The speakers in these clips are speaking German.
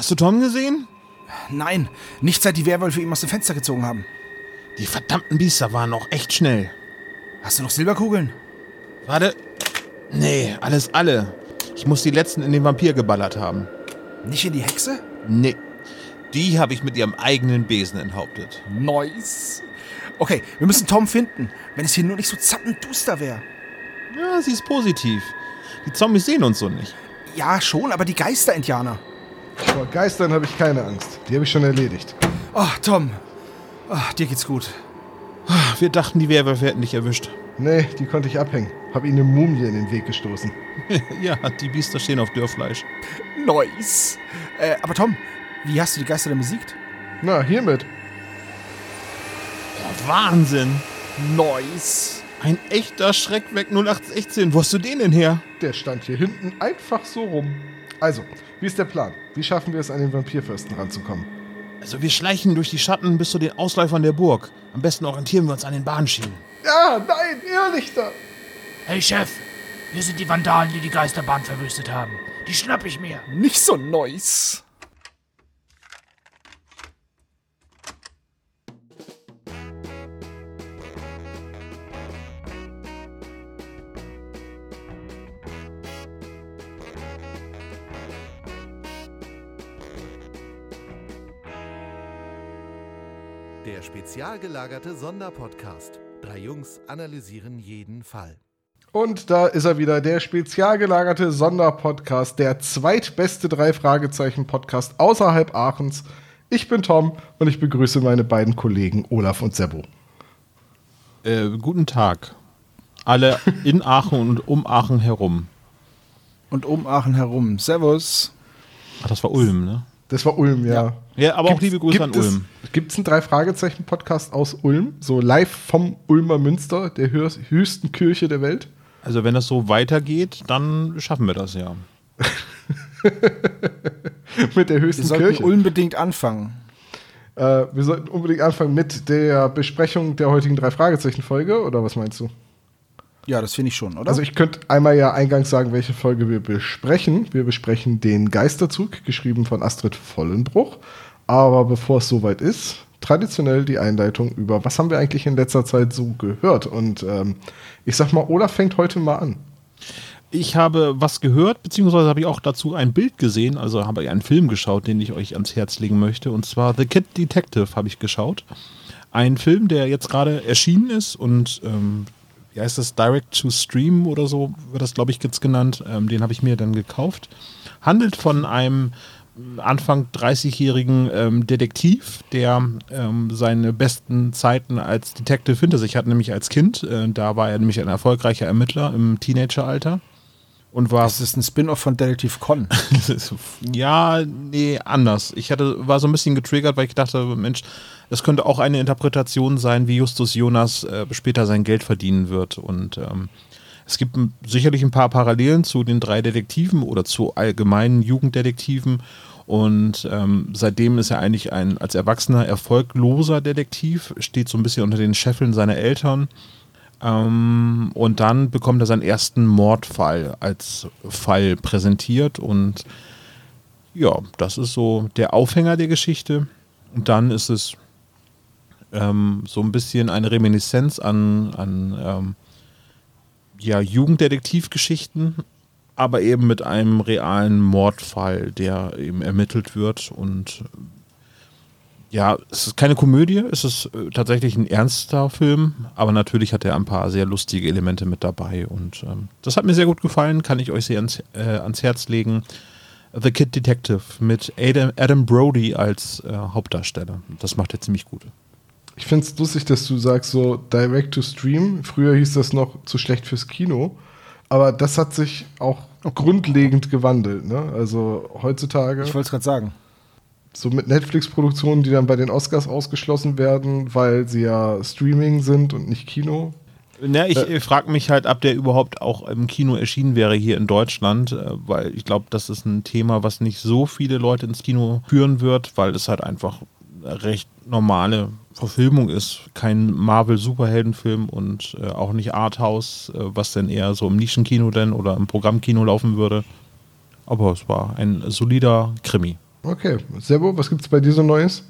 Hast du Tom gesehen? Nein, nicht seit die Werwölfe ihn aus dem Fenster gezogen haben. Die verdammten Biester waren auch echt schnell. Hast du noch Silberkugeln? Warte. Nee, alles alle. Ich muss die letzten in den Vampir geballert haben. Nicht in die Hexe? Nee. Die habe ich mit ihrem eigenen Besen enthauptet. Nice. Okay, wir müssen Tom finden. Wenn es hier nur nicht so zappenduster wäre. Ja, sie ist positiv. Die Zombies sehen uns so nicht. Ja, schon, aber die Geister-Indianer. Vor Geistern habe ich keine Angst. Die habe ich schon erledigt. Oh, Tom. Oh, dir geht's gut. Wir dachten, die Werwölfe hätten dich erwischt. Nee, die konnte ich abhängen. Hab ihnen eine Mumie in den Weg gestoßen. ja, die Biester stehen auf Dörrfleisch. Nice. Äh, aber Tom, wie hast du die Geister denn besiegt? Na, hiermit. Oh, Wahnsinn. Nice. Ein echter Schreckweck 0816. Wo hast du den denn her? Der stand hier hinten einfach so rum. Also, wie ist der Plan? Wie schaffen wir es, an den Vampirfürsten ranzukommen? Also wir schleichen durch die Schatten bis zu den Ausläufern der Burg. Am besten orientieren wir uns an den Bahnschienen. Ja, nein, Irrlichter! Hey Chef, wir sind die Vandalen, die die Geisterbahn verwüstet haben. Die schnapp ich mir. Nicht so nice. Der spezial gelagerte Sonderpodcast. Drei Jungs analysieren jeden Fall. Und da ist er wieder, der spezial gelagerte Sonderpodcast, der zweitbeste Drei-Fragezeichen-Podcast außerhalb Aachens. Ich bin Tom und ich begrüße meine beiden Kollegen Olaf und Sebo. Äh, guten Tag. Alle in Aachen und um Aachen herum. Und um Aachen herum. Servus. Ach, das war Ulm, ne? Das war Ulm, ja. Ja, aber auch liebe Grüße an Ulm. Gibt es einen Drei-Fragezeichen-Podcast aus Ulm? So live vom Ulmer Münster, der höchst- höchsten Kirche der Welt? Also wenn das so weitergeht, dann schaffen wir das ja. Mit der Wir höchsten sollten Kirche. unbedingt anfangen. Äh, wir sollten unbedingt anfangen mit der Besprechung der heutigen Drei-Fragezeichen-Folge, oder was meinst du? Ja, das finde ich schon, oder? Also ich könnte einmal ja eingangs sagen, welche Folge wir besprechen. Wir besprechen den Geisterzug, geschrieben von Astrid Vollenbruch. Aber bevor es soweit ist, traditionell die Einleitung über, was haben wir eigentlich in letzter Zeit so gehört? Und ähm, ich sag mal, Olaf fängt heute mal an. Ich habe was gehört, beziehungsweise habe ich auch dazu ein Bild gesehen, also habe ich einen Film geschaut, den ich euch ans Herz legen möchte. Und zwar The Kid Detective habe ich geschaut. Ein Film, der jetzt gerade erschienen ist und ähm, wie heißt das, Direct to Stream oder so wird das, glaube ich, jetzt genannt. Ähm, den habe ich mir dann gekauft. Handelt von einem Anfang 30-jährigen ähm, Detektiv, der ähm, seine besten Zeiten als Detective hinter sich hat, nämlich als Kind. Äh, da war er nämlich ein erfolgreicher Ermittler im Teenageralter. Und war das ist ein Spin-off von Detective Con. ja, nee, anders. Ich hatte, war so ein bisschen getriggert, weil ich dachte, Mensch, das könnte auch eine Interpretation sein, wie Justus Jonas äh, später sein Geld verdienen wird. Und ähm, es gibt sicherlich ein paar Parallelen zu den drei Detektiven oder zu allgemeinen Jugenddetektiven. Und ähm, seitdem ist er eigentlich ein als Erwachsener erfolgloser Detektiv, steht so ein bisschen unter den Scheffeln seiner Eltern. Ähm, und dann bekommt er seinen ersten Mordfall als Fall präsentiert und ja, das ist so der Aufhänger der Geschichte. Und dann ist es ähm, so ein bisschen eine Reminiszenz an, an ähm, ja, Jugenddetektivgeschichten, aber eben mit einem realen Mordfall, der eben ermittelt wird. Und ja, es ist keine Komödie, es ist äh, tatsächlich ein ernster Film, aber natürlich hat er ein paar sehr lustige Elemente mit dabei. Und ähm, das hat mir sehr gut gefallen, kann ich euch sehr ans, äh, ans Herz legen. The Kid Detective mit Adam, Adam Brody als äh, Hauptdarsteller. Das macht er ziemlich gut. Ich finde es lustig, dass du sagst, so Direct to Stream. Früher hieß das noch zu schlecht fürs Kino. Aber das hat sich auch grundlegend gewandelt. Ne? Also heutzutage. Ich wollte es gerade sagen. so mit Netflix-Produktionen, die dann bei den Oscars ausgeschlossen werden, weil sie ja Streaming sind und nicht Kino. Na, ich äh, frage mich halt, ob der überhaupt auch im Kino erschienen wäre hier in Deutschland, äh, weil ich glaube, das ist ein Thema, was nicht so viele Leute ins Kino führen wird, weil es halt einfach recht normale Verfilmung ist. Kein Marvel-Superheldenfilm und äh, auch nicht Arthouse, äh, was denn eher so im Nischenkino denn oder im Programmkino laufen würde. Aber es war ein solider Krimi. Okay. Sebo, was gibt's bei dir so Neues?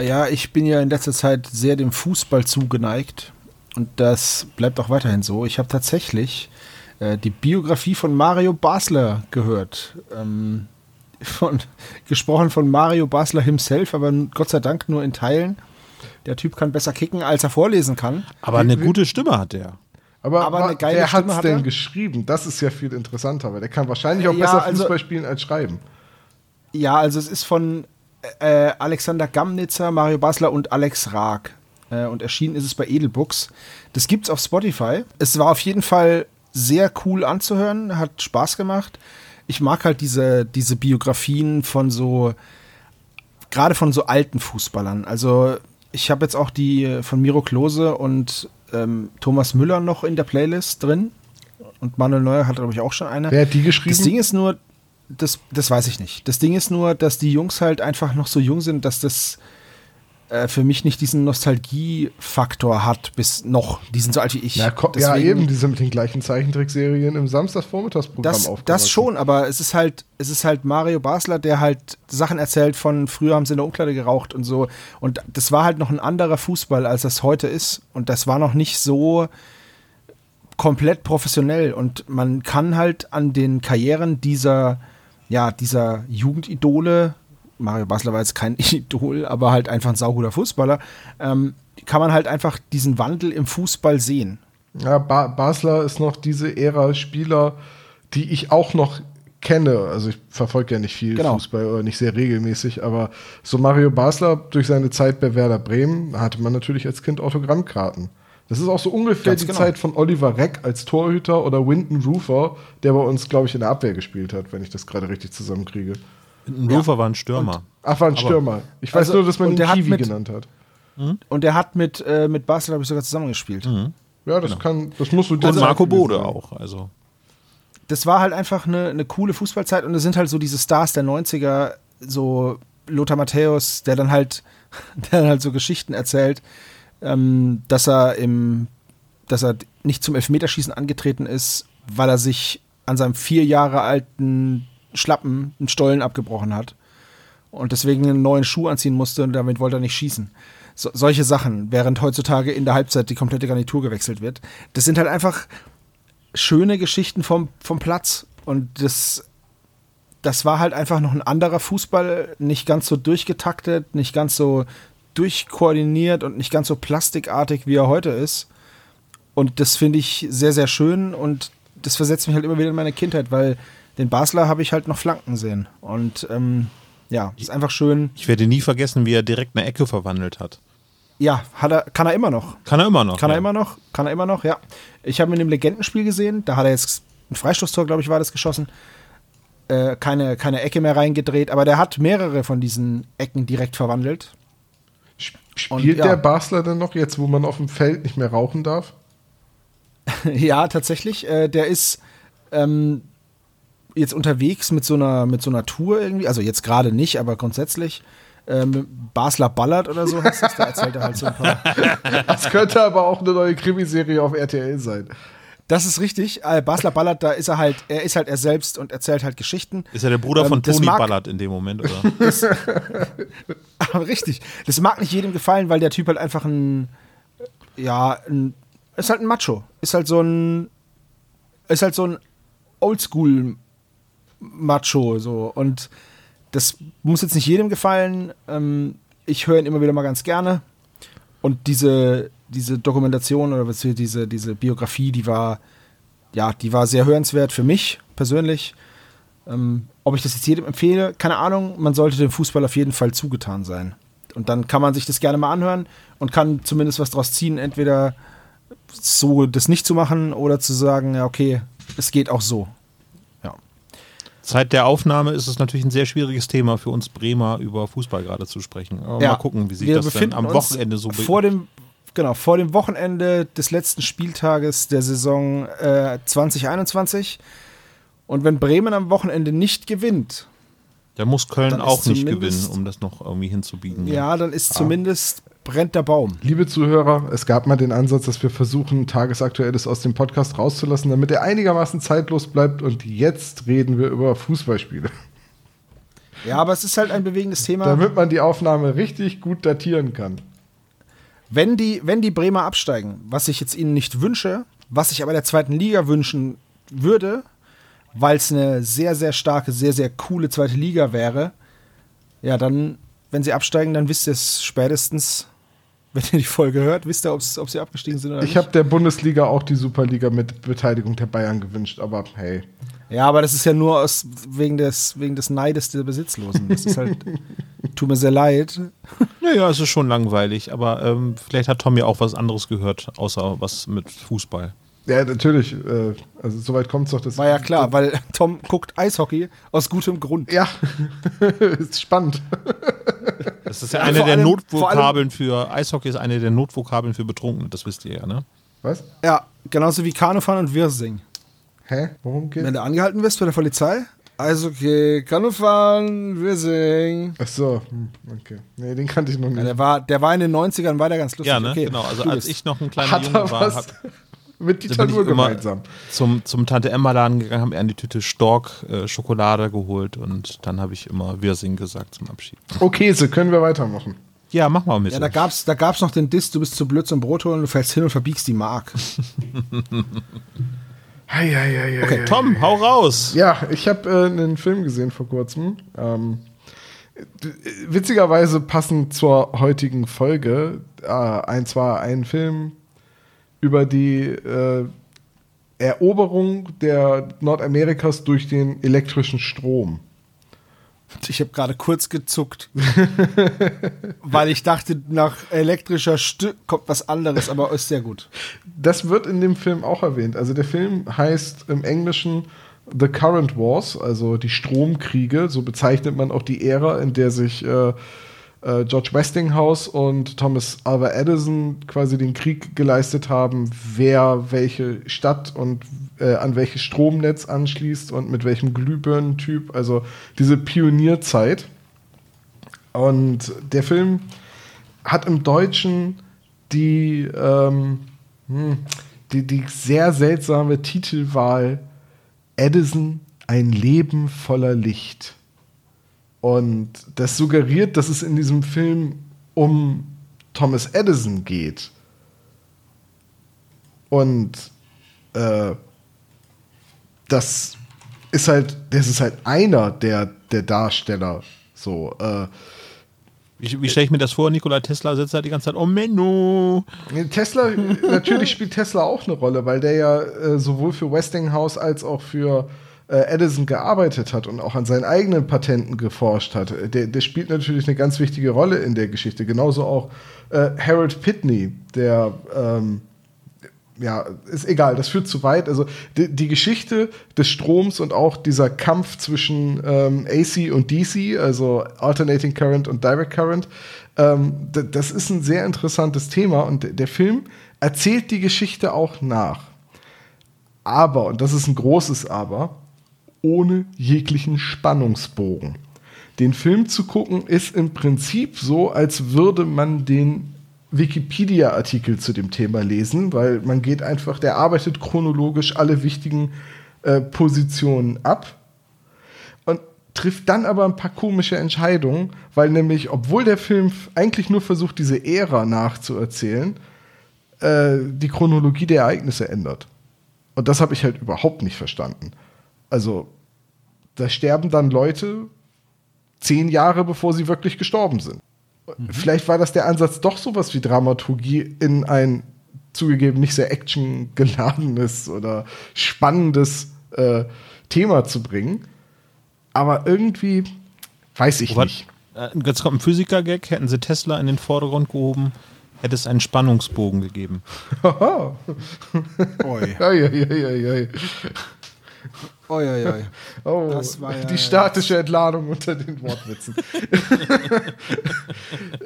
Ja, ich bin ja in letzter Zeit sehr dem Fußball zugeneigt und das bleibt auch weiterhin so. Ich habe tatsächlich äh, die Biografie von Mario Basler gehört. Ähm, von, gesprochen von Mario Basler himself, aber Gott sei Dank nur in Teilen. Der Typ kann besser kicken, als er vorlesen kann. Aber eine gute Stimme hat der. Aber, Aber eine geile wer hat's hat denn geschrieben? Das ist ja viel interessanter, weil der kann wahrscheinlich auch Ja, besser also- Fußball spielen als schreiben. Ja, also es ist von äh, Alexander Gamnitzer, Mario Basler und Alex Raag. Äh, und erschienen ist es bei Edelbooks. Das gibt's auf Spotify. Es war auf jeden Fall sehr cool anzuhören, hat Spaß gemacht. Ich mag halt diese, diese Biografien von so, gerade von so alten Fußballern. Also ich habe jetzt auch die äh, von Miro Klose und ähm, Thomas Müller noch in der Playlist drin. Und Manuel Neuer hat, glaube ich, auch schon eine. Wer hat die geschrieben? Das Ding ist nur, das, das weiß ich nicht. Das Ding ist nur, dass die Jungs halt einfach noch so jung sind, dass das äh, für mich nicht diesen Nostalgiefaktor hat, bis noch. Die sind so alt wie ich. Ja, ko- ja, Deswegen- eben, die sind mit den gleichen Zeichentrickserien im Samstagsvormittagsprogramm Das, das schon, aber es ist halt, es ist halt Mario Basler, der halt Sachen erzählt von früher haben sie in der Umkleide geraucht und so. Und das war halt noch ein anderer Fußball, als das heute ist. Und das war noch nicht so komplett professionell. Und man kann halt an den Karrieren dieser, ja, dieser Jugendidole, Mario Basler war jetzt kein Idol, aber halt einfach ein sauguter Fußballer, ähm, kann man halt einfach diesen Wandel im Fußball sehen. Ja, ba Basler ist noch diese Ära Spieler, die ich auch noch kenne. Also ich verfolge ja nicht viel Genau. Fußball oder nicht sehr regelmäßig, aber so Mario Basler durch seine Zeit bei Werder Bremen hatte man natürlich als Kind Autogrammkarten. Das ist auch so ungefähr Ganz die genau. Zeit von Oliver Reck als Torhüter oder Winton Rufer, der bei uns, glaube ich, in der Abwehr gespielt hat, wenn ich das gerade richtig zusammenkriege. Ein Rover war ein Stürmer. Ach, war ein Stürmer. Ich weiß Also, nur, dass man und ihn Kiwi mit- genannt hat. Und der hat mit, äh, mit Basel, glaube ich, sogar zusammengespielt. Ja, das kann, das muss so die Und Marco Bode auch. Also Das war halt einfach eine, eine coole Fußballzeit und es sind halt so diese Stars der 90er, so Lothar Matthäus, der dann halt, der dann halt so Geschichten erzählt, ähm, dass er im, dass er nicht zum Elfmeterschießen angetreten ist, weil er sich an seinem vier Jahre alten Schlappen einen Stollen abgebrochen hat und deswegen einen neuen Schuh anziehen musste und damit wollte er nicht schießen. So, solche Sachen, während heutzutage in der Halbzeit die komplette Garnitur gewechselt wird. Das sind halt einfach schöne Geschichten vom, vom Platz. Und das, das war halt einfach noch ein anderer Fußball, nicht ganz so durchgetaktet, nicht ganz so durchkoordiniert und nicht ganz so plastikartig, wie er heute ist. Und das finde ich sehr, sehr schön und das versetzt mich halt immer wieder in meine Kindheit, weil den Basler habe ich halt noch Flanken sehen. Und ähm, ja, ist einfach schön. ich werde nie vergessen, wie er direkt eine Ecke verwandelt hat. Ja, hat er, kann er immer noch. Kann er immer noch. Kann ja. er immer noch, kann er immer noch, ja. Ich habe in dem Legendenspiel gesehen, da hat er jetzt ein Freistoßtor, glaube ich, war das geschossen. Äh, keine, keine Ecke mehr reingedreht, aber der hat mehrere von diesen Ecken direkt verwandelt. Sp- Und Spielt ja. der Basler denn noch jetzt, wo man auf dem Feld nicht mehr rauchen darf? ja, tatsächlich. Äh, der ist ähm, jetzt unterwegs mit so einer mit so einer Tour irgendwie, also jetzt gerade nicht, aber grundsätzlich. Ähm, Basler Ballert oder so heißt das, da erzählt er halt so ein paar. Das könnte aber auch eine neue Krimiserie auf RTL sein. Das ist richtig. Äh, Basler Ballert, da ist er halt, er ist halt er selbst und erzählt halt Geschichten. Ist er der Bruder Ähm, von das Toni mag- Ballard in dem Moment, oder? Aber richtig. Das mag nicht jedem gefallen, weil der Typ halt einfach ein, ja, ein, ist halt ein Macho. Ist halt so ein, ist halt so ein Oldschool Macho, so. Und das muss jetzt nicht jedem gefallen. Ähm, ich höre ihn immer wieder mal ganz gerne. Und diese, diese Dokumentation oder diese, diese Biografie, die war, ja, die war sehr hörenswert für mich persönlich. Ähm, ob ich das jetzt jedem empfehle, keine Ahnung. Man sollte dem Fußball auf jeden Fall zugetan sein. Und dann kann man sich das gerne mal anhören und kann zumindest was draus ziehen. Entweder so das nicht zu machen oder zu sagen, ja, okay, es geht auch so. Zeit der Aufnahme ist es natürlich ein sehr schwieriges Thema für uns Bremer über Fußball gerade zu sprechen. Aber Ja, mal gucken, wie sich das dann befinden am Wochenende so vor dem genau vor dem Wochenende des letzten Spieltages der Saison äh, 2021 und wenn Bremen am Wochenende nicht gewinnt, Da muss Köln Dann auch nicht gewinnen, um das noch irgendwie hinzubiegen. ja, dann Ah. ist zumindest brennt der Baum. Liebe Zuhörer, es gab mal den Ansatz, dass wir versuchen, Tagesaktuelles aus dem Podcast rauszulassen, damit er einigermaßen zeitlos bleibt. Und jetzt reden wir über Fußballspiele. Ja, aber es ist halt ein bewegendes Thema. Damit man die Aufnahme richtig gut datieren kann. Wenn die, wenn die Bremer absteigen, was ich jetzt ihnen nicht wünsche, was ich aber der zweiten Liga wünschen würde, weil es eine sehr, sehr starke, sehr, sehr coole zweite Liga wäre, ja, dann, wenn sie absteigen, dann wisst ihr es spätestens, wenn ihr die Folge hört, wisst ihr, ob sie abgestiegen sind oder Ich nicht. habe der Bundesliga auch die Superliga mit Beteiligung der Bayern gewünscht, aber hey. Ja, aber das ist ja nur aus, wegen, des, wegen des Neides der Besitzlosen. Das ist halt, tut mir sehr leid. Naja, es ist schon langweilig, aber ähm, vielleicht hat Tom ja auch was anderes gehört, außer was mit Fußball. Ja, natürlich. Äh, also soweit kommt es doch. Das War ja klar, weil Tom guckt Eishockey aus gutem Grund. Ja, ist spannend. Das ist ja, Ja, eine der allem- Notvokabeln für Eishockey ist eine der Notvokabeln für Betrunkene, das wisst ihr ja, ne? Was? Ja, genauso wie Kanufahren und Wirsing. Hä? Worum geht's? Wenn du angehalten wirst bei der Polizei, Eishockey, Kanufahren, Wirsing. Ach so, hm, okay. Nee, den kannte ich noch Ja, nicht. der, war, der war in den 90ern, war der ganz lustig. Ja, ne? Okay, genau. Also als ich noch ein kleiner Junge war, hab, mit da Dieter bin ich Nuhr immer gemeinsam. zum, zum Tante Emma Laden gegangen, habe mir eine Tüte Stork äh, Schokolade geholt und dann habe ich immer Wirsing gesagt zum Abschied. Okay, so können wir weitermachen. Ja, mach mal mit. Ja, da gab's, da gab's noch den Diss, du bist zu blöd zum Brot holen, du fällst hin und verbiegst die Mark. Hei, hei, hei, okay, hei, Tom, hau raus. Ja, ich habe äh, einen Film gesehen vor kurzem. Ähm, d- witzigerweise passend zur heutigen Folge. Äh, ein zwar ein Film über die äh, Eroberung der Nordamerikas durch den elektrischen Strom. Ich habe gerade kurz gezuckt, weil ich dachte, nach elektrischer Stück kommt was anderes, aber ist sehr gut. Das wird in dem Film auch erwähnt. Also der Film heißt im Englischen The Current Wars, also die Stromkriege. So bezeichnet man auch die Ära, in der sich äh, äh, George Westinghouse und Thomas Alva Edison quasi den Krieg geleistet haben, wer welche Stadt und äh, an welches Stromnetz anschließt und mit welchem Glühbirnentyp. Also diese Pionierzeit. Und der Film hat im Deutschen die, ähm, hm, die, die sehr seltsame Titelwahl Edison, ein Leben voller Licht. Und das suggeriert, dass es in diesem Film um Thomas Edison geht. Und äh, das ist halt, das ist halt einer der, der Darsteller. So, äh, Wie, wie stelle ich mir das vor? Nikola Tesla sitzt da die ganze Zeit, oh Menno. Tesla, natürlich spielt Tesla auch eine Rolle, weil der ja äh, sowohl für Westinghouse als auch für Edison gearbeitet hat und auch an seinen eigenen Patenten geforscht hat. Der, der spielt natürlich eine ganz wichtige Rolle in der Geschichte. Genauso auch äh, Harold Pitney, der ähm, ja, ist egal, das führt zu weit. Also die, die Geschichte des Stroms und auch dieser Kampf zwischen ähm, AC und DC, also Alternating Current und Direct Current, ähm, das ist ein sehr interessantes Thema und der Film erzählt die Geschichte auch nach. Aber, und das ist ein großes Aber, ohne jeglichen Spannungsbogen. Den Film zu gucken ist im Prinzip so, als würde man den Wikipedia-Artikel zu dem Thema lesen, weil man geht einfach, der arbeitet chronologisch alle wichtigen äh, Positionen ab und trifft dann aber ein paar komische Entscheidungen, weil nämlich, obwohl der Film eigentlich nur versucht, diese Ära nachzuerzählen, äh, die Chronologie der Ereignisse ändert. Und das habe ich halt überhaupt nicht verstanden. Also, da sterben dann Leute zehn Jahre, bevor sie wirklich gestorben sind. Vielleicht war das der Ansatz, doch sowas wie Dramaturgie in ein zugegeben nicht sehr actiongeladenes oder spannendes äh, Thema zu bringen. Aber irgendwie weiß ich Wobei- nicht. Äh, Jetzt kommt ein Physiker-Gag, hätten sie Tesla in den Vordergrund gehoben, hätte es einen Spannungsbogen gegeben. Haha. Oi, ei, ei, ei, ei. Oi, oi, oi. Oh, Das war ja die statische Entladung unter den Wortwitzen.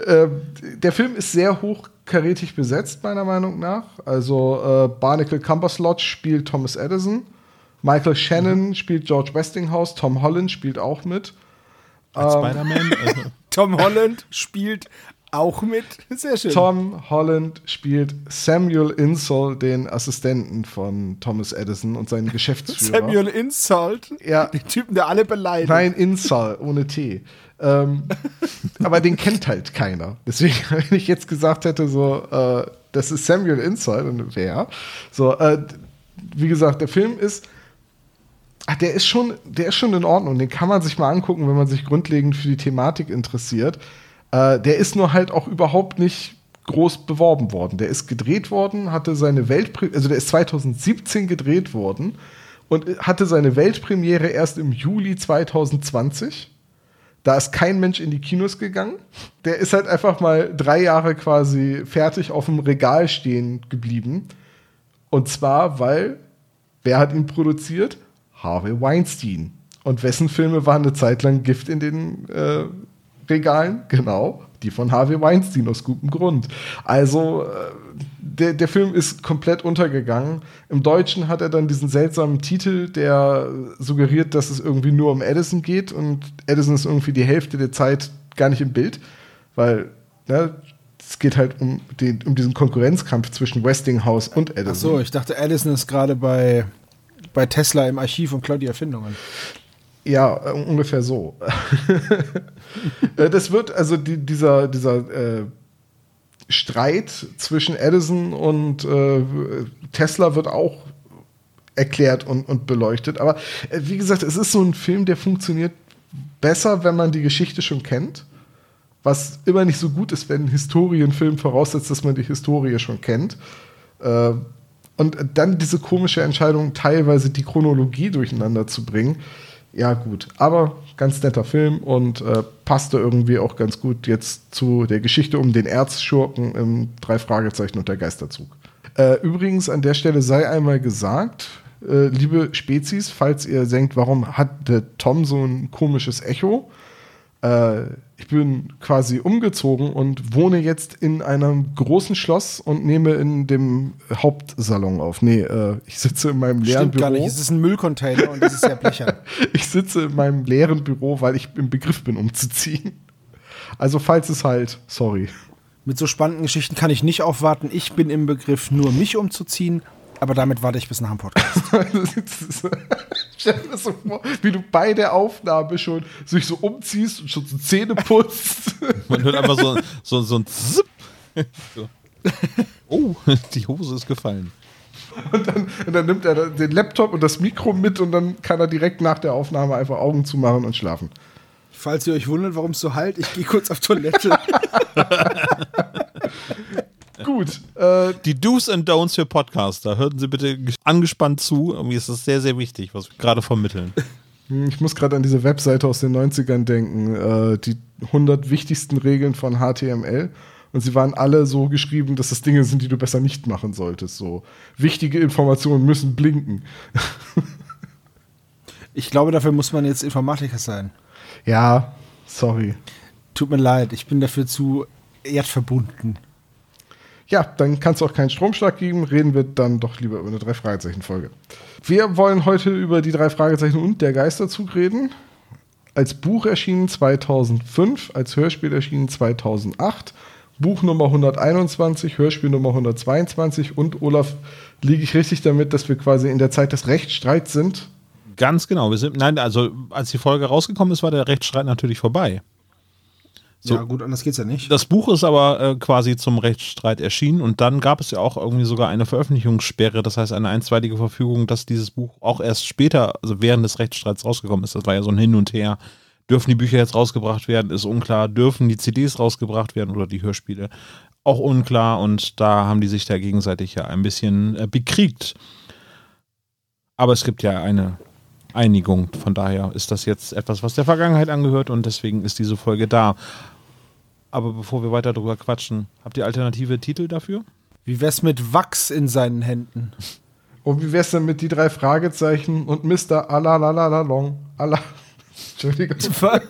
ähm, der Film ist sehr hochkarätig besetzt, meiner Meinung nach. Also äh, Barnacle Cumberslot spielt Thomas Edison, Michael Shannon spielt George Westinghouse, Tom Holland spielt auch mit. Als Spider-Man. Also, Tom Holland spielt Auch mit. Sehr schön. Tom Holland spielt Samuel Insull, den Assistenten von Thomas Edison und seinen Geschäftsführer. Samuel Insult. Ja. Den Typen, der alle beleidigt. Nein, Insull, ohne T. Ähm, aber den kennt halt keiner. Deswegen, wenn ich jetzt gesagt hätte, so, äh, das ist Samuel Insull, dann wäre so, äh, wie gesagt, der Film ist, ach, der ist schon, der ist schon in Ordnung. Den kann man sich mal angucken, wenn man sich grundlegend für die Thematik interessiert. Äh, der ist nur halt auch überhaupt nicht groß beworben worden. Der ist gedreht worden, hatte seine Weltpremiere, also der ist 2017 gedreht worden und hatte seine Weltpremiere erst im Juli 2020. Da ist kein Mensch in die Kinos gegangen. Der ist halt einfach mal drei Jahre quasi fertig auf dem Regal stehen geblieben. Und zwar, weil, wer hat ihn produziert? Harvey Weinstein. Und wessen Filme waren eine Zeit lang Gift in den äh, Regalen? Genau, die von Harvey Weinstein aus gutem Grund. Also, äh, der, der Film ist komplett untergegangen. Im Deutschen hat er dann diesen seltsamen Titel, der suggeriert, dass es irgendwie nur um Edison geht und Edison ist irgendwie die Hälfte der Zeit gar nicht im Bild, weil ne, es geht halt um, den, um diesen Konkurrenzkampf zwischen Westinghouse und Edison. Ach so, ich dachte, Edison ist gerade bei, bei Tesla im Archiv und Claudia Erfindungen. Ja, äh, ungefähr so. Äh, das wird, also die, dieser, dieser äh, Streit zwischen Edison und äh, Tesla wird auch erklärt und, und beleuchtet. Aber äh, wie gesagt, es ist so ein Film, der funktioniert besser, wenn man die Geschichte schon kennt. Was immer nicht so gut ist, wenn ein Historienfilm voraussetzt, dass man die Historie schon kennt. Äh, und dann diese komische Entscheidung, teilweise die Chronologie durcheinander zu bringen. Ja, gut. Aber ganz netter Film und äh, passte irgendwie auch ganz gut jetzt zu der Geschichte um den Erzschurken im Drei Fragezeichen und der Geisterzug. Äh, übrigens an der Stelle sei einmal gesagt, äh, liebe Spezies, falls ihr denkt, warum hat der Tom so ein komisches Echo? Äh, ich bin quasi umgezogen und wohne jetzt in einem großen Schloss und nehme in dem Hauptsalon auf. Nee, äh, ich sitze in meinem leeren Stimmt Büro. gar nicht. Es ist ein Müllcontainer und das ist sehr blechern. Ich sitze in meinem leeren Büro, weil ich im Begriff bin, umzuziehen. Also falls es halt, sorry. Mit so spannenden Geschichten kann ich nicht aufwarten. Ich bin im Begriff, nur mich umzuziehen. Aber damit warte ich bis nach dem Podcast. Stell dir das so vor, wie du bei der Aufnahme schon sich so umziehst und schon so Zähne putzt. Man hört einfach so, so, so ein Zip. So. Oh, die Hose ist gefallen. Und dann, und dann nimmt er den Laptop und das Mikro mit und dann kann er direkt nach der Aufnahme einfach Augen zumachen und schlafen. Falls ihr euch wundert, warum es so halt, ich gehe kurz auf Toilette. Gut, äh, Die Do's and Don'ts für Podcaster. Hörten Sie bitte angespannt zu. Mir ist das sehr, sehr wichtig, was wir gerade vermitteln. ich muss gerade an diese Webseite aus den 90ern denken, äh, die 100 wichtigsten Regeln von HTML. Und sie waren alle so geschrieben, dass das Dinge sind, die du besser nicht machen solltest. So wichtige Informationen müssen blinken. Ich glaube, dafür muss man jetzt Informatiker sein. Ja, sorry. Tut mir leid, ich bin dafür zu erdverbunden. Ja, dann kann es auch keinen Stromschlag geben. Reden wir dann doch lieber über eine Drei-Fragezeichen-Folge. Wir wollen heute über die drei Fragezeichen und der Geisterzug reden. Als Buch erschienen 2005, als Hörspiel erschienen 2008. Buch Nummer 121, Hörspiel Nummer 122 und Olaf, liege ich richtig damit, dass wir quasi in der Zeit des Rechtsstreits sind? Ganz genau. Wir sind, nein, also als die Folge rausgekommen ist, war der Rechtsstreit natürlich vorbei. So. Ja, gut, anders geht's ja nicht. Das Buch ist aber äh, quasi zum Rechtsstreit erschienen und dann gab es ja auch irgendwie sogar eine Veröffentlichungssperre, das heißt eine einstweilige Verfügung, dass dieses Buch auch erst später, also während des Rechtsstreits rausgekommen ist. Das war ja so ein Hin und Her. Dürfen die Bücher jetzt rausgebracht werden, ist unklar. Dürfen die CDs rausgebracht werden oder die Hörspiele? Auch unklar und da haben die sich da gegenseitig ja ein bisschen äh, bekriegt. Aber es gibt ja eine Einigung. Von daher ist das jetzt etwas, was der Vergangenheit angehört und deswegen ist diese Folge da. Aber bevor wir weiter drüber quatschen, habt ihr alternative Titel dafür? Wie wär's mit Wachs in seinen Händen? Und wie wär's denn mit die drei Fragezeichen und Mr. Alalalalong? Alla. Entschuldigung.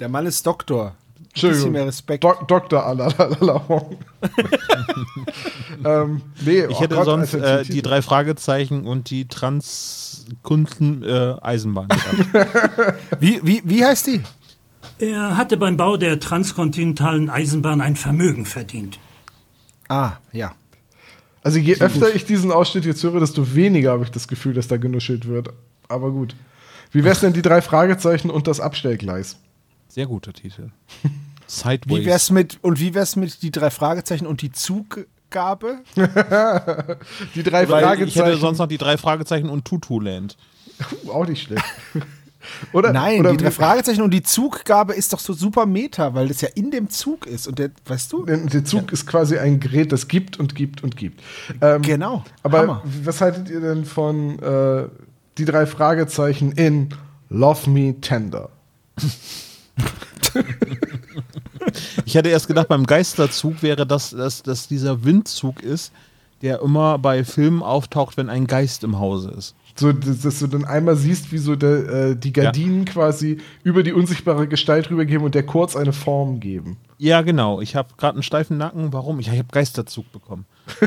Der Mann ist Doktor. Bisschen mehr Respekt. Dok Dr. Alalalalong. ähm, nee, Ich oh hätte Gott, sonst Alter, äh, die drei Fragezeichen und die Transkunden äh, Eisenbahn gehabt. Wie, wie, wie heißt die? Er hatte beim Bau der transkontinentalen Eisenbahn ein Vermögen verdient. Ah, ja. Also je öfter ich diesen Ausschnitt jetzt höre, desto weniger habe ich das Gefühl, dass da genuschelt wird. Aber gut. Wie wär's denn die drei Fragezeichen und das Abstellgleis? Sehr guter Titel. Sideways. Wie wär's mit, und wie wär's mit die drei Fragezeichen und die Zuggabe? Die drei Weil ich Fragezeichen. hätte sonst noch die drei Fragezeichen und Tutuland. Uh, auch nicht schlecht. oder, Nein, oder die drei Fragezeichen und die Zuggabe ist doch so super Meta, weil das ja in dem Zug ist. Und der, weißt du? Der der Zug ist quasi ein Gerät, das gibt und gibt und gibt. Ähm, Genau. Aber Hammer. was haltet ihr denn von äh, die drei Fragezeichen in Love Me Tender? Ich hätte erst gedacht, beim Geisterzug wäre das, dass, dass dieser Windzug ist, der immer bei Filmen auftaucht, wenn ein Geist im Hause ist. So, dass, dass du dann einmal siehst, wie so der, äh, die Gardinen quasi über die unsichtbare Gestalt rübergeben und der kurz eine Form geben. Ja, genau. Ich habe gerade einen steifen Nacken. Warum? Ich, ich habe Geisterzug bekommen.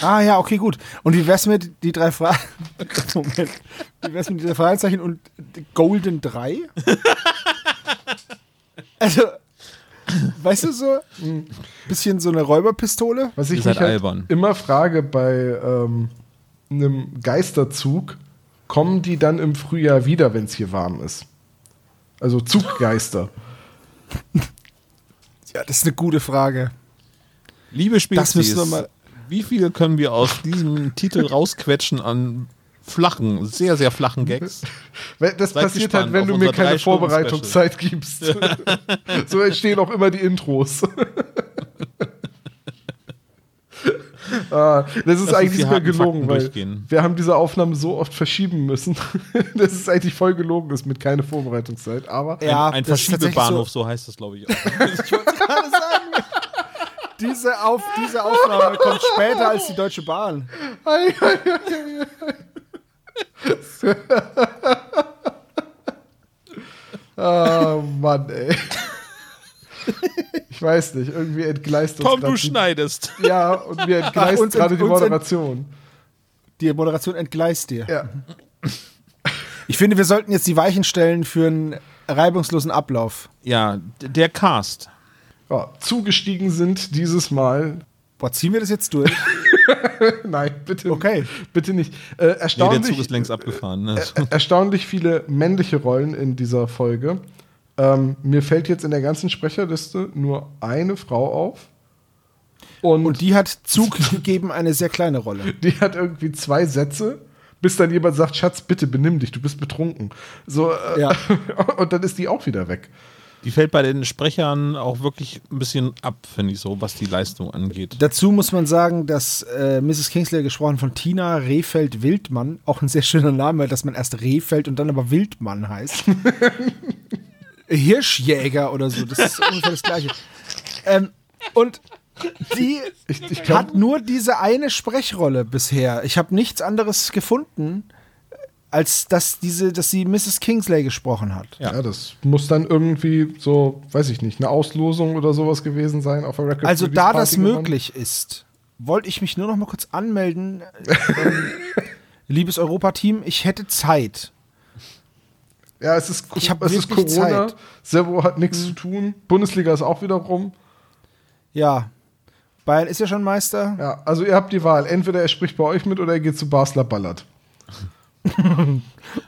Ah ja, okay, gut. Und wie wär's mit die drei Fragen? Moment. Wie wär's mit die drei Fragezeichen und Golden 3? Also, weißt du so, ein bisschen so eine Räuberpistole? Was ich mich halt albern. immer frage bei ähm, einem Geisterzug, kommen die dann im Frühjahr wieder, wenn es hier warm ist? Also Zuggeister. Ja, das ist eine gute Frage. Liebe Spezies, Das müssen wir mal- wie viel können wir aus diesem Titel rausquetschen an flachen, sehr, sehr flachen Gags? Das Seid passiert halt, wenn du mir keine. Vorbereitungszeit gibst. so entstehen auch immer die Intros. ah, das ist uns eigentlich sogar harten gelogen, weil wir haben diese Aufnahme so oft verschieben müssen, dass es eigentlich voll gelogen ist mit keine Vorbereitungszeit. Aber Ja, ein tatsächlich Verschiebebahnhof, so. heißt das, glaube ich, auch. Gerade sagen. Diese, Auf, diese Aufnahme kommt später als die Deutsche Bahn. Ah, Mann, ey. Ich weiß nicht, irgendwie entgleist uns Tom, du die- schneidest. Ja, und mir entgleist Uns- gerade die uns- Moderation. Die Moderation entgleist dir. Ja. Ich finde, wir sollten jetzt die Weichen stellen für einen reibungslosen Ablauf. Ja, der Cast. ja. Zugestiegen sind dieses Mal. Boah, ziehen wir das jetzt durch? Nein, bitte. Okay. Bitte nicht. Äh, Nee, der erstaunlich, Zug ist längst abgefahren. Ne? er- erstaunlich viele männliche Rollen in dieser Folge. Ähm, mir fällt jetzt in der ganzen Sprecherliste nur eine Frau auf. Und, Und die hat Zug gegeben eine sehr kleine Rolle. die hat irgendwie zwei Sätze, bis dann jemand sagt: Schatz, bitte benimm dich, du bist betrunken. So, äh, Ja. und dann ist die auch wieder weg. Die fällt bei den Sprechern auch wirklich ein bisschen ab, finde ich so, was die Leistung angeht. Dazu muss man sagen, dass äh, Mrs. Kingsley gesprochen von Tina Rehfeld Wildmann, auch ein sehr schöner Name, dass man erst Rehfeld und dann aber Wildmann heißt. Hirschjäger oder so, das ist ungefähr das gleiche. Ähm, und die Ich, ich glaub, hat nur diese eine Sprechrolle bisher. Ich habe nichts anderes gefunden, als dass diese, dass sie Mrs. Kingsley gesprochen hat. ja. das muss dann irgendwie so, weiß ich nicht, eine Auslosung oder sowas gewesen sein auf der Record Also da Party das gewonnen. möglich ist, wollte ich mich nur noch mal kurz anmelden. Ähm, liebes Europa-Team, ich hätte Zeit. Ja, es ist, Ich es ist Corona. Zeit. Servo hat nichts zu tun. Bundesliga ist auch wieder rum. Ja. Bayern ist ja schon Meister. Ja, also ihr habt die Wahl. Entweder er spricht bei euch mit oder er geht zu Basler Ballert.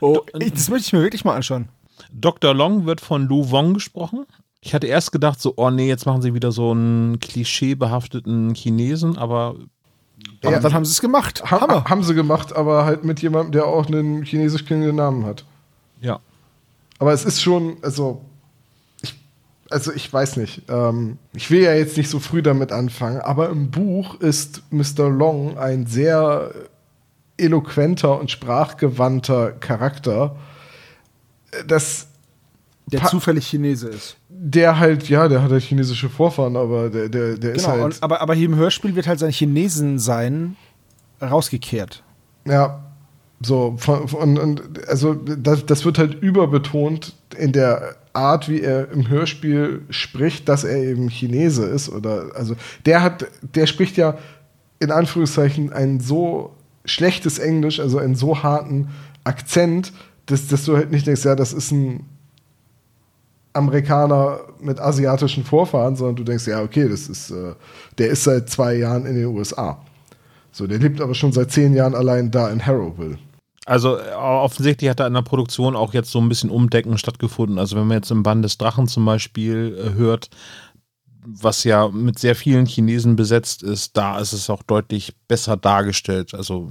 Oh, ich, das möchte ich mir wirklich mal anschauen. Dr. Long wird von Lu Wong gesprochen. Ich hatte erst gedacht, so, oh nee, jetzt machen sie wieder so einen klischeebehafteten Chinesen, aber Aber Ja. dann haben sie es gemacht. Ha Hammer. Haben sie gemacht, aber halt mit jemandem, der auch einen chinesisch klingenden Namen hat. ja. Aber es ist schon, also ich, also ich weiß nicht. Ähm, ich will ja jetzt nicht so früh damit anfangen, aber im Buch ist Mr. Long ein sehr eloquenter und sprachgewandter Charakter. Das Der Pa- zufällig Chinese ist. der halt, ja, der hat halt chinesische Vorfahren, aber der, der, der ist Genau, halt. und, aber, aber hier im Hörspiel wird halt sein Chinesen-Sein rausgekehrt. Ja, so, von, von, und also das, das wird halt überbetont in der Art, wie er im Hörspiel spricht, dass er eben Chinese ist. Oder also der hat, der spricht ja in Anführungszeichen ein so schlechtes Englisch, also einen so harten Akzent, dass, dass du halt nicht denkst, ja, das ist ein Amerikaner mit asiatischen Vorfahren, sondern du denkst, ja, okay, das ist, äh, der ist seit zwei Jahren in den USA. So, der lebt aber schon seit zehn Jahren allein da in Harrowville. Also äh, offensichtlich hat da in der Produktion auch jetzt so ein bisschen Umdecken stattgefunden. Also wenn man jetzt im Band des Drachen zum Beispiel äh, hört, was ja mit sehr vielen Chinesen besetzt ist, da ist es auch deutlich besser dargestellt. Also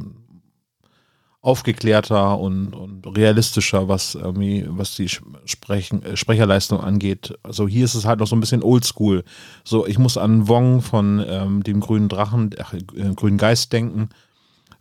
aufgeklärter und, und realistischer, was irgendwie, was die Sprechen, äh, Sprecherleistung angeht. Also hier ist es halt noch so ein bisschen oldschool. So, ich muss an Wong von ähm, dem grünen Drachen, äh, grünen Geist denken.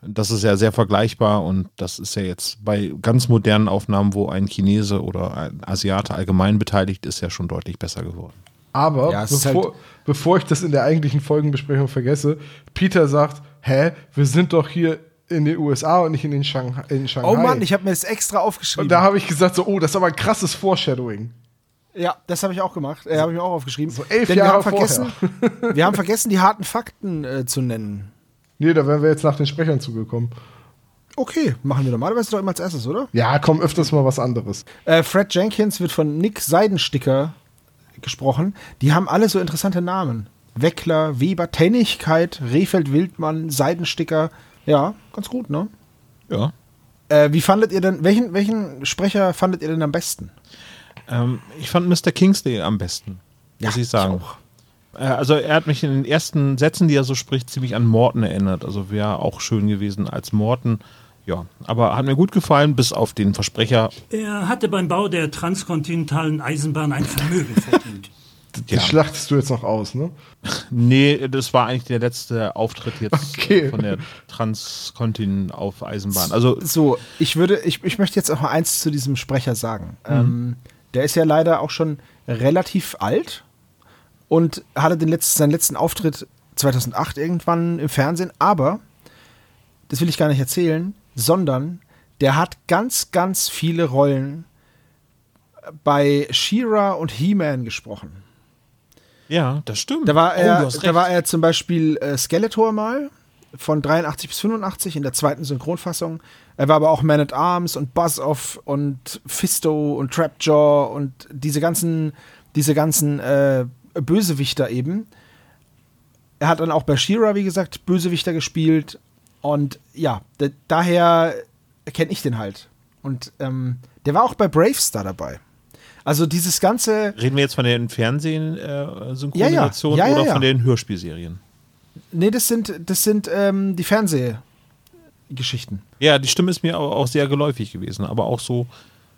Das ist ja sehr vergleichbar und das ist ja jetzt bei ganz modernen Aufnahmen, wo ein Chinese oder ein Asiate allgemein beteiligt ist, ja schon deutlich besser geworden. Aber Ja, bevor, halt- bevor ich das in der eigentlichen Folgenbesprechung vergesse, Peter sagt, hä, wir sind doch hier in den USA und nicht in, den Shanghai, in Shanghai. Oh Mann, ich habe mir das extra aufgeschrieben. und da habe ich gesagt, so, oh, das ist aber ein krasses Foreshadowing. Ja, das habe ich auch gemacht. Äh, habe ich mir auch aufgeschrieben. So elf Denn Jahre wir haben vergessen, wir haben vergessen, die harten Fakten äh, zu nennen. Nee, da wären wir jetzt nach den Sprechern zugekommen. Okay, machen wir normalerweise doch immer als erstes, oder? Ja, komm, öfters mal was anderes. Äh, Fred Jenkins wird von Nick Seidensticker gesprochen. Die haben alle so interessante Namen. Weckler, Weber, Tennigkeit, Rehfeld Wildmann, Seidensticker. Ja, ganz gut, ne? Ja. Äh, wie fandet ihr denn, welchen, welchen Sprecher fandet ihr denn am besten? Ähm, ich fand Mr. Kingsley am besten, muss Ja, ich sagen. ich auch. Äh, Also er hat mich in den ersten Sätzen, die er so spricht, ziemlich an Morton erinnert. Also wäre auch schön gewesen als Morton. Ja, aber hat mir gut gefallen, bis auf den Versprecher. Er hatte beim Bau der transkontinentalen Eisenbahn ein Vermögen verdient. Das Ja. schlachtest du jetzt noch aus, ne? Nee, das war eigentlich der letzte Auftritt jetzt Okay. äh, von der Transkontin auf Eisenbahn. Also So, ich würde, ich, ich möchte jetzt auch mal eins zu diesem Sprecher sagen. Ähm, der ist ja leider auch schon relativ alt und hatte den letzten, seinen letzten Auftritt 2008 irgendwann im Fernsehen, aber das will ich gar nicht erzählen, sondern der hat ganz, ganz viele Rollen bei She-Ra und He-Man gesprochen. ja, das stimmt. Da war Oh, er, hast da war er zum Beispiel äh, Skeletor mal von 83 bis 85 in der zweiten Synchronfassung. Er war aber auch Man at Arms und Buzz Off und Fisto und Trapjaw und diese ganzen, diese ganzen äh, Bösewichter eben. Er hat dann auch bei She-Ra, wie gesagt, Bösewichter gespielt. Und ja, da, daher kenne ich den halt. Und ähm, der war auch bei Bravestar dabei. Also dieses ganze, Reden wir jetzt von den Fernsehen-Synchronisationen Ja, ja. Ja, oder von den Hörspielserien? Nee, das sind, das sind ähm, die Fernsehgeschichten. Ja, die Stimme ist mir auch, auch sehr geläufig gewesen, aber auch so,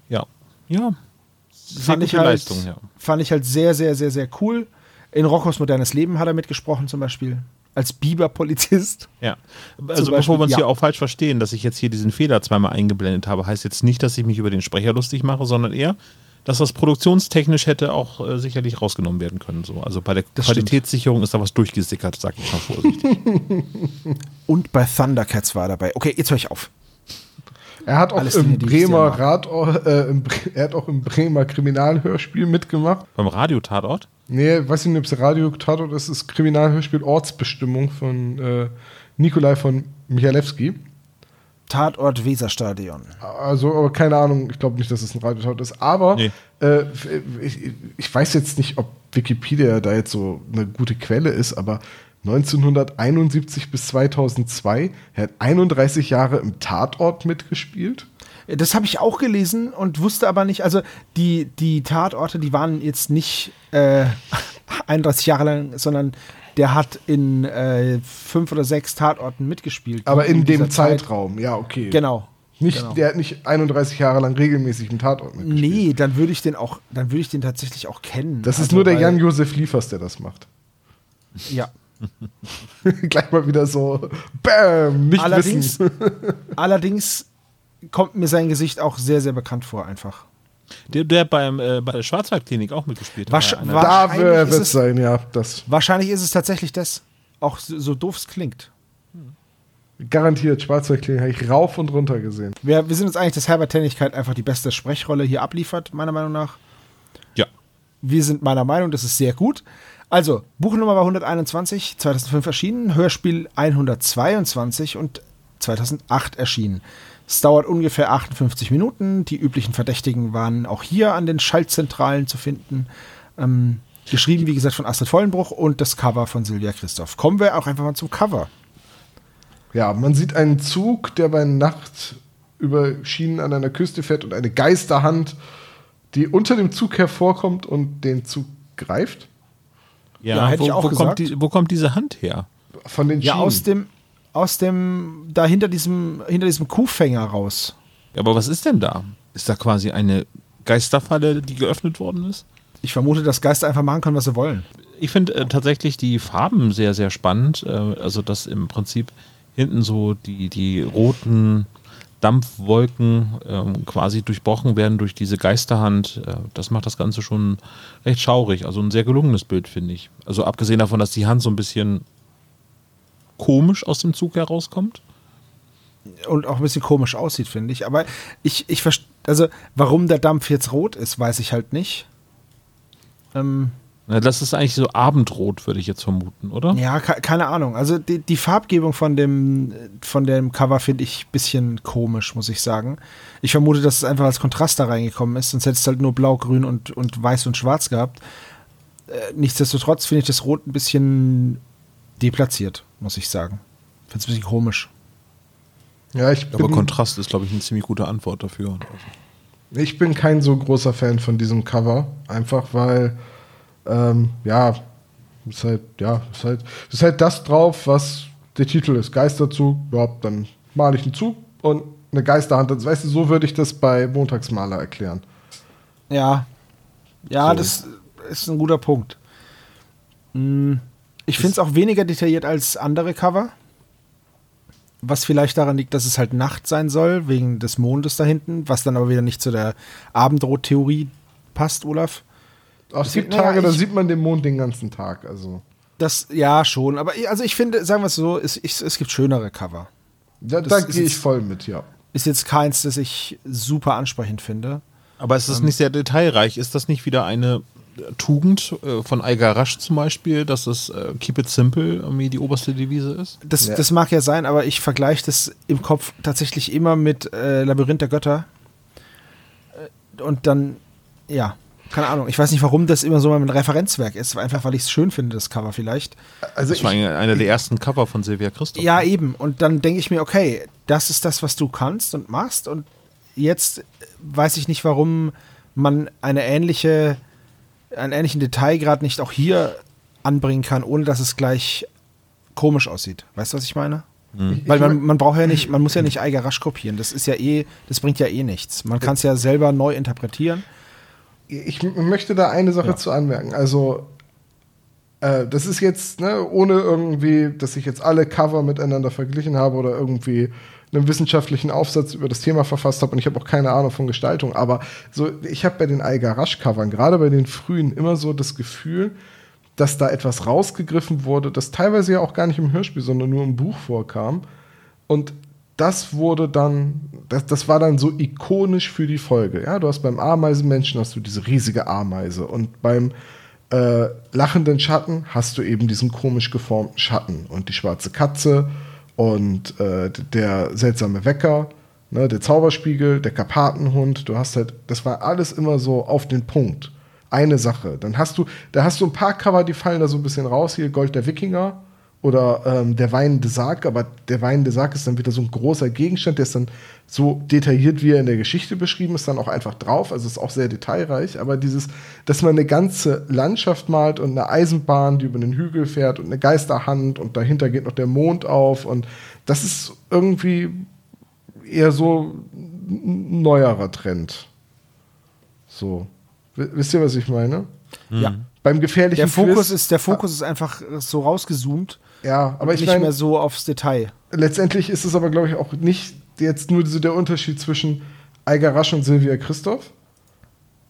ja, ja, Fand ich, halt, Leistung, ja. fand ich halt sehr, sehr, sehr, sehr cool. In Roccos modernes Leben hat er mitgesprochen, zum Beispiel. Als Biber-Polizist. Ja, also Beispiel, bevor wir uns ja. hier auch falsch verstehen, dass ich jetzt hier diesen Fehler zweimal eingeblendet habe, heißt jetzt nicht, dass ich mich über den Sprecher lustig mache, sondern eher, dass das produktionstechnisch hätte auch äh, sicherlich rausgenommen werden können. So. Also bei der Das Qualitätssicherung ist da was durchgesickert, sag ich mal vorsichtig. Und bei Thundercats war er dabei. Okay, jetzt höre ich auf. Er hat auch Alles im Dinge, Bremer. Rat, äh, im, er hat auch im Bremer Kriminalhörspiel mitgemacht. Beim Radiotatort? Nee, weiß ich nicht, ob es Radio Tatort ist, das Kriminalhörspiel Ortsbestimmung von äh, Nikolai von Michalewski. Tatort Weserstadion. Also, aber keine Ahnung, ich glaube nicht, dass es ein Radiotat ist. Aber Nee. äh, ich, ich weiß jetzt nicht, ob Wikipedia da jetzt so eine gute Quelle ist, aber 1971 bis 2002, er hat 31 Jahre im Tatort mitgespielt. Das habe ich auch gelesen und wusste aber nicht, also die, die Tatorte, die waren jetzt nicht äh, 31 Jahre lang, sondern der hat in äh, fünf oder sechs Tatorten mitgespielt. Aber in, dieser dem Zeit. Zeitraum, ja, okay. Genau. Nicht, genau. Der hat nicht 31 Jahre lang regelmäßig im Tatort mitgespielt. Nee, dann würde ich den auch, dann würde ich den tatsächlich auch kennen. Das ist Also, nur der Jan-Josef Liefers, der das macht. Ja. Gleich mal wieder so, bam, nicht Allerdings, wissen. allerdings kommt mir sein Gesicht auch sehr, sehr bekannt vor, einfach. Der, der beim, äh, bei der Schwarzwaldklinik auch mitgespielt Wasch- hat. Da wahrscheinlich wird ist es- es sein, ja. Das Wahrscheinlich ist es tatsächlich das, auch so, so doof es klingt. garantiert, Schwarzwaldklinik habe ich rauf und runter gesehen. Wir, wir sind uns eigentlich, dass Herbert Tennigkeit einfach die beste Sprechrolle hier abliefert, meiner Meinung nach. ja. Wir sind meiner Meinung, das ist sehr gut. Also, Buchnummer war 121, 2005 erschienen, Hörspiel 122 und 2008 erschienen. Es dauert ungefähr 58 Minuten. Die üblichen Verdächtigen waren auch hier an den Schaltzentralen zu finden. Ähm, geschrieben, wie gesagt, von Astrid Vollenbruch und das Cover von Silvia Christoph. Kommen wir auch einfach mal zum Cover. Ja, man sieht einen Zug, der bei Nacht über Schienen an einer Küste fährt und eine Geisterhand, die unter dem Zug hervorkommt und den Zug greift. Ja, hätte wo, ich auch wo, gesagt. kommt die, wo kommt diese Hand her? Von den Ja, Schienen. aus dem, aus dem, da hinter diesem, hinter diesem Kuhfänger raus. Ja, aber was ist denn da? Ist da quasi eine Geisterfalle, die geöffnet worden ist? Ich vermute, dass Geister einfach machen können, was sie wollen. Ich finde äh, tatsächlich die Farben sehr, sehr spannend. Äh, also, dass im Prinzip hinten so die, die roten Dampfwolken ähm, quasi durchbrochen werden durch diese Geisterhand. Äh, das macht das Ganze schon recht schaurig. Also ein sehr gelungenes Bild, finde ich. Also abgesehen davon, dass die Hand so ein bisschen komisch aus dem Zug herauskommt. Und auch ein bisschen komisch aussieht, finde ich. Aber ich, ich verstehe, also warum der Dampf jetzt rot ist, weiß ich halt nicht. Ähm, Das ist eigentlich so Abendrot, würde ich jetzt vermuten, oder? ja, ke- keine Ahnung. Also die, die Farbgebung von dem, von dem Cover finde ich ein bisschen komisch, muss ich sagen. Ich vermute, dass es einfach als Kontrast da reingekommen ist, sonst hätte es halt nur blau, grün und, und weiß und schwarz gehabt. Äh, nichtsdestotrotz finde ich das Rot ein bisschen deplatziert, muss ich sagen. Finde es ein bisschen komisch. ja, ich Aber bin, Kontrast ist, glaube ich, eine ziemlich gute Antwort dafür. ich bin kein so großer Fan von diesem Cover. Einfach weil, ähm, ja, ist halt, ja, ist halt, ist halt das drauf, was der Titel ist. Geisterzug, ja, dann male ich einen Zug und eine Geisterhand. Das, weißt du, so würde ich das bei Montagsmaler erklären. Ja. Ja, So. das ist ein guter Punkt. Mm, Ich finde es auch weniger detailliert als andere Cover. Was vielleicht daran liegt, dass es halt Nacht sein soll, wegen des Mondes da hinten, was dann aber wieder nicht zu der Abendrot-Theorie passt, Olaf. Auch es gibt Tage, da ich- sieht man den Mond den ganzen Tag. Also, Das, ja, schon. Aber ich- also ich finde, sagen wir es so, es, ich, es gibt schönere Cover. da, Das da ist gehe ich voll mit, ja. Ist jetzt keins, das ich super ansprechend finde. Aber es ist nicht sehr detailreich. Ist das nicht wieder eine äh, Tugend äh, von Eiger Rasch zum Beispiel, dass es äh, Keep it simple irgendwie die oberste Devise ist? Das, Ja. das mag ja sein, aber ich vergleiche das im Kopf tatsächlich immer mit äh, Labyrinth der Götter. Äh, Und dann, ja, keine Ahnung. Ich weiß nicht, warum das immer so mein Referenzwerk ist. Einfach, weil ich es schön finde, das Cover vielleicht. Also Das war ich, eine einer der ersten Cover von Silvia Christoph. Ja, eben. Und dann denke ich mir, okay, das ist das, was du kannst und machst. Und jetzt weiß ich nicht, warum man eine ähnliche, einen ähnlichen Detailgrad nicht auch hier anbringen kann, ohne dass es gleich komisch aussieht. Weißt du, was ich meine? Weil man, man braucht ja nicht, man muss ja nicht Eiger rasch kopieren. Das ist ja eh, das bringt ja eh nichts. Man kann es ja selber neu interpretieren. Ich möchte da eine Sache zu anmerken. Also, äh, das ist jetzt, ne, ohne irgendwie, dass ich jetzt alle Cover miteinander verglichen habe oder irgendwie einen wissenschaftlichen Aufsatz über das Thema verfasst habe und ich habe auch keine Ahnung von Gestaltung, aber so, ich habe bei den Eiger Rasch-Covern, gerade bei den frühen, immer so das Gefühl, dass da etwas rausgegriffen wurde, das teilweise ja auch gar nicht im Hörspiel, sondern nur im Buch vorkam. Und das wurde dann, das, das war dann so ikonisch für die Folge. Ja, du hast beim Ameisenmenschen hast du diese riesige Ameise und beim äh, lachenden Schatten hast du eben diesen komisch geformten Schatten und die schwarze Katze und äh, der seltsame Wecker, ne, der Zauberspiegel, der Karpatenhund. Du hast halt, das war alles immer so auf den Punkt. Eine Sache. Dann hast du, da hast du ein paar Cover, die fallen da so ein bisschen raus. Hier Gold der Wikinger oder ähm, der weinende Sarg, aber der weinende Sarg ist dann wieder so ein großer Gegenstand, der ist dann so detailliert, wie er in der Geschichte beschrieben ist, dann auch einfach drauf. Also ist auch sehr detailreich. Aber dieses, dass man eine ganze Landschaft malt und eine Eisenbahn, die über den Hügel fährt und eine Geisterhand und dahinter geht noch der Mond auf und das ist irgendwie eher so ein neuerer Trend. So. W- Wisst ihr, was ich meine? Ja. Beim gefährlichen Der Fokus Quiz- ist, der Fokus ist einfach so rausgezoomt. ja, aber ich nicht meine, mehr so aufs Detail. letztendlich ist es aber, glaube ich, auch nicht jetzt nur so der Unterschied zwischen Eiger Rasch und Silvia Christoph,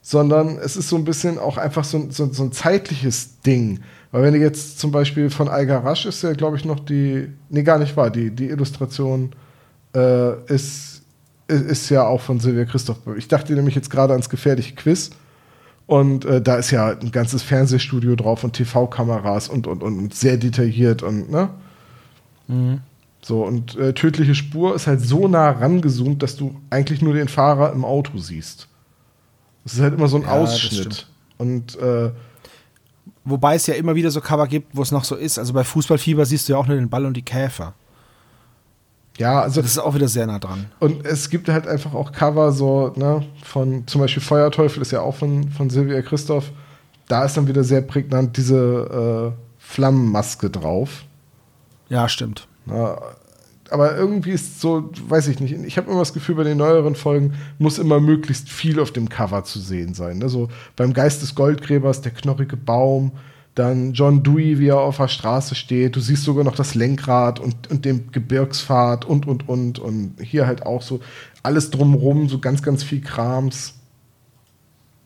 sondern es ist so ein bisschen auch einfach so, ein- so, so ein zeitliches Ding. Weil wenn du jetzt zum Beispiel von Eiger Rasch ist ja, glaube ich, noch die, nee, gar nicht wahr, die, die Illustration äh, ist, ist, ist ja auch von Silvia Christoph. Ich dachte nämlich jetzt gerade ans gefährliche Quiz. Und äh, da ist ja ein ganzes Fernsehstudio drauf und TV-Kameras und, und, und, und sehr detailliert und, ne? So, und äh, tödliche Spur ist halt so nah rangezoomt, dass du eigentlich nur den Fahrer im Auto siehst. Das ist halt immer so ein Ja, Ausschnitt. Und äh, Wobei es ja immer wieder so Cover gibt, wo es noch so ist. Also bei Fußballfieber siehst du ja auch nur den Ball und die Käfer. Ja, also Das ist auch wieder sehr nah dran. Und es gibt halt einfach auch Cover, so, ne, von zum Beispiel Feuerteufel ist ja auch von, von Silvia Christoph. Da ist dann wieder sehr prägnant diese äh, Flammenmaske drauf. Ja, stimmt. Ja, aber irgendwie ist so, weiß ich nicht, ich habe immer das Gefühl, bei den neueren Folgen muss immer möglichst viel auf dem Cover zu sehen sein. Ne? So beim Geist des Goldgräbers, der knorrige Baum, dann John Dewey, wie er auf der Straße steht. Du siehst sogar noch das Lenkrad und, und den Gebirgspfad und, und, und. Und hier halt auch so alles drumrum, so ganz, ganz viel Krams.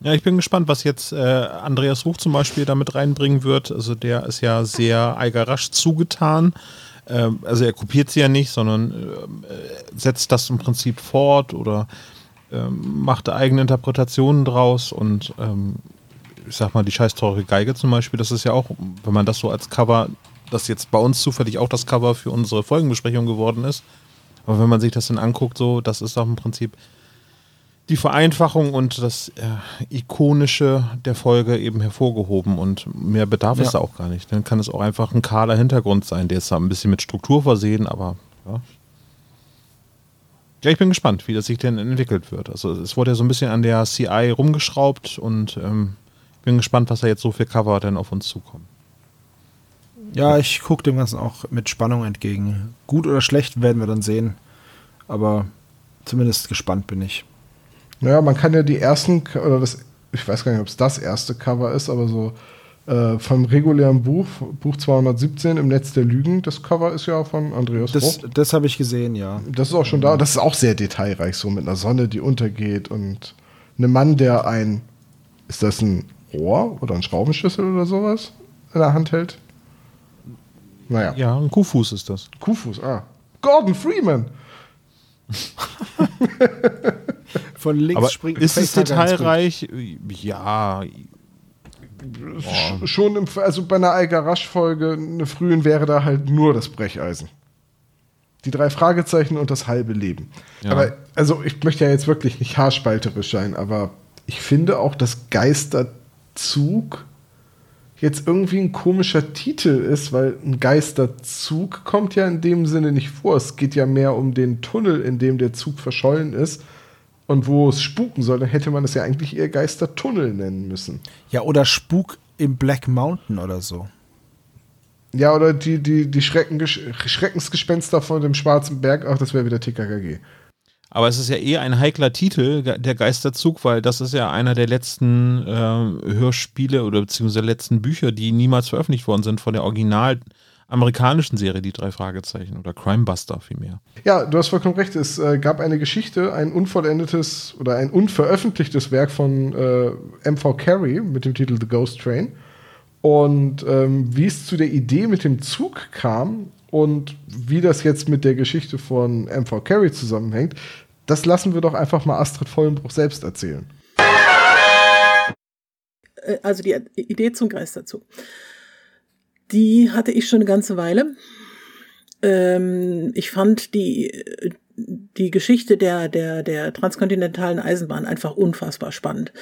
Ja, ich bin gespannt, was jetzt äh, Andreas Ruch zum Beispiel damit reinbringen wird. Also der ist ja sehr Eiger Rasch zugetan. Ähm, also er kopiert sie ja nicht, sondern äh, setzt das im Prinzip fort oder ähm, macht eigene Interpretationen draus und ähm, ich sag mal, die scheiß teure Geige zum Beispiel, das ist ja auch, wenn man das so als Cover, das jetzt bei uns zufällig auch das Cover für unsere Folgenbesprechung geworden ist, aber wenn man sich das dann anguckt, so, das ist auch im Prinzip die Vereinfachung und das äh, Ikonische der Folge eben hervorgehoben und mehr bedarf es Ja. da auch gar nicht. Dann kann es auch einfach ein kahler Hintergrund sein, der ist da ein bisschen mit Struktur versehen, aber ja. Ja, ich bin gespannt, wie das sich denn entwickelt wird. Also es wurde ja so ein bisschen an der CI rumgeschraubt und ähm, bin gespannt, was da jetzt so für Cover denn auf uns zukommen. Ja, ich gucke dem Ganzen auch mit Spannung entgegen. Gut oder schlecht werden wir dann sehen. Aber zumindest gespannt bin ich. Naja, man kann ja die ersten, oder das, ich weiß gar nicht, ob es das erste Cover ist, aber so äh, vom regulären Buch, Buch 217 im Netz der Lügen, das Cover ist ja von Andreas Das, Bruch. das habe ich gesehen, ja. Das ist auch schon da. Das ist auch sehr detailreich, so mit einer Sonne, die untergeht und einem Mann, der ein, ist das ein Rohr oder ein Schraubenschlüssel oder sowas in der Hand hält? Naja, Ja, ein Kuhfuß ist das. Kuhfuß, ah. Gordon Freeman. Von links Aber springt ist es detailreich? Ja, Sch- Schon im, also bei einer Eiger Rasch-Folge, eine frühen wäre da halt nur das Brecheisen. Die drei Fragezeichen und das halbe Leben. Ja. Aber, also ich möchte ja jetzt wirklich nicht haarspalterisch sein, aber ich finde auch, dass Geisterzug jetzt irgendwie ein komischer Titel ist, weil ein Geisterzug kommt ja in dem Sinne nicht vor. Es geht ja mehr um den Tunnel, in dem der Zug verschollen ist und wo es spuken soll. Dann hätte man es ja eigentlich eher Geistertunnel nennen müssen. Ja, oder Spuk im Black Mountain oder so. Ja, oder die, die, die Schreckensgespenster von dem Schwarzen Berg, ach, das wäre wieder TKKG. Aber es ist ja eher ein heikler Titel, der Geisterzug, weil das ist ja einer der letzten äh, Hörspiele oder beziehungsweise letzten Bücher, die niemals veröffentlicht worden sind von der original amerikanischen Serie, die drei Fragezeichen oder Crimebuster vielmehr. Ja, du hast vollkommen recht. Es äh, gab eine Geschichte, ein unvollendetes oder ein unveröffentlichtes Werk von äh, MV Carey mit dem Titel The Ghost Train. Und ähm, wie es zu der Idee mit dem Zug kam und wie das jetzt mit der Geschichte von MV Carey zusammenhängt, das lassen wir doch einfach mal Astrid Vollenbruch selbst erzählen. äh, also die Idee zum Geisterzug, die hatte ich schon eine ganze Weile. Ähm, ich fand die, die Geschichte der, der, der transkontinentalen Eisenbahn einfach unfassbar spannend.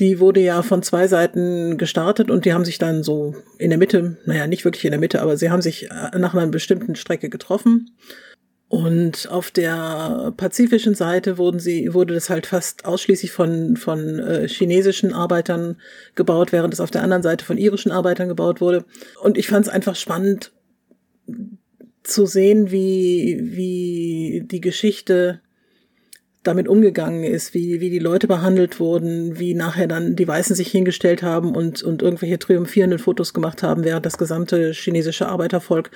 Die wurde ja von zwei Seiten gestartet und die haben sich dann so in der Mitte, naja, nicht wirklich in der Mitte, aber sie haben sich äh, nach einer bestimmten Strecke getroffen. Und auf der pazifischen Seite wurden sie, wurde das halt fast ausschließlich von, von äh, chinesischen Arbeitern gebaut, während es auf der anderen Seite von irischen Arbeitern gebaut wurde. Und ich fand es einfach spannend zu sehen, wie, wie die Geschichte damit umgegangen ist, wie, wie die Leute behandelt wurden, wie nachher dann die Weißen sich hingestellt haben und, und irgendwelche triumphierenden Fotos gemacht haben, während das gesamte chinesische Arbeitervolk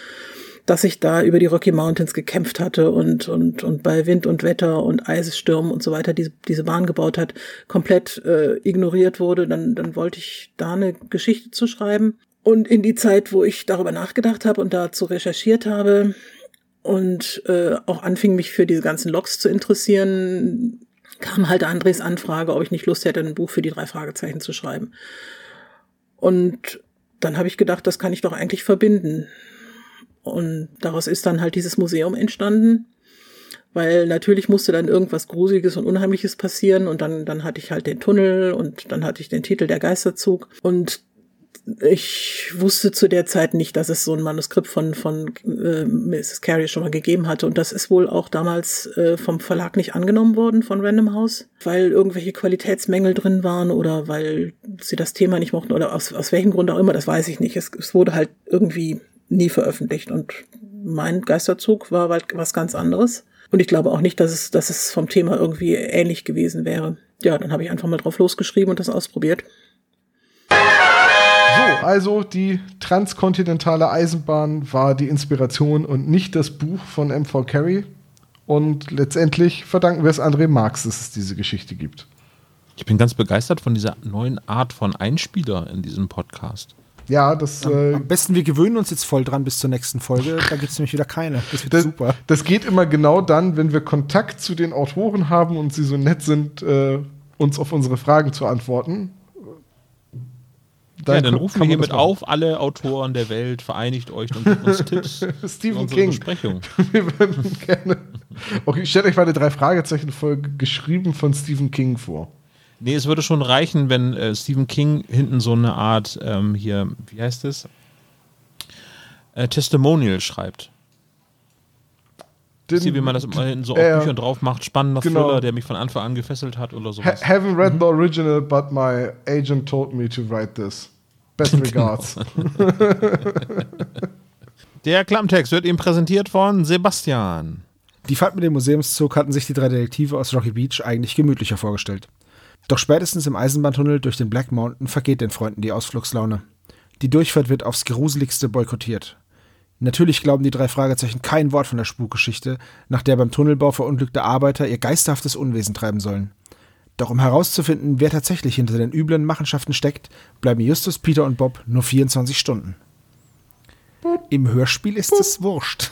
dass sich da über die Rocky Mountains gekämpft hatte und, und, und bei Wind und Wetter und Eisstürmen und so weiter diese, diese Bahn gebaut hat, komplett äh, ignoriert wurde, dann, dann wollte ich da eine Geschichte zu schreiben. Und in die Zeit, wo ich darüber nachgedacht habe und dazu recherchiert habe und äh, auch anfing, mich für diese ganzen Logs zu interessieren, kam halt Andres Anfrage, ob ich nicht Lust hätte, ein Buch für die drei Fragezeichen zu schreiben. Und dann habe ich gedacht, das kann ich doch eigentlich verbinden. Und daraus ist dann halt dieses Museum entstanden, weil natürlich musste dann irgendwas Gruseliges und Unheimliches passieren und dann, dann hatte ich halt den Tunnel und dann hatte ich den Titel Der Geisterzug und ich wusste zu der Zeit nicht, dass es so ein Manuskript von, von äh, Mrs. Carey schon mal gegeben hatte. Und das ist wohl auch damals äh, vom Verlag nicht angenommen worden, von Random House, weil irgendwelche Qualitätsmängel drin waren oder weil sie das Thema nicht mochten oder aus, aus welchem Grund auch immer, das weiß ich nicht. Es, es wurde halt irgendwie nie veröffentlicht. Und mein Geisterzug war halt was ganz anderes. Und ich glaube auch nicht, dass es, dass es vom Thema irgendwie ähnlich gewesen wäre. Ja, dann habe ich einfach mal drauf losgeschrieben und das ausprobiert. So, also die transkontinentale Eisenbahn war die Inspiration und nicht das Buch von MV Carey. Und letztendlich verdanken wir es André Marx, dass es diese Geschichte gibt. Ich bin ganz begeistert von dieser neuen Art von Einspieler in diesem Podcast. Ja, das. Am, äh, am besten, wir gewöhnen uns jetzt voll dran bis zur nächsten Folge. Da gibt es nämlich wieder keine. Das wird das, super. das geht immer genau dann, wenn wir Kontakt zu den Autoren haben und sie so nett sind, äh, uns auf unsere Fragen zu antworten. ja, dann rufen wir hiermit auf, alle Autoren der Welt, vereinigt euch und gebt uns Tipps Stephen King. Besprechung. Wir würden gerne. Okay, stellt euch mal eine Drei-Fragezeichen-Folge geschrieben von Stephen King vor. Nee, es würde schon reichen, wenn äh, Stephen King hinten so eine Art, ähm, hier, wie heißt es? Äh, Testimonial schreibt. Den- Sieh, wie man das immer hinten so auf ja. Büchern drauf macht. Spannender Genau. Thriller, der mich von Anfang an gefesselt hat oder Ha sowas. haven't read the original, but my agent told me to write this. Best Genau. regards. Der Klammtext wird ihm präsentiert von Sebastian. Die Fahrt mit dem Museumszug hatten sich die drei Detektive aus Rocky Beach eigentlich gemütlicher vorgestellt. Doch spätestens im Eisenbahntunnel durch den Black Mountain vergeht den Freunden die Ausflugslaune. Die Durchfahrt wird aufs Gruseligste boykottiert. Natürlich glauben die drei Fragezeichen kein Wort von der Spukgeschichte, nach der beim Tunnelbau verunglückte Arbeiter ihr geisterhaftes Unwesen treiben sollen. Doch um herauszufinden, wer tatsächlich hinter den üblen Machenschaften steckt, bleiben Justus, Peter und Bob nur 24 Stunden. Im Hörspiel ist es wurscht.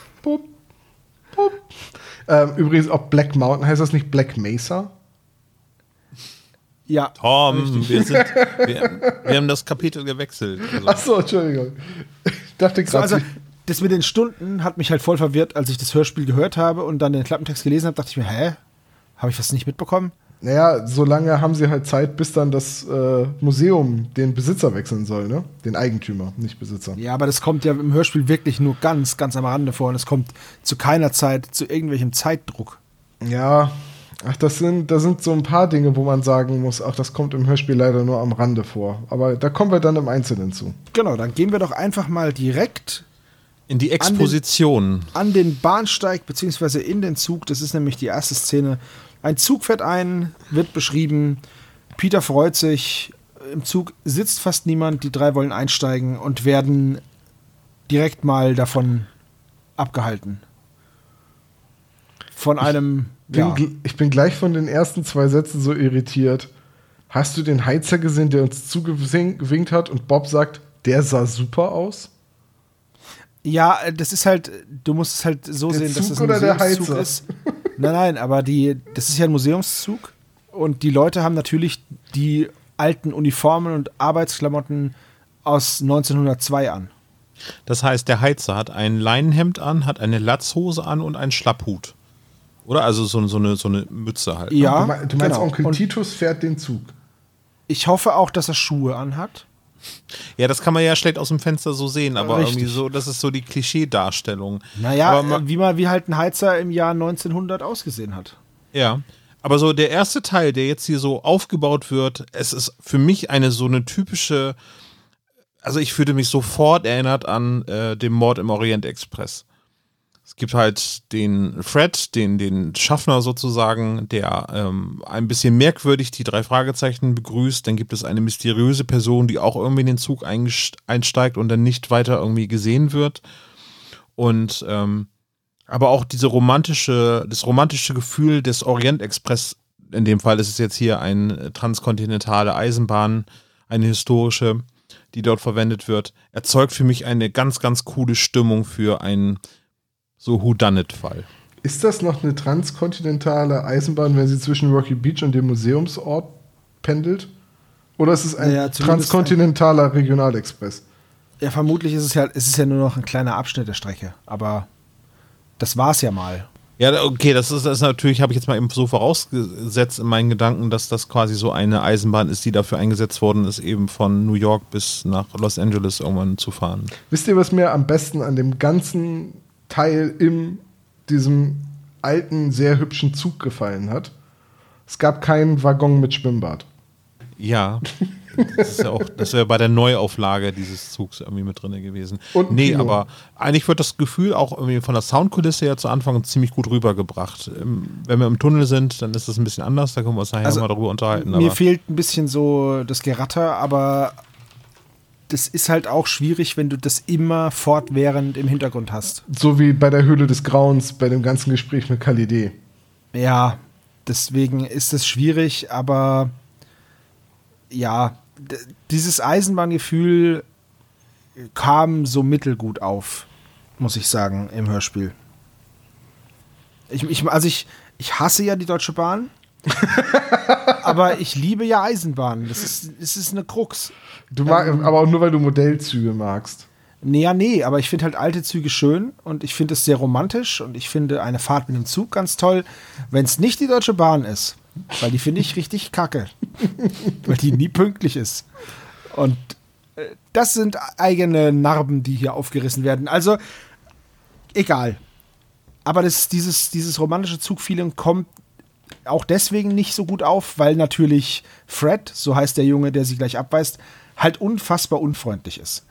Ähm, übrigens, auch Black Mountain heißt das nicht Black Mesa? Ja, Tom, wir, sind, wir, wir haben das Kapitel gewechselt. Also, Achso, Entschuldigung. Ich dachte So, gerade, also, das mit den Stunden hat mich halt voll verwirrt, als ich das Hörspiel gehört habe und dann den Klappentext gelesen habe, dachte ich mir, hä? Habe ich was nicht mitbekommen? naja, so lange haben sie halt Zeit, bis dann das äh, Museum den Besitzer wechseln soll, ne? Den Eigentümer, nicht Besitzer. Ja, aber das kommt ja im Hörspiel wirklich nur ganz, ganz am Rande vor und es kommt zu keiner Zeit zu irgendwelchem Zeitdruck. Ja, ach, das sind, da sind so ein paar Dinge, wo man sagen muss, ach, das kommt im Hörspiel leider nur am Rande vor. Aber da kommen wir dann im Einzelnen zu. Genau, dann gehen wir doch einfach mal direkt in die Exposition. an den Bahnsteig beziehungsweise in den Zug. Das ist nämlich die erste Szene. Ein Zug fährt ein, wird beschrieben. Peter freut sich. Im Zug sitzt fast niemand. Die drei wollen einsteigen und werden direkt mal davon abgehalten. Von einem. Bin, Ja, Ich bin gleich von den ersten zwei Sätzen so irritiert. Hast du den Heizer gesehen, der uns zugewinkt hat und Bob sagt, der sah super aus? ja, das ist halt, du musst es halt so Der sehen, dass Zug es ein oder der Museumszug Heizer? ist. Nein, nein, aber die, das ist ja ein Museumszug und die Leute haben natürlich die alten Uniformen und Arbeitsklamotten aus 1902 an. Das heißt, der Heizer hat ein Leinenhemd an, hat eine Latzhose an und einen Schlapphut. Oder? Also so, so, eine, so eine Mütze halt. ne? Ja, du, mein, du meinst, genau. Onkel Und Titus fährt den Zug. ich hoffe auch, dass er Schuhe anhat. Ja, das kann man ja schlecht aus dem Fenster so sehen, aber Richtig. irgendwie so, das ist so die Klischee-Darstellung. Naja, äh, wie, mal, wie halt ein Heizer im Jahr 1900 ausgesehen hat. Ja. Aber so der erste Teil, der jetzt hier so aufgebaut wird, es ist für mich eine so eine typische, also ich fühlte mich sofort erinnert an äh, den Mord im Orient Express. Es gibt halt den Fred, den, den Schaffner sozusagen, der ähm, ein bisschen merkwürdig die drei Fragezeichen begrüßt. Dann gibt es eine mysteriöse Person, die auch irgendwie in den Zug einsteigt und dann nicht weiter irgendwie gesehen wird. Und ähm, aber auch diese romantische, das romantische Gefühl des Orient Express, in dem Fall ist es jetzt hier eine transkontinentale Eisenbahn, eine historische, die dort verwendet wird, erzeugt für mich eine ganz, ganz coole Stimmung für einen so Whodunit-Fall. Ist das noch eine transkontinentale Eisenbahn, wenn sie zwischen Rocky Beach und dem Museumsort pendelt? Oder ist es ein Naja, transkontinentaler Regionalexpress? Ja, vermutlich ist es ja, es ist ja nur noch ein kleiner Abschnitt der Strecke, aber das war's ja mal. Ja, okay, das ist, das ist natürlich, habe ich jetzt mal eben so vorausgesetzt in meinen Gedanken, dass das quasi so eine Eisenbahn ist, die dafür eingesetzt worden ist, eben von New York bis nach Los Angeles irgendwann zu fahren. Wisst ihr, was mir am besten an dem ganzen Teil in diesem alten, sehr hübschen Zug gefallen hat? Es gab keinen Waggon mit Schwimmbad. Ja, das ist ja auch, das wäre bei der Neuauflage dieses Zugs irgendwie mit drin gewesen. Und nee, Kino. aber eigentlich wird das Gefühl auch irgendwie von der Soundkulisse her zu Anfang ziemlich gut rübergebracht. Ähm, Wenn wir im Tunnel sind, dann ist das ein bisschen anders, da können wir uns nachher Also, mal darüber unterhalten. Mir fehlt ein bisschen so das Geratter, aber das ist halt auch schwierig, wenn du das immer fortwährend im Hintergrund hast. So wie bei der Höhle des Grauens, bei dem ganzen Gespräch mit Khalidé. Ja, deswegen ist es schwierig, aber ja, dieses Eisenbahngefühl kam so mittelgut auf, muss ich sagen, im Hörspiel. Ich, ich, also ich, ich hasse ja die Deutsche Bahn, aber ich liebe ja Eisenbahnen. Das ist, das ist eine Krux. Du mag, aber auch nur, weil du Modellzüge magst. Nee, ja, nee, aber ich finde halt alte Züge schön und ich finde es sehr romantisch und ich finde eine Fahrt mit dem Zug ganz toll, wenn es nicht die Deutsche Bahn ist. Weil die finde ich richtig kacke. weil die nie pünktlich ist. Und äh, das sind eigene Narben, die hier aufgerissen werden. Also, egal. Aber das, dieses, dieses romantische Zugfeeling kommt auch deswegen nicht so gut auf, weil natürlich Fred, so heißt der Junge, der sie gleich abweist, halt unfassbar unfreundlich ist.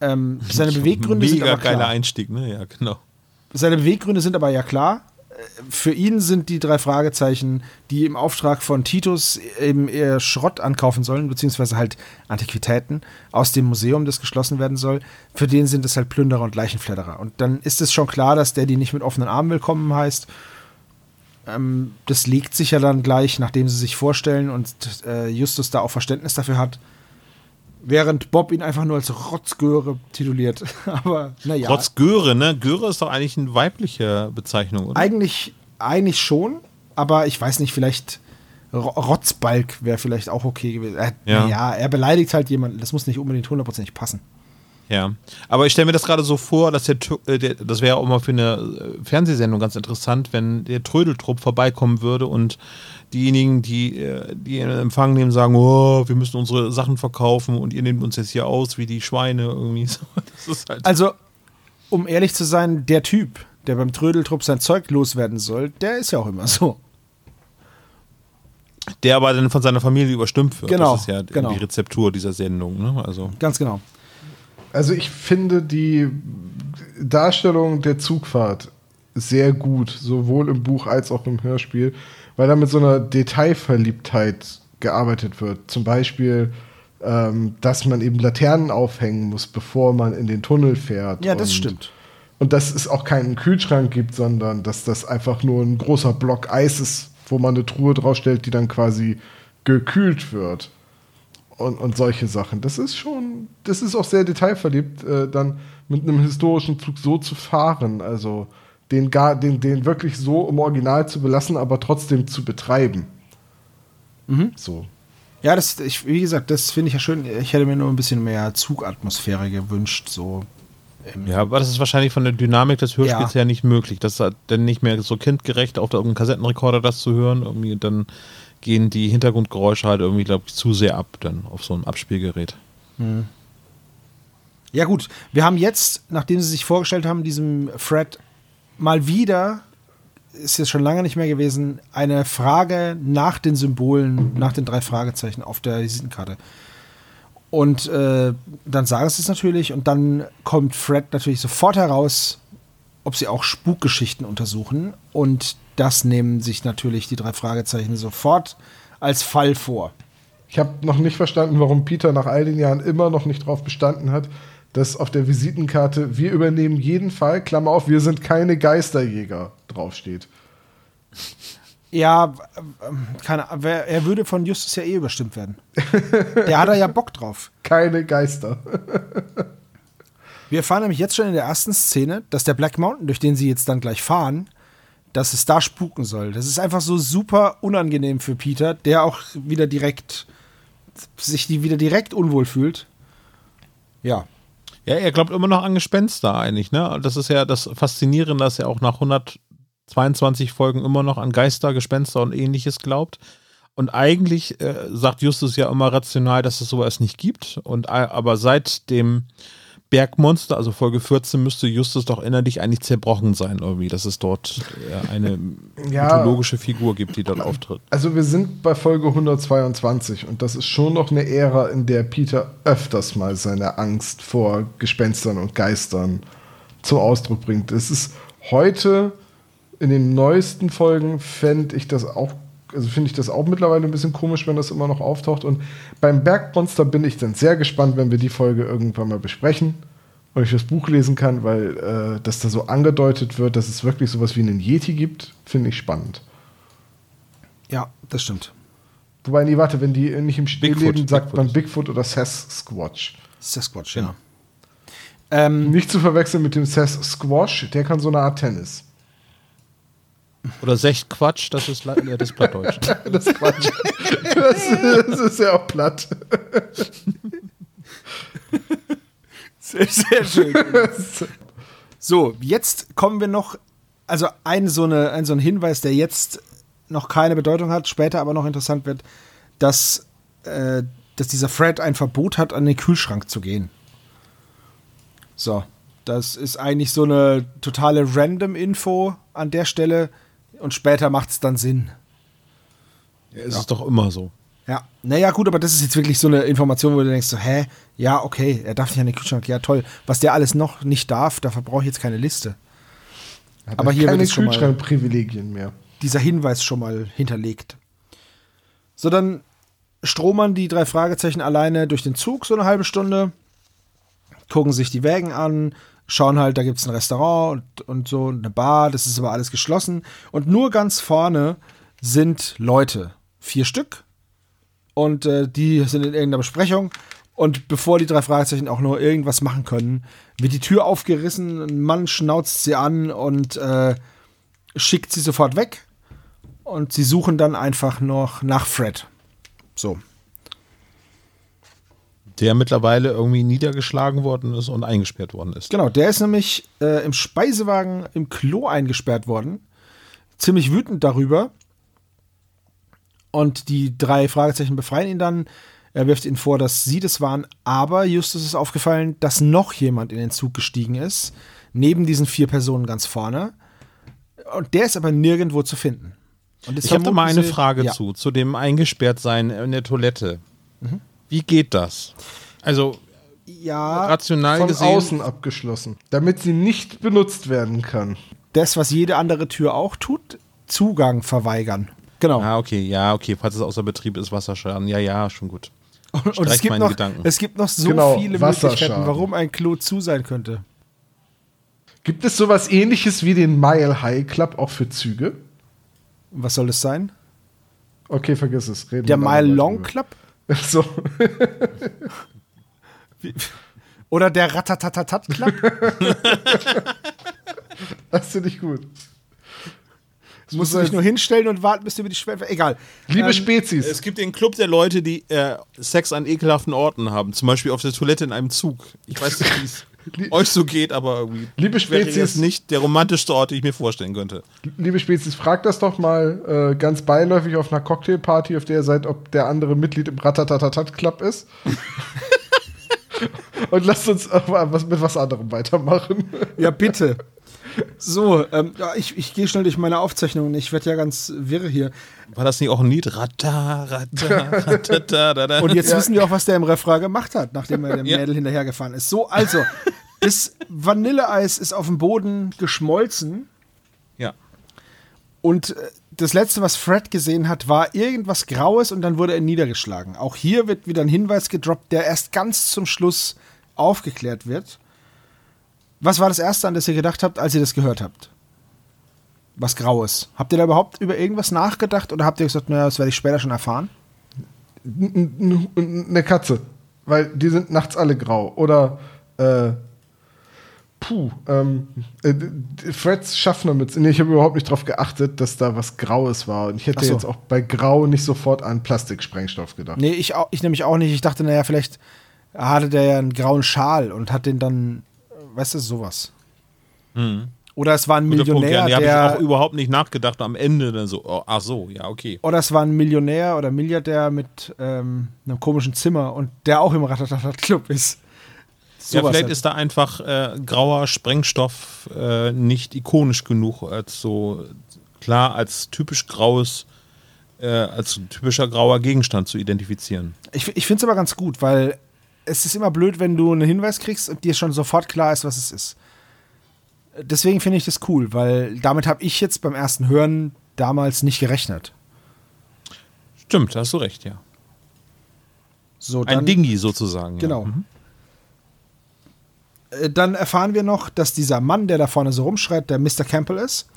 Ähm, seine Beweggründe sind mega aber geiler klar. Einstieg, ne? Ja, genau. Seine Beweggründe sind aber ja klar. Für ihn sind die drei Fragezeichen, die im Auftrag von Titus eben eher Schrott ankaufen sollen, beziehungsweise halt Antiquitäten aus dem Museum, das geschlossen werden soll. Für den sind es halt Plünderer und Leichenfledderer. Und dann ist es schon klar, dass der die nicht mit offenen Armen willkommen heißt. Ähm, das legt sich ja dann gleich, nachdem sie sich vorstellen und äh, Justus da auch Verständnis dafür hat. Während Bob ihn einfach nur als Rotzgöre tituliert. Aber naja. Trotz Göre, ne? Göre ist doch eigentlich eine weibliche Bezeichnung, oder? Eigentlich, eigentlich schon, aber ich weiß nicht, vielleicht Ro- Rotzbalg wäre vielleicht auch okay gewesen. Er, Ja. ja. er beleidigt halt jemanden, das muss nicht unbedingt hundertprozentig passen. Ja, aber ich stelle mir das gerade so vor, dass der, äh, der das wäre auch mal für eine äh, Fernsehsendung ganz interessant, wenn der Trödeltrupp vorbeikommen würde und diejenigen, die, äh, die in Empfang nehmen, sagen, oh, wir müssen unsere Sachen verkaufen und ihr nehmt uns jetzt hier aus wie die Schweine irgendwie halt Also, um ehrlich zu sein, der Typ, der beim Trödeltrupp sein Zeug loswerden soll, der ist ja auch immer so. der aber dann von seiner Familie überstimmt wird. Genau, Das ist ja genau. die Rezeptur dieser Sendung, ne? Also Ganz genau. Also ich finde die Darstellung der Zugfahrt sehr gut, sowohl im Buch als auch im Hörspiel, weil da mit so einer Detailverliebtheit gearbeitet wird. Zum Beispiel, ähm, dass man eben Laternen aufhängen muss, bevor man in den Tunnel fährt. Ja, das und, stimmt. Und dass es auch keinen Kühlschrank gibt, sondern dass das einfach nur ein großer Block Eis ist, wo man eine Truhe draufstellt, die dann quasi gekühlt wird. Und, und solche Sachen. Das ist schon, das ist auch sehr detailverliebt, äh, dann mit einem historischen Zug so zu fahren. Also den, gar, den, den wirklich so im Original zu belassen, aber trotzdem zu betreiben. So. Ja, das, ich, wie gesagt, das finde ich ja schön. Ich hätte mir nur ein bisschen mehr Zugatmosphäre gewünscht, so. Ja, aber das ist wahrscheinlich von der Dynamik des Hörspiels Ja. her nicht möglich. Das ist dann nicht mehr so kindgerecht, auf irgendeinem Kassettenrekorder das zu hören. Irgendwie dann gehen die Hintergrundgeräusche halt irgendwie, glaube ich, zu sehr ab dann auf so einem Abspielgerät. Ja, gut. Wir haben jetzt, nachdem sie sich vorgestellt haben, diesem Fred mal wieder, ist jetzt schon lange nicht mehr gewesen, eine Frage nach den Symbolen, nach den drei Fragezeichen auf der Visitenkarte. Und äh, dann sagen sie es natürlich und dann kommt Fred natürlich sofort heraus, ob sie auch Spukgeschichten untersuchen. Und das nehmen sich natürlich die drei Fragezeichen sofort als Fall vor. Ich habe noch nicht verstanden, warum Peter nach all den Jahren immer noch nicht darauf bestanden hat, dass auf der Visitenkarte wir übernehmen jeden Fall, Klammer auf, wir sind keine Geisterjäger draufsteht. Ja, ähm, keine, er würde von Justus ja eh überstimmt werden. Der hat da ja Bock drauf. Keine Geister. Wir erfahren nämlich jetzt schon in der ersten Szene, dass der Black Mountain, durch den sie jetzt dann gleich fahren, dass es da spuken soll. Das ist einfach so super unangenehm für Peter, der auch wieder direkt sich die wieder direkt unwohl fühlt. Ja. Ja, er glaubt immer noch an Gespenster eigentlich, ne? Das ist ja das Faszinierende, dass er auch nach 122 Folgen immer noch an Geister, Gespenster und ähnliches glaubt. Und eigentlich äh, sagt Justus ja immer rational, dass es sowas nicht gibt. Und äh, aber seit dem Bergmonster, also Folge 14, müsste Justus doch innerlich eigentlich zerbrochen sein, irgendwie, dass es dort äh, eine Ja. mythologische Figur gibt, die dort auftritt. Also wir sind bei Folge 122 und das ist schon noch eine Ära, in der Peter öfters mal seine Angst vor Gespenstern und Geistern zum Ausdruck bringt. Es ist heute in den neuesten Folgen fände ich das auch, also finde ich das auch mittlerweile ein bisschen komisch, wenn das immer noch auftaucht. Und beim Bergmonster bin ich dann sehr gespannt, wenn wir die Folge irgendwann mal besprechen und ich das Buch lesen kann, weil äh, das da so angedeutet wird, dass es wirklich sowas wie einen Yeti gibt, finde ich spannend. Ja, das stimmt. Wobei, nee, warte, wenn die nicht im Bigfoot, leben, sagt Bigfoot man Bigfoot oder Sasquatch. Sasquatch, ja. Ähm, Nicht zu verwechseln mit dem Sasquatch, der kann so eine Art Tennis. Oder Secht Quatsch, das ist äh, das Plattdeutsch. Das ist Quatsch. das, das ist ja auch platt. Sehr, sehr schön. so, jetzt kommen wir noch, also ein so, eine, ein so ein Hinweis, der jetzt noch keine Bedeutung hat, später aber noch interessant wird, dass, äh, dass dieser Fred ein Verbot hat, an den Kühlschrank zu gehen. So, das ist eigentlich so eine totale Random-Info an der Stelle und später macht es dann Sinn. Es ist doch immer so. Ja, naja, gut, aber das ist jetzt wirklich so eine Information, wo du denkst, so, hä, ja, okay, er darf nicht an den Kühlschrank, ja, toll. Was der alles noch nicht darf, dafür brauche ich jetzt keine Liste. Hat Aber er hier keine wird Kühlschrankprivilegien mehr. Dieser Hinweis schon mal hinterlegt. So, dann stromern die drei Fragezeichen alleine durch den Zug so eine halbe Stunde, gucken sich die Wägen an, schauen halt, da gibt es ein Restaurant und, und so, eine Bar, das ist aber alles geschlossen. Und nur ganz vorne sind Leute, vier Stück, und äh, die sind in irgendeiner Besprechung. Und bevor die drei Fragezeichen auch nur irgendwas machen können, wird die Tür aufgerissen, ein Mann schnauzt sie an und äh, schickt sie sofort weg. Und sie suchen dann einfach noch nach Fred. So. Der mittlerweile irgendwie niedergeschlagen worden ist und eingesperrt worden ist. Genau, der ist nämlich äh, im Speisewagen im Klo eingesperrt worden. Ziemlich wütend darüber. Und die drei Fragezeichen befreien ihn dann. Er wirft ihnen vor, dass sie das waren. Aber Justus ist aufgefallen, dass noch jemand in den Zug gestiegen ist. Neben diesen vier Personen ganz vorne. Und der ist aber nirgendwo zu finden. Ich habe da mal eine Frage ja. zu, zu dem Eingesperrtsein in der Toilette. Wie geht das? Also Ja, rational Von gesehen. außen abgeschlossen, damit sie nicht benutzt werden kann. das, was jede andere Tür auch tut, Zugang verweigern. Genau. Ah, okay, ja, okay, falls es außer Betrieb ist, Wasserschaden. Ja, ja, schon gut. Und es Streich gibt, meine noch, Gedanken. es gibt noch so Genau, viele. Möglichkeiten, warum ein Klo zu sein könnte. Gibt es sowas ähnliches wie den Mile High Club auch für Züge? Was soll das sein? Okay, vergiss es. Reden Der Mile Long. Club? So. Oder der Ratatatatat Club? Das finde ich gut. Musst du dich nur hinstellen und warten, bis du über die Schwelle. Egal. Liebe Ähm, Spezies, Es gibt den Club der Leute, die äh, Sex an ekelhaften Orten haben. Zum Beispiel auf der Toilette in einem Zug. Ich weiß nicht, wie es euch so geht, aber irgendwie Liebe wäre Spezies. jetzt nicht der romantischste Ort, den ich mir vorstellen könnte. liebe Spezies, frag das doch mal äh, ganz beiläufig auf einer Cocktailparty, auf der ihr seid, ob der andere Mitglied im Ratatatatat Club ist. Und lasst uns auch mal was, mit was anderem weitermachen. Ja, bitte. So, ähm, ja, ich, ich gehe schnell durch meine Aufzeichnungen. Ich werde ja ganz wirre hier. War das nicht auch ein Lied? Rata, rata, ratata, da, da. Und jetzt wissen wir auch, was der im Refrain gemacht hat, nachdem er dem Ja. Mädel hinterhergefahren ist. So, also, das Vanilleeis ist auf dem Boden geschmolzen. Ja. Und äh, das letzte, was Fred gesehen hat, war irgendwas Graues und dann wurde er niedergeschlagen. Auch hier wird wieder ein Hinweis gedroppt, der erst ganz zum Schluss aufgeklärt wird. Was war das Erste, an das ihr gedacht habt, als ihr das gehört habt? Was Graues. Habt ihr da überhaupt über irgendwas nachgedacht oder habt ihr gesagt, naja, das werde ich später schon erfahren? Eine Katze. Weil die sind nachts alle grau. Oder, äh, puh, ähm, äh, Freds Schaffnermütze. Nee, ich habe überhaupt nicht darauf geachtet, dass da was Graues war. Und ich hätte so. jetzt auch bei Grau nicht sofort an Plastiksprengstoff gedacht. Nee, ich, auch, ich nämlich auch nicht. Ich dachte, naja, vielleicht hatte der ja einen grauen Schal und hat den dann, weißt du, sowas. Oder es war ein Guter Punkt, Millionär, ja, nee, habe ich der auch überhaupt nicht nachgedacht. Am Ende dann so, oh, ach so, ja, okay. Oder es war ein Millionär oder Milliardär mit ähm, einem komischen Zimmer und der auch im Ratatatat-Club ist. ja, Sowas vielleicht halt. ist da einfach äh, grauer Sprengstoff äh, nicht ikonisch genug, als so klar als typisch graues, äh, als typischer grauer Gegenstand zu identifizieren. Ich, ich finde es aber ganz gut, weil es ist immer blöd, wenn du einen Hinweis kriegst und dir schon sofort klar ist, was es ist. Deswegen finde ich das cool, weil damit habe ich jetzt beim ersten Hören damals nicht gerechnet. Stimmt, hast du recht, ja. So, Ein dann, Dingi sozusagen. Genau. Ja. Mhm. Äh, Dann erfahren wir noch, dass dieser Mann, der da vorne so rumschreit, der Mr. Campbell ist.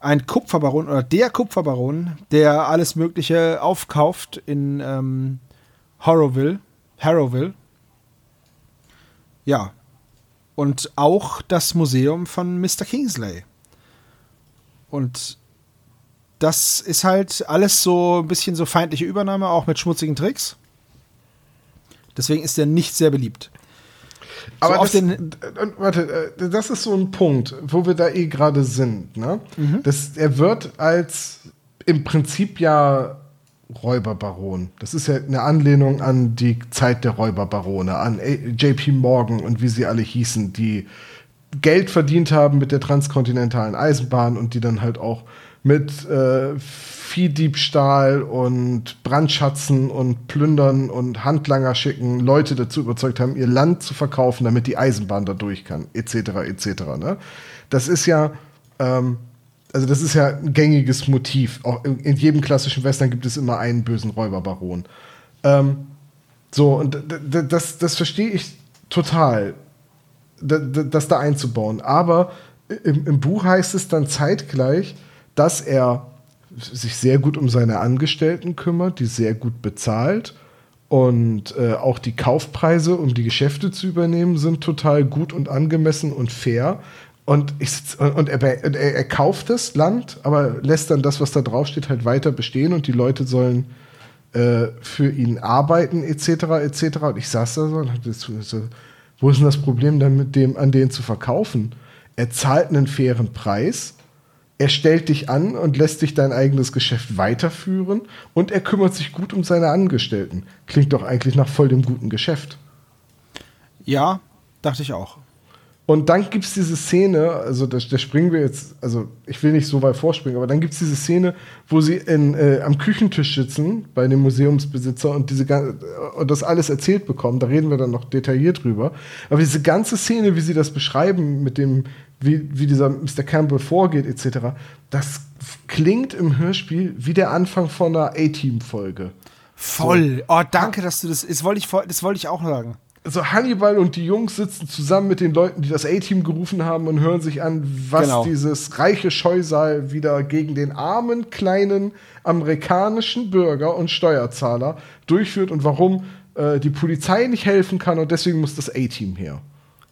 Ein Kupferbaron oder der Kupferbaron, der alles Mögliche aufkauft in ähm, Horrorville. Harrowville. Ja. Und auch das Museum von Mr. Kingsley. Und das ist halt alles so ein bisschen so feindliche Übernahme, auch mit schmutzigen Tricks. Deswegen ist er nicht sehr beliebt. Aber auf das, den- warte, äh, das ist so ein Punkt, wo wir da eh gerade sind. Ne? Das, er wird als im Prinzip ja Räuberbaron. Das ist ja eine Anlehnung an die Zeit der Räuberbarone, an JP Morgan und wie sie alle hießen, die Geld verdient haben mit der transkontinentalen Eisenbahn und die dann halt auch mit äh, Viehdiebstahl und Brandschatzen und Plündern und Handlanger schicken Leute dazu überzeugt haben, ihr Land zu verkaufen, damit die Eisenbahn da durch kann, etc. etc. Ne? Das ist ja ähm, also das ist ja ein gängiges Motiv. Auch in, in jedem klassischen Western gibt es immer einen bösen Räuberbaron. Ähm, so, und das, das verstehe ich total, das da einzubauen. Aber im, im Buch heißt es dann zeitgleich, dass er sich sehr gut um seine Angestellten kümmert, die sehr gut bezahlt. Und äh, auch die Kaufpreise, um die Geschäfte zu übernehmen, sind total gut und angemessen und fair. Und, ich, und er, und er, er kauft das Land, aber lässt dann das, was da drauf steht, halt weiter bestehen und die Leute sollen äh, für ihn arbeiten, etc. etc. Und ich saß da so und das so, wo ist denn das Problem dann mit dem, an den zu verkaufen? Er zahlt einen fairen Preis, er stellt dich an und lässt dich dein eigenes Geschäft weiterführen und er kümmert sich gut um seine Angestellten. Klingt doch eigentlich nach voll dem guten Geschäft. Ja, dachte ich auch. Und dann gibt es diese Szene, also da, da springen wir jetzt, also ich will nicht so weit vorspringen, aber dann gibt es diese Szene, wo sie in, äh, am Küchentisch sitzen bei dem Museumsbesitzer und, diese, und das alles erzählt bekommen. Da reden wir dann noch detailliert drüber. Aber diese ganze Szene, wie sie das beschreiben, mit dem, wie, wie dieser Mr. Campbell vorgeht, etc., das klingt im Hörspiel wie der Anfang von einer A-Team-Folge. Voll. Oh, danke, dass du das. Das wollte ich, das wollte ich auch sagen. Also Hannibal und die Jungs sitzen zusammen mit den Leuten, die das A-Team gerufen haben und hören sich an, was Genau. dieses reiche Scheusal wieder gegen den armen, kleinen amerikanischen Bürger und Steuerzahler durchführt und warum äh, die Polizei nicht helfen kann und deswegen muss das A-Team her.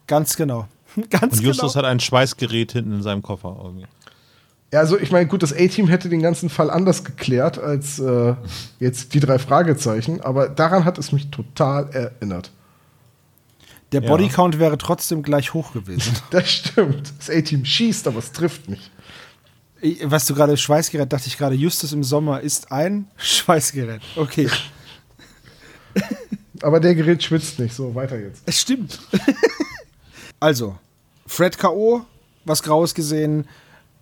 Ganz genau. Ganz Und Justus genau. hat ein Schweißgerät hinten in seinem Koffer. Irgendwie. Ja, also ich meine, gut, das A-Team hätte den ganzen Fall anders geklärt als äh, jetzt die drei Fragezeichen, aber daran hat es mich total erinnert. Der Ja. Bodycount wäre trotzdem gleich hoch gewesen. Das stimmt. Das A-Team schießt, aber es trifft nicht. Ich- Was du gerade Schweißgerät, dachte ich gerade, Justus im Sommer ist ein Schweißgerät. Okay. Aber der Gerät schwitzt nicht. So, weiter jetzt. Es stimmt. also, Fred K.O., was Graues gesehen.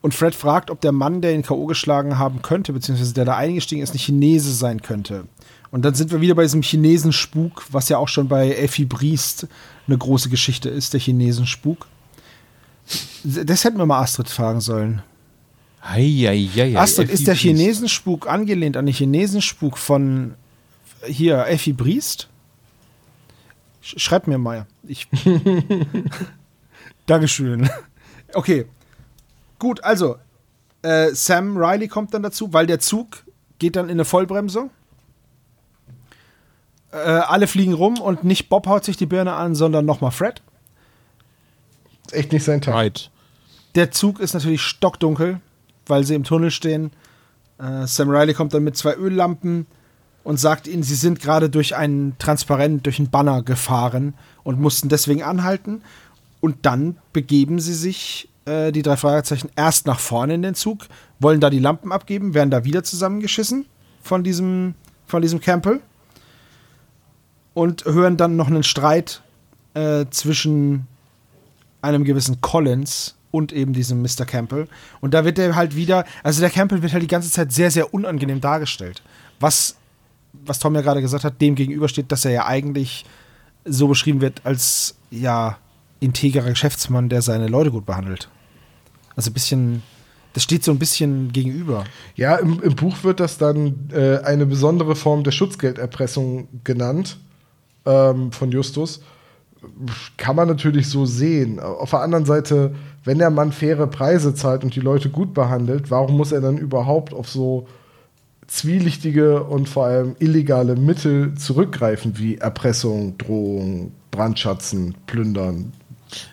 Und Fred fragt, ob der Mann, der ihn K.O. geschlagen haben könnte, beziehungsweise der da eingestiegen ist, ein Chinese sein könnte. Und dann sind wir wieder bei diesem Chinesenspuk, was ja auch schon bei Effi Briest eine große Geschichte ist, der Chinesenspuk. Das hätten wir mal Astrid fragen sollen. Heieiei. Astrid, ist der Chinesenspuk angelehnt an den Chinesenspuk von hier Effi Briest? Sch schreibt mir mal. Ich Dankeschön. Okay. Gut, also äh, Sam Riley kommt dann dazu, weil der Zug geht dann in eine Vollbremsung. Äh, alle fliegen rum und nicht Bob haut sich die Birne an, sondern nochmal Fred. Ist echt nicht sein Tag. Right. Der Zug ist natürlich stockdunkel, weil sie im Tunnel stehen. Äh, Sam Riley kommt dann mit zwei Öllampen und sagt ihnen, sie sind gerade durch einen Transparent, durch einen Banner gefahren und mussten deswegen anhalten. Und dann begeben sie sich, äh, die drei Fragezeichen, erst nach vorne in den Zug, wollen da die Lampen abgeben, werden da wieder zusammengeschissen von diesem, von diesem Campbell und hören dann noch einen Streit äh, zwischen einem gewissen Collins und eben diesem Mr. Campbell. Und da wird er halt wieder, also der Campbell wird halt die ganze Zeit sehr, sehr unangenehm dargestellt. Was, was Tom ja gerade gesagt hat, dem gegenübersteht, dass er ja eigentlich so beschrieben wird als, ja, integrer Geschäftsmann, der seine Leute gut behandelt. Also ein bisschen, das steht so ein bisschen gegenüber. Ja, im, im Buch wird das dann äh, eine besondere Form der Schutzgelderpressung genannt ähm, von Justus. Kann man natürlich so sehen. Auf der anderen Seite, wenn der Mann faire Preise zahlt und die Leute gut behandelt, warum muss er dann überhaupt auf so zwielichtige und vor allem illegale Mittel zurückgreifen, wie Erpressung, Drohung, Brandschatzen, Plündern,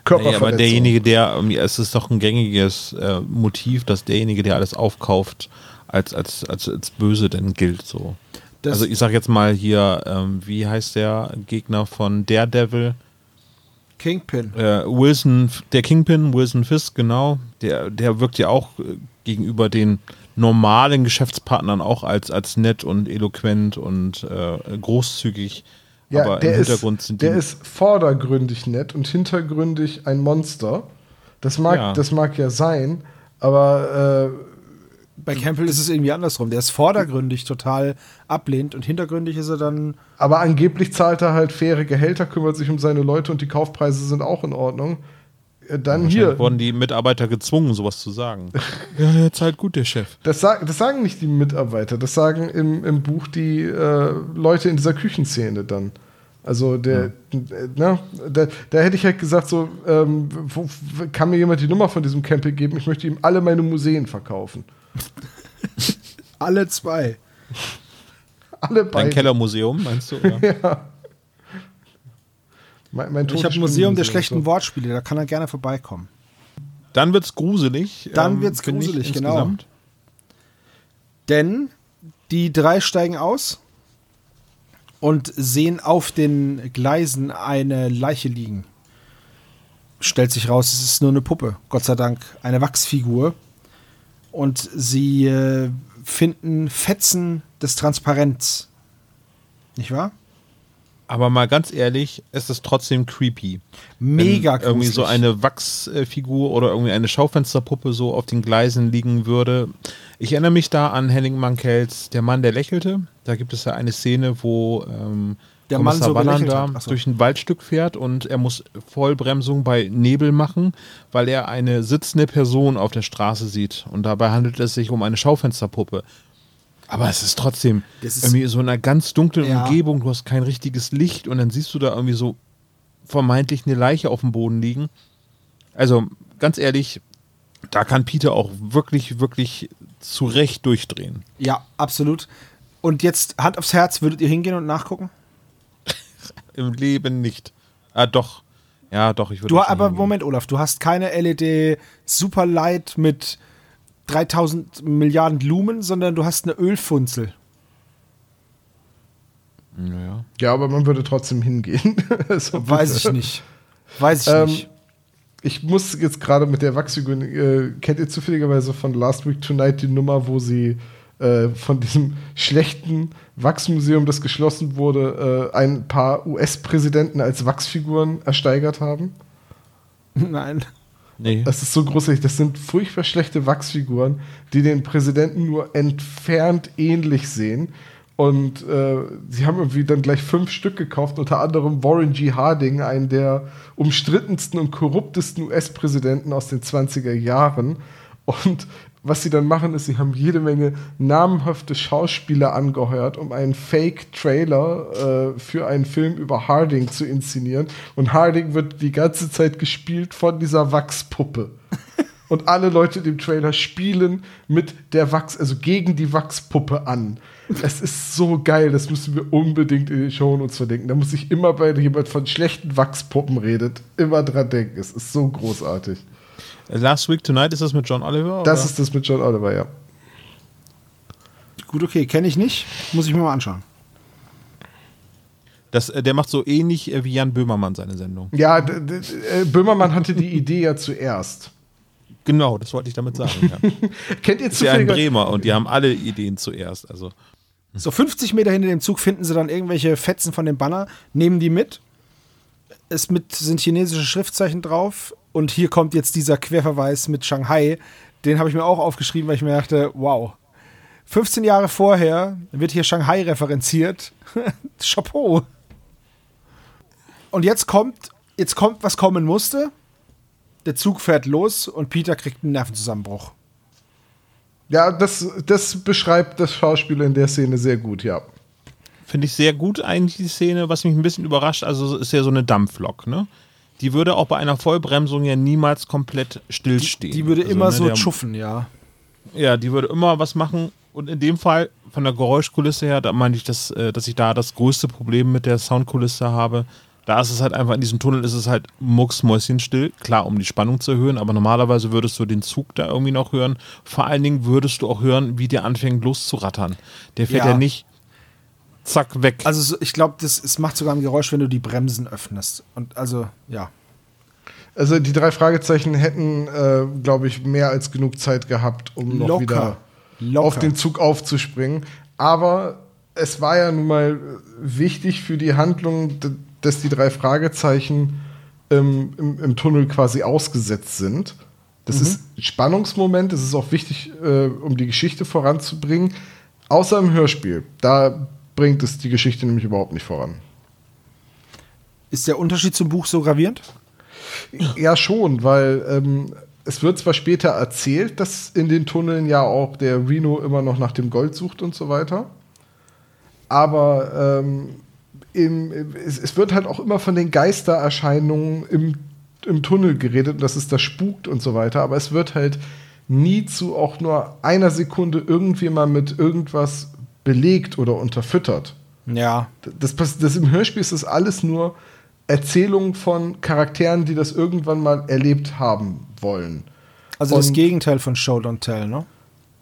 Nee, aber derjenige, der, ähm, es ist doch ein gängiges äh, Motiv, dass derjenige, der alles aufkauft, als, als, als, als böse denn gilt so. Das- also ich sag jetzt mal hier, ähm, wie heißt der Gegner von Daredevil? Kingpin. Äh, Wilson, der Kingpin, Wilson Fisk, genau, der, der wirkt ja auch äh, gegenüber den normalen Geschäftspartnern auch als, als nett und eloquent und äh, großzügig. Ja, aber der im ist, Hintergrund sind der die ist vordergründig nett und hintergründig ein Monster. Das mag, Ja. das mag ja sein, aber äh, Bei Campbell ist es irgendwie andersrum. Der ist vordergründig total ablehnt und hintergründig ist er dann. Aber angeblich zahlt er halt faire Gehälter, kümmert sich um seine Leute und die Kaufpreise sind auch in Ordnung. Äh, Dann hier, wurden die Mitarbeiter gezwungen, sowas zu sagen. ja, der zahlt gut, der Chef. das, sag, das sagen nicht die Mitarbeiter, das sagen im, im Buch die äh, Leute in dieser Küchenszene dann. Also der, äh, ne, da, da hätte ich halt gesagt, so, ähm, wo- kann mir jemand die Nummer von diesem Campbell geben? Ich möchte ihm alle meine Museen verkaufen. Alle zwei. Alle Dein beide. Kellermuseum, meinst du? Oder? Mein, mein Ich habe ein Museum der schlechten so. Wortspiele, da kann er gerne vorbeikommen. Dann wird's gruselig. Dann wird's finde ich, gruselig, genau. insgesamt. Denn die drei steigen aus und sehen auf den Gleisen eine Leiche liegen. Stellt sich raus, es ist nur eine Puppe, Gott sei Dank, eine Wachsfigur. Und sie äh, finden Fetzen des Transparents. Nicht wahr? Aber mal ganz ehrlich, es ist trotzdem creepy. Mega Wenn irgendwie gruselig. so eine Wachsfigur oder irgendwie eine Schaufensterpuppe so auf den Gleisen liegen würde. Ich erinnere mich da an Henning Mankels Der Mann, der lächelte. Da gibt es ja eine Szene, wo ähm, Der Mann so hat. Ach so. durch ein Waldstück fährt und er muss Vollbremsung bei Nebel machen, weil er eine sitzende Person auf der Straße sieht. Und dabei handelt es sich um eine Schaufensterpuppe. Aber es ist trotzdem ist- irgendwie so in einer ganz dunklen Ja. Umgebung, du hast kein richtiges Licht und dann siehst du da irgendwie so vermeintlich eine Leiche auf dem Boden liegen. Also ganz ehrlich, da kann Peter auch wirklich, wirklich zu Recht durchdrehen. Ja, absolut. Und jetzt Hand aufs Herz, würdet ihr hingehen und nachgucken? Im Leben nicht. Ah, doch. Ja, doch, ich würde. Du, aber hingehen. Moment, Olaf, du hast keine LED Superlight mit 3000 Milliarden Lumen, sondern du hast eine Ölfunzel. Naja. Ja, aber man würde trotzdem hingehen. Also, Weiß ich nicht. Weiß ich Ähm, nicht. Ich muss jetzt gerade mit der Wachsfigur, äh, kennt ihr zufälligerweise von Last Week Tonight die Nummer, wo sie äh, von diesem schlechten Wachsmuseum, das geschlossen wurde, äh, ein paar US-Präsidenten als Wachsfiguren ersteigert haben? Nein. Nee. Das ist so großartig. Das sind furchtbar schlechte Wachsfiguren, die den Präsidenten nur entfernt ähnlich sehen. Und äh, sie haben irgendwie dann gleich fünf Stück gekauft, unter anderem Warren G. Harding, einen der umstrittensten und korruptesten US-Präsidenten aus den 20er Jahren. Und was sie dann machen, ist, sie haben jede Menge namhafte Schauspieler angeheuert, um einen Fake-Trailer äh, für einen Film über Harding zu inszenieren. Und Harding wird die ganze Zeit gespielt von dieser Wachspuppe. Und alle Leute in dem Trailer spielen mit der Wachs, also gegen die Wachspuppe an. Es ist so geil, das müssen wir unbedingt in den Show uns verdenken. Da muss ich immer, wenn jemand von schlechten Wachspuppen redet, immer dran denken. Es ist so großartig. Last Week Tonight ist das mit John Oliver? Das oder? ist das mit John Oliver, ja. Gut, okay, kenne ich nicht. Muss ich mir mal anschauen. Das, äh, der macht so ähnlich äh, wie Jan Böhmermann seine Sendung. Ja, äh, Böhmermann hatte die Idee ja zuerst. Genau, das wollte ich damit sagen. Ja. Kennt ihr ist ja ein zufällig? Bremer und die haben alle Ideen zuerst. Also So 50 Meter hinter dem Zug finden sie dann irgendwelche Fetzen von dem Banner, nehmen die mit. Es mit sind chinesische Schriftzeichen drauf und hier kommt jetzt dieser Querverweis mit Shanghai. Den habe ich mir auch aufgeschrieben, weil ich mir dachte, wow. 15 Jahre vorher wird hier Shanghai referenziert. Chapeau. Und jetzt kommt, jetzt kommt, was kommen musste. Der Zug fährt los und Peter kriegt einen Nervenzusammenbruch. Ja, das, das beschreibt das Schauspiel in der Szene sehr gut, ja. finde ich sehr gut eigentlich die Szene, was mich ein bisschen überrascht. Also es ist ja so eine Dampflok, ne? Die würde auch bei einer Vollbremsung ja niemals komplett stillstehen. Die würde also, immer ne, so der- tschuffen, ja. Ja, die würde immer was machen. Und in dem Fall, von der Geräuschkulisse her, da meine ich, dass, äh, dass ich da das größte Problem mit der Soundkulisse habe. Da ist es halt einfach, in diesem Tunnel ist es halt mucksmäuschenstill. Klar, um die Spannung zu erhöhen, aber normalerweise würdest du den Zug da irgendwie noch hören. Vor allen Dingen würdest du auch hören, wie der anfängt loszurattern. Der fährt Ja. ja, nicht zack weg. Also so- ich glaube, das es macht sogar ein Geräusch, wenn du die Bremsen öffnest. Und also, ja. Also die drei Fragezeichen hätten, äh, glaube ich, mehr als genug Zeit gehabt, um noch Locker. wieder Locker. auf den Zug aufzuspringen. Aber es war ja nun mal wichtig für die Handlung, dass die drei Fragezeichen ähm, im, im Tunnel quasi ausgesetzt sind. Das ist ein Spannungsmoment, das ist auch wichtig, äh, um die Geschichte voranzubringen. Außer im Hörspiel. Da bringt es die Geschichte nämlich überhaupt nicht voran. Ist der Unterschied zum Buch so gravierend? Ja, schon, weil ähm, es wird zwar später erzählt, dass in den Tunneln ja auch der Reno immer noch nach dem Gold sucht und so weiter. Aber ähm, im, es, es wird halt auch immer von den Geistererscheinungen im, im Tunnel geredet und dass es da spukt und so weiter. Aber es wird halt nie zu auch nur einer Sekunde irgendwie mal mit irgendwas belegt oder unterfüttert. Ja. Das, pass- das im Hörspiel ist das alles nur Erzählungen von Charakteren, die das irgendwann mal erlebt haben wollen. Also das Und- Gegenteil von Show Don't Tell, ne?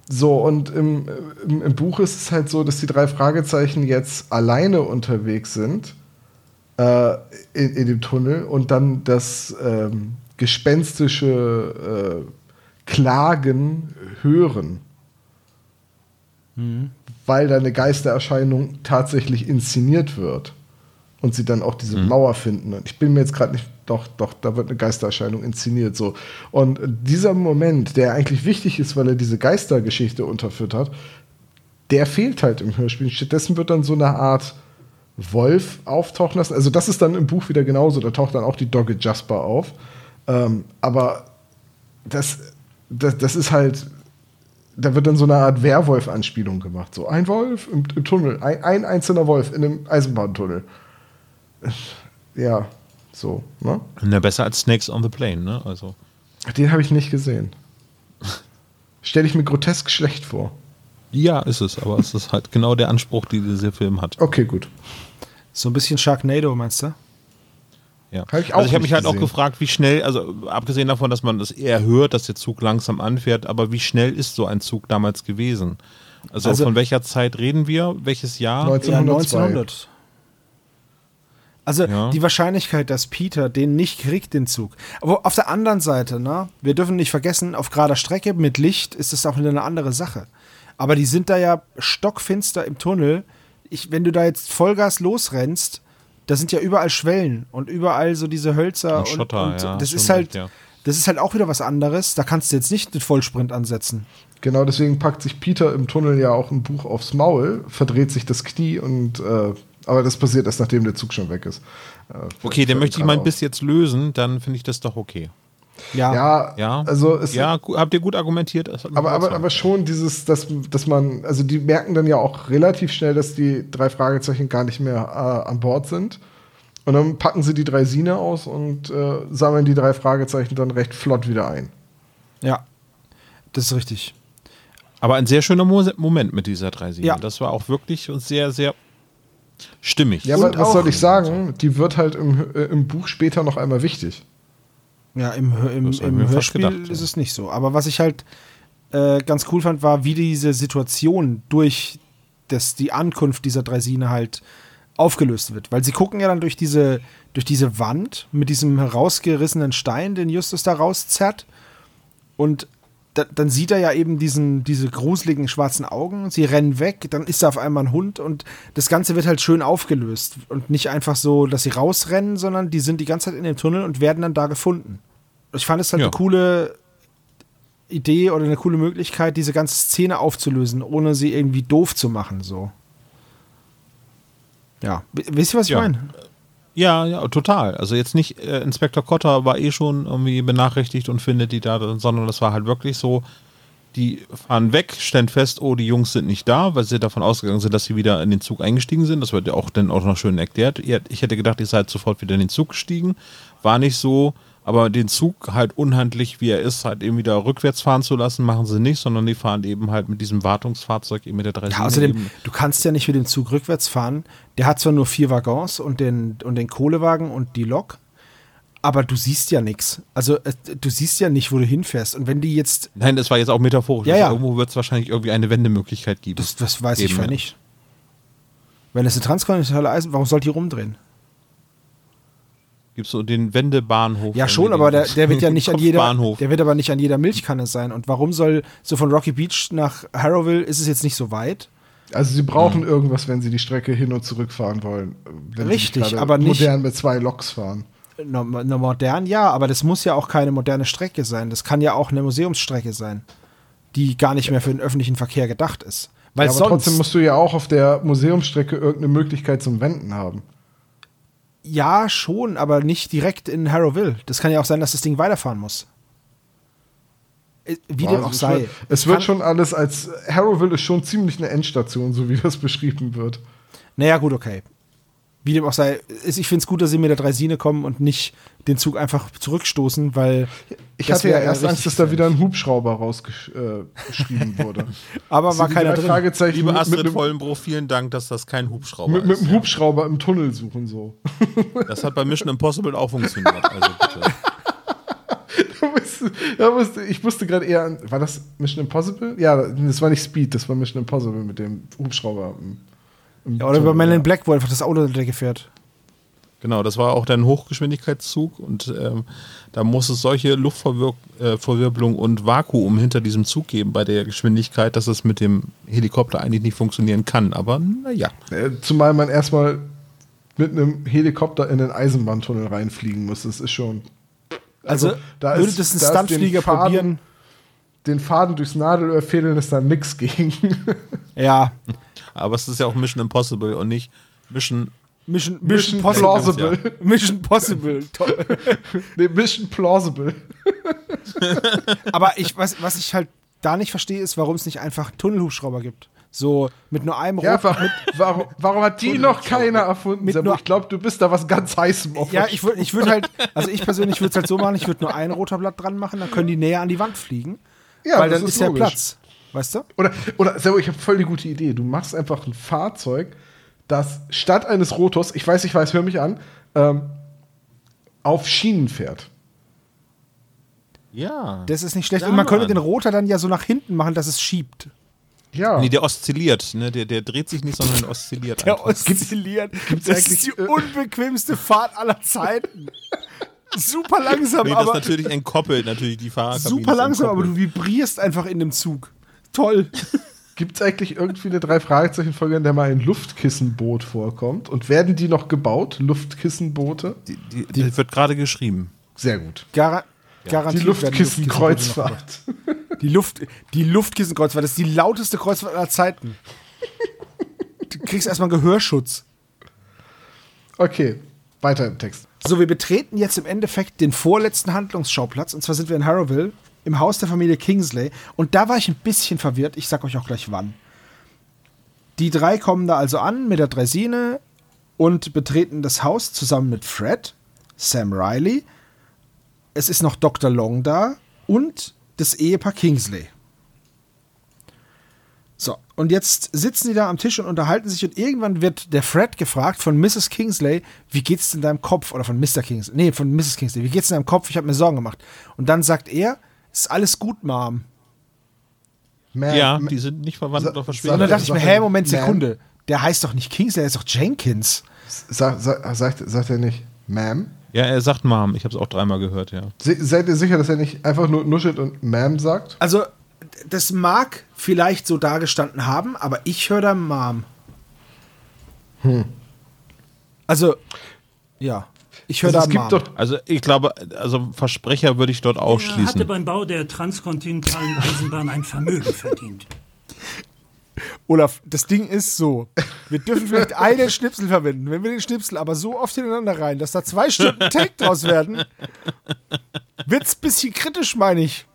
So, und im, im, im Buch ist es halt so, dass die drei Fragezeichen jetzt alleine unterwegs sind äh, in, in dem Tunnel und dann das ähm, gespenstische äh, Klagen hören. Weil da eine Geistererscheinung tatsächlich inszeniert wird. Und sie dann auch diese Mauer finden. Und ich bin mir jetzt gerade nicht, doch, doch, da wird eine Geistererscheinung inszeniert. So. Und dieser Moment, der eigentlich wichtig ist, weil er diese Geistergeschichte unterfüttert, der fehlt halt im Hörspiel. Stattdessen wird dann so eine Art Wolf auftauchen lassen. Also, das ist dann im Buch wieder genauso. Da taucht dann auch die Dogge Jasper auf. Ähm, aber das, das, das ist halt, da wird dann so eine Art Werwolf-Anspielung gemacht. So ein Wolf im, im Tunnel, ein, ein einzelner Wolf in einem Eisenbahntunnel. Ja, so, ne? Na, besser als Snakes on the Plane, ne? Also. Den habe ich nicht gesehen. Stelle ich mir grotesk schlecht vor. Ja, ist es, aber es ist halt genau der Anspruch, den dieser Film hat. Okay, gut. So ein bisschen Sharknado, meinst du? Ja. Hab ich auch also ich habe mich halt auch gesehen. gefragt, wie schnell, also abgesehen davon, dass man das eher hört, dass der Zug langsam anfährt, aber wie schnell ist so ein Zug damals gewesen? Also, Also- von welcher Zeit reden wir? Welches Jahr? 1902. Ja, 1900. Also Ja. die Wahrscheinlichkeit, dass Peter den nicht kriegt, den Zug. Aber auf der anderen Seite, ne, wir dürfen nicht vergessen, auf gerader Strecke mit Licht ist es auch wieder eine andere Sache. Aber die sind da ja stockfinster im Tunnel. Ich, wenn du da jetzt Vollgas losrennst, da sind ja überall Schwellen und überall so diese Hölzer Und Schotter, und, und ja, das ist halt, recht, ja. das ist halt auch wieder was anderes. Da kannst du jetzt nicht den Vollsprint ansetzen. Genau, deswegen packt sich Peter im Tunnel ja auch ein Buch aufs Maul, verdreht sich das Knie und äh, aber das passiert erst, nachdem der Zug schon weg ist. Äh, Okay, dann möchte ich mein. Biss jetzt lösen, dann finde ich das doch okay. Ja, Ja, Ja, also es, ja, habt ihr gut argumentiert. Aber, aber, aber schon dieses, dass, dass man, also die merken dann ja auch relativ schnell, dass die drei Fragezeichen gar nicht mehr äh, an Bord sind. Und dann packen sie die drei Sine aus und äh, sammeln die drei Fragezeichen dann recht flott wieder ein. ja, das ist richtig. Aber ein sehr schöner Mo Moment mit dieser 3 Ja. Das war auch wirklich sehr, sehr stimmig. Ja, Und aber was soll ich sagen? Die wird halt im, äh, im Buch später noch einmal wichtig. Ja, im, im, im Hörspiel gedacht, ist es nicht so. Aber was ich halt äh, ganz cool fand, war, wie diese Situation durch das, die Ankunft dieser Draisine halt aufgelöst wird. Weil sie gucken ja dann durch diese, durch diese Wand mit diesem herausgerissenen Stein, den Justus da rauszerrt. Und da, dann sieht er ja eben diesen, diese gruseligen schwarzen Augen. Sie rennen weg, dann ist da auf einmal ein Hund und das Ganze wird halt schön aufgelöst. Und nicht einfach so, dass sie rausrennen, sondern die sind die ganze Zeit in dem Tunnel und werden dann da gefunden. Ich fand es halt Ja. eine coole Idee oder eine coole Möglichkeit, diese ganze Szene aufzulösen, ohne sie irgendwie doof zu machen. So. Ja, wisst ihr, was ich Ja. meine? Ja, ja, total. Also jetzt nicht, äh, Inspektor Cotter war eh schon irgendwie benachrichtigt und findet die da, sondern das war halt wirklich so, die fahren weg, stellen fest, oh, die Jungs sind nicht da, weil sie davon ausgegangen sind, dass sie wieder in den Zug eingestiegen sind. Das wird ja auch dann auch noch schön erklärt. Ich hätte gedacht, ihr seid sofort wieder in den Zug gestiegen. War nicht so, aber den Zug halt unhandlich, wie er ist, halt eben wieder rückwärts fahren zu lassen, machen sie nicht, sondern die fahren eben halt mit diesem Wartungsfahrzeug, eben mit der 30 Ja, außerdem, du kannst ja nicht mit dem Zug rückwärts fahren. Der hat zwar nur vier Waggons und den, und den Kohlewagen und die Lok, aber du siehst ja nichts. Also äh, du siehst ja nicht, wo du hinfährst. Und wenn die jetzt, Nein, das war jetzt auch metaphorisch. Ja, Also ja. Irgendwo wird es wahrscheinlich irgendwie eine Wendemöglichkeit geben. das, das weiß ich Eben, ja ja. nicht. Wenn es eine transkontinentale Eisen, warum soll die rumdrehen? Gibt so den Wendebahnhof. Ja, schon, aber der, der wird ja nicht an jeder, der wird aber nicht an jeder Milchkanne sein. Und warum soll so von Rocky Beach nach Harrowville ist es jetzt nicht so weit? Also sie brauchen irgendwas, wenn sie die Strecke hin und zurück fahren wollen. Wenn sie Richtig, aber nicht- modern mit zwei Loks fahren. No, modern, ja, aber das muss ja auch keine moderne Strecke sein. Das kann ja auch eine Museumsstrecke sein, die gar nicht mehr für den öffentlichen Verkehr gedacht ist. Weil ja, aber sonst, trotzdem musst du ja auch auf der Museumsstrecke irgendeine Möglichkeit zum Wenden haben. ja, schon, aber nicht direkt in Harrowville. Das kann ja auch sein, dass das Ding weiterfahren muss. Äh, Wie dem auch es sei. Wird, es wird schon alles als Harrowville ist schon ziemlich eine Endstation, so wie das beschrieben wird. Naja, gut, okay. Wie dem auch sei, ich finde es gut, dass sie mit der Dreisine kommen und nicht den Zug einfach zurückstoßen, weil. Ich hatte ja erst Angst, dass da wieder ein Hubschrauber rausgeschrieben wurde. Aber Das war keiner drin. Fragezeichen Liebe mit, mit, Astrid einem- Vollenbruch, vielen Dank, dass das kein Hubschrauber mit, mit ist. einem Hubschrauber im Tunnel suchen so. Das hat bei Mission Impossible auch funktioniert. Also bitte. Da musste- da musste- ich musste gerade eher an. War das Mission Impossible? Ja, das war nicht Speed, das war Mission Impossible mit dem Hubschrauber. Im, im Ja, oder über Tunnel, Man ja. in Black, wo einfach das Auto der Decke fährt. Genau, das war auch dein Hochgeschwindigkeitszug und ähm, da muss es solche Luftverwirbelung und Vakuum hinter diesem Zug geben bei der Geschwindigkeit, dass es mit dem Helikopter eigentlich nicht funktionieren kann. Aber naja. Äh, Zumal man erstmal mit einem Helikopter in den Eisenbahntunnel reinfliegen muss. Das ist schon. Also, da würde ist- das ein da Stuntflieger Faden- probieren? Den Faden durchs Nadelöhr fädeln ist da nix gegen. Ja. Aber es ist ja auch Mission Impossible und nicht Mission. Mission, Mission Mission Possible. plausible. Mission Possible. Nee, Mission plausible. Aber ich, was, was ich halt da nicht verstehe, ist, warum es nicht einfach Tunnelhubschrauber gibt. So mit nur einem Ja, Rot- warum, warum, hat die noch keiner erfunden? Mit Sebo? nur- ich glaube, du bist da was ganz heißem auf. Ja, ich würde ich würd halt, also ich persönlich würde es halt so machen, ich würde nur ein roter Blatt dran machen, dann können die näher an die Wand fliegen. Ja, weil das dann ist ist ja logisch. Platz. Weißt du? Oder, oder Servo, ich habe voll die gute Idee. Du machst einfach ein Fahrzeug, das statt eines Rotors, ich weiß, ich weiß, hör mich an, ähm, auf Schienen fährt. Ja. Das ist nicht schlecht. Und man könnte den Rotor dann ja so nach hinten machen, dass es schiebt. Ja. Nee, der oszilliert, ne? Der, der dreht sich nicht, sondern oszilliert. Der einfach. oszilliert. gibt's das eigentlich, ist die äh, unbequemste Fahrt aller Zeiten. Super langsam, Nee, das ist aber natürlich entkoppelt, natürlich die Fahrerkabine. super langsam, aber du vibrierst einfach in dem Zug. Toll. Gibt es eigentlich irgendwie eine drei Fragezeichen Folge, in der mal ein Luftkissenboot vorkommt? Und werden die noch gebaut? Luftkissenboote? Die, die, die wird gerade geschrieben. Sehr gut. Gar Die Garantiert werden Luftkissenkreuzfahrt. Die Luft, die Luftkissenkreuzfahrt, das ist die lauteste Kreuzfahrt aller Zeiten. Du kriegst erstmal Gehörschutz. Okay, weiter im Text. So, wir betreten jetzt im Endeffekt den vorletzten Handlungsschauplatz. Und zwar sind wir in Harrowville, im Haus der Familie Kingsley. Und da war ich ein bisschen verwirrt. Ich sag euch auch gleich wann. Die drei kommen da also an mit der Draisine und betreten das Haus zusammen mit Fred, Sam Riley. Es ist noch Dr. Long da und das Ehepaar Kingsley. So, und jetzt sitzen die da am Tisch und unterhalten sich und irgendwann wird der Fred gefragt von Mrs. Kingsley, wie geht's in deinem Kopf? Oder von Mr. Kingsley, nee, von Mrs. Kingsley, wie geht's in deinem Kopf? Ich habe mir Sorgen gemacht. Und dann sagt er, ist alles gut, Mom. Man, ja, man- die sind nicht verwandt oder Und verschwunden. dann dachte ich mir, hä, Moment, man. Sekunde. der heißt doch nicht Kingsley, der ist doch Jenkins. Sag, sag, sagt, sagt er nicht, Ma'am? Ja, er sagt Mom. Ich habe es auch dreimal gehört, ja. Se, seid ihr sicher, dass er nicht einfach nur nuschelt und Ma'am sagt? Also, das mag vielleicht so dargestanden haben, aber ich höre da Mom. Hm. Also, ja. Ich höre Also da es gibt Mom. doch Also ich glaube, also Versprecher würde ich dort Er hatte ausschließen. beim Bau der transkontinentalen Eisenbahn ein Vermögen verdient. Olaf, das Ding ist so. Wir dürfen vielleicht einen Schnipsel verwenden. Wenn wir den Schnipsel aber so oft hintereinander rein, dass da zwei Stunden Take draus werden, wird's ein bisschen kritisch, meine ich.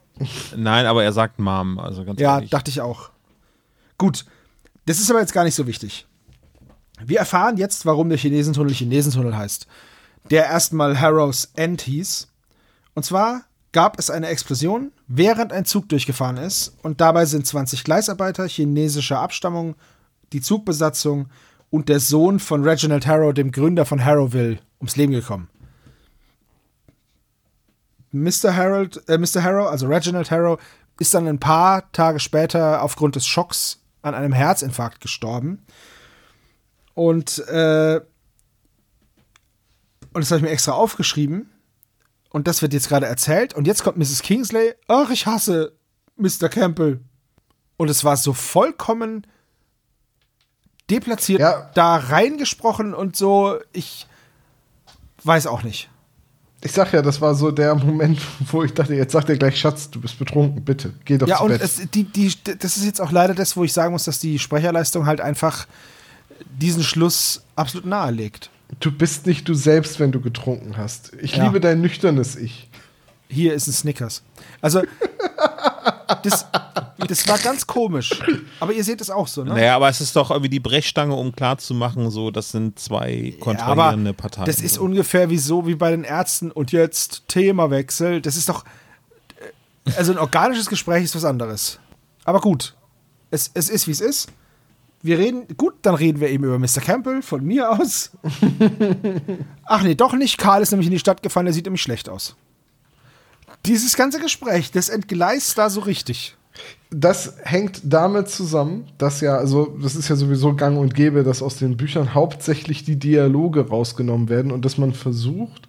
Nein, aber er sagt Mom, also ganz Ja, ehrlich. dachte ich auch. Gut, das ist aber jetzt gar nicht so wichtig. Wir erfahren jetzt, warum der Chinesentunnel Chinesentunnel heißt. Der erstmal Harrows End hieß. Und zwar gab es eine Explosion, während ein Zug durchgefahren ist. Und dabei sind 20 Gleisarbeiter chinesischer Abstammung, die Zugbesatzung und der Sohn von Reginald Harrow, dem Gründer von Harrowville, ums Leben gekommen. Mr. Harold, äh, Mr. Harrow, also Reginald Harrow, ist dann ein paar Tage später aufgrund des Schocks an einem Herzinfarkt gestorben. Und, äh, und das habe ich mir extra aufgeschrieben. Und das wird jetzt gerade erzählt. Und jetzt kommt Mrs. Kingsley. Ach, ich hasse Mr. Campbell. Und es war so vollkommen deplatziert Ja. da reingesprochen und so. Ich weiß auch nicht. Ich sag ja, das war so der Moment, wo ich dachte, jetzt sagt er gleich, Schatz, du bist betrunken, bitte, geh doch Ja, und Bett. es, die, die, das ist jetzt auch leider das, wo ich sagen muss, dass die Sprecherleistung halt einfach diesen Schluss absolut nahelegt. Du bist nicht du selbst, wenn du getrunken hast. Ich Ja. liebe dein nüchternes Ich. Hier ist ein Snickers. Also, das, das war ganz komisch. Aber ihr seht es auch so, ne? Naja, aber es ist doch irgendwie die Brechstange, um klarzumachen, so, das sind zwei Ja, kontrahierende aber Parteien. das ist so. ungefähr wie so wie bei den Ärzten und jetzt Themawechsel. Das ist doch. Also ein organisches Gespräch ist was anderes. Aber gut. Es, es ist, wie es ist. Wir reden. Gut, dann reden wir eben über Mr. Campbell von mir aus. Ach nee, doch nicht. Karl ist nämlich in die Stadt gefahren, der sieht nämlich schlecht aus. Dieses ganze Gespräch, das entgleist da so richtig. Das hängt damit zusammen, dass ja, also das ist ja sowieso gang und gäbe, dass aus den Büchern hauptsächlich die Dialoge rausgenommen werden und dass man versucht,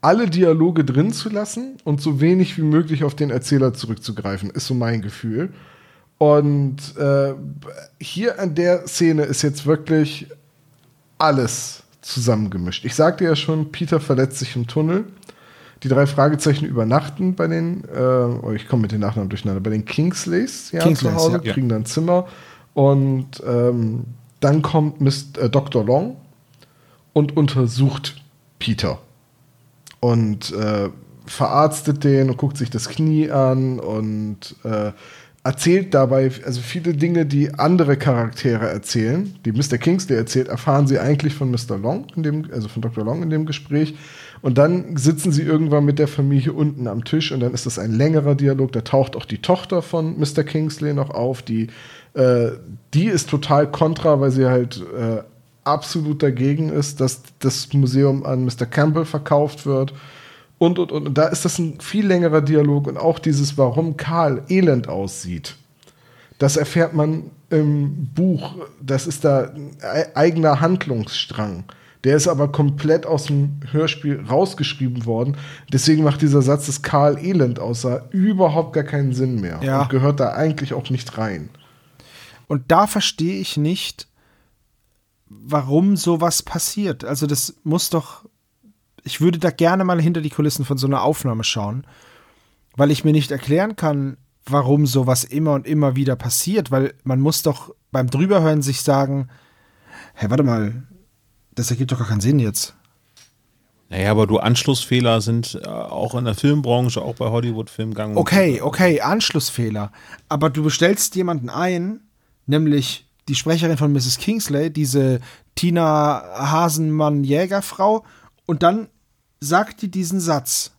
alle Dialoge drin zu lassen und so wenig wie möglich auf den Erzähler zurückzugreifen, ist so mein Gefühl. Und äh, hier an der Szene ist jetzt wirklich alles zusammengemischt. Ich sagte ja schon, Peter verletzt sich im Tunnel. Die drei Fragezeichen übernachten bei den, äh, oh, ich komme mit den Nachnamen durcheinander, bei den Kingsleys, ja, Kingsleys, zu Hause, ja. kriegen dann Zimmer. Und ähm, dann kommt Mr., äh, Dr. Long und untersucht Peter. Und äh, verarztet den und guckt sich das Knie an und äh, erzählt dabei, also viele Dinge, die andere Charaktere erzählen, die Mr. Kingsley erzählt, erfahren sie eigentlich von Mr. Long, in dem, also von Dr. Long in dem Gespräch. Und dann sitzen sie irgendwann mit der Familie unten am Tisch und dann ist das ein längerer Dialog. Da taucht auch die Tochter von Mr. Kingsley noch auf, die, äh, die ist total kontra, weil sie halt äh, absolut dagegen ist, dass das Museum an Mr. Campbell verkauft wird. Und, und, und, und da ist das ein viel längerer Dialog und auch dieses, warum Karl elend aussieht. Das erfährt man im Buch. Das ist da ein eigener Handlungsstrang. Der ist aber komplett aus dem Hörspiel rausgeschrieben worden. Deswegen macht dieser Satz, dass Karl elend aussah, überhaupt gar keinen Sinn mehr. Ja. Und gehört da eigentlich auch nicht rein. Und da verstehe ich nicht, warum sowas passiert. Also das muss doch. Ich würde da gerne mal hinter die Kulissen von so einer Aufnahme schauen, weil ich mir nicht erklären kann, warum sowas immer und immer wieder passiert, weil man muss doch beim Drüberhören sich sagen, hä, warte mal, das ergibt doch gar keinen Sinn jetzt. Naja, aber du Anschlussfehler sind äh, auch in der Filmbranche, auch bei Hollywood-Filmen gang Okay, okay, Anschlussfehler. Aber du bestellst jemanden ein, nämlich die Sprecherin von Mrs. Kingsley, diese Tina Hasenmann-Jägerfrau, und dann sagt die diesen Satz.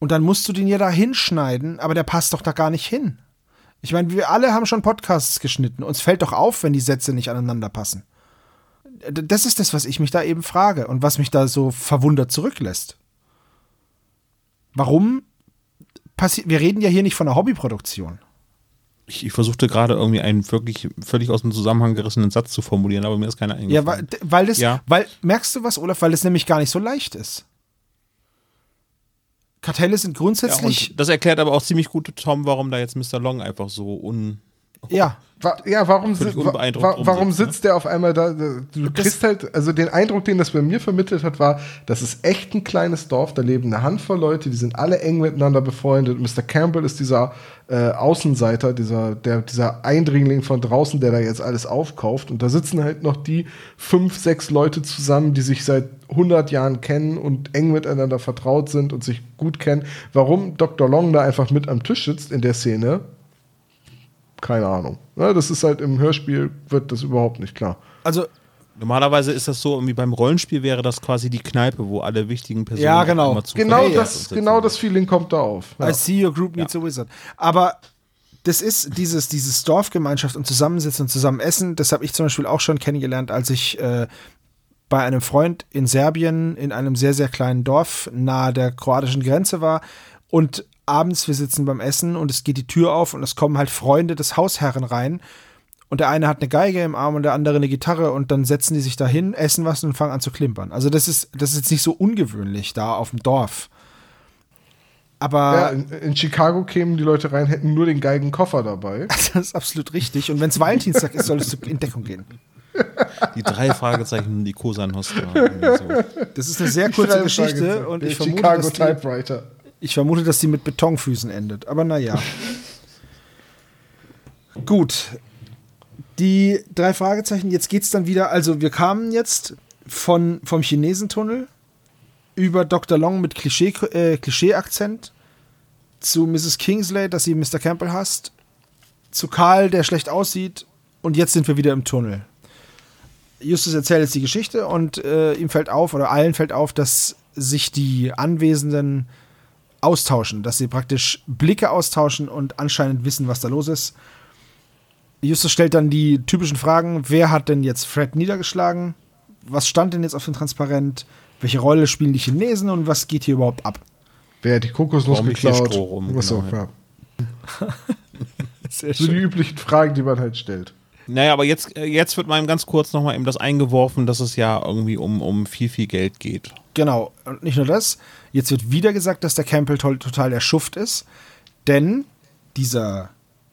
Und dann musst du den ja da hinschneiden, aber der passt doch da gar nicht hin. Ich meine, wir alle haben schon Podcasts geschnitten. Uns fällt doch auf, wenn die Sätze nicht aneinander passen. Das ist das, was ich mich da eben frage und was mich da so verwundert zurücklässt. Warum passiert. Wir reden ja hier nicht von einer Hobbyproduktion. Ich, ich versuchte gerade irgendwie einen wirklich völlig aus dem Zusammenhang gerissenen Satz zu formulieren, aber mir ist keiner Ja, weil, eingefallen. weil das, Ja. weil, merkst du was, Olaf, weil das nämlich gar nicht so leicht ist. Kartelle sind Ja, grundsätzlich, und das erklärt aber auch ziemlich gut, Tom, warum da jetzt Mr. Long einfach so un. ja, Wa ja, warum, si wa wa warum ne? sitzt der auf einmal da? Du kriegst halt, also den Eindruck, den das bei mir vermittelt hat, war, das ist echt ein kleines Dorf, da leben eine Handvoll Leute, die sind alle eng miteinander befreundet. Mr. Campbell ist dieser äh, Außenseiter, dieser, der, dieser Eindringling von draußen, der da jetzt alles aufkauft. Und da sitzen halt noch die fünf, sechs Leute zusammen, die sich seit 100 Jahren kennen und eng miteinander vertraut sind und sich gut kennen. Warum Dr. Long da einfach mit am Tisch sitzt in der Szene, keine Ahnung. Ja, das ist halt im Hörspiel wird das überhaupt nicht klar. also, Normalerweise ist das so, irgendwie beim Rollenspiel wäre das quasi die Kneipe, wo alle wichtigen Personen Ja, genau. einmal Genau das, genau das Feeling kommt da auf. Ja. I see your group needs a wizard. Aber das ist dieses, dieses Dorfgemeinschaft und Zusammensitzen und zusammen essen, das habe ich zum Beispiel auch schon kennengelernt, als ich äh, bei einem Freund in Serbien in einem sehr, sehr kleinen Dorf nahe der kroatischen Grenze war und abends wir sitzen beim Essen und es geht die Tür auf und es kommen halt Freunde des Hausherren rein und der eine hat eine Geige im Arm und der andere eine Gitarre und dann setzen die sich da hin, essen was und fangen an zu klimpern. Also das ist, das ist jetzt nicht so ungewöhnlich da auf dem Dorf. Aber Ja, in, in Chicago kämen die Leute rein, hätten nur den Geigenkoffer dabei. Das ist absolut richtig. Und wenn es Valentinstag ist, solltest du in Deckung gehen. Die drei Fragezeichen, die Nostra. irgendwie So. Das ist eine sehr kurze Geschichte und ich vermute, Chicago dass die, Typewriter. ich vermute, dass die mit Betonfüßen endet. Aber naja. Gut. Die drei Fragezeichen, jetzt geht's dann wieder. Also, wir kamen jetzt von, vom Chinesentunnel über Dr. Long mit Klischee, äh, Klischee-Akzent zu Mrs. Kingsley, dass sie Mr. Campbell hasst, zu Karl, der schlecht aussieht, und jetzt sind wir wieder im Tunnel. Justus erzählt jetzt die Geschichte und äh, ihm fällt auf, oder allen fällt auf, dass sich die Anwesenden austauschen, dass sie praktisch Blicke austauschen und anscheinend wissen, was da los ist. Justus stellt dann die typischen Fragen: Wer hat denn jetzt Fred niedergeschlagen? Was stand denn jetzt auf dem Transparent? Welche Rolle spielen die Chinesen und was geht hier überhaupt ab? Wer hat die Kokosnuss Warum geklaut? Stroh rum? Genau, ja. Sehr So die üblichen Fragen, die man halt stellt. Naja, aber jetzt, äh, jetzt wird mal ganz kurz nochmal eben das eingeworfen, dass es ja irgendwie um, um viel, viel Geld geht. Genau. Und nicht nur das. Jetzt wird wieder gesagt, dass der Campbell total der Schuft ist. Denn dieser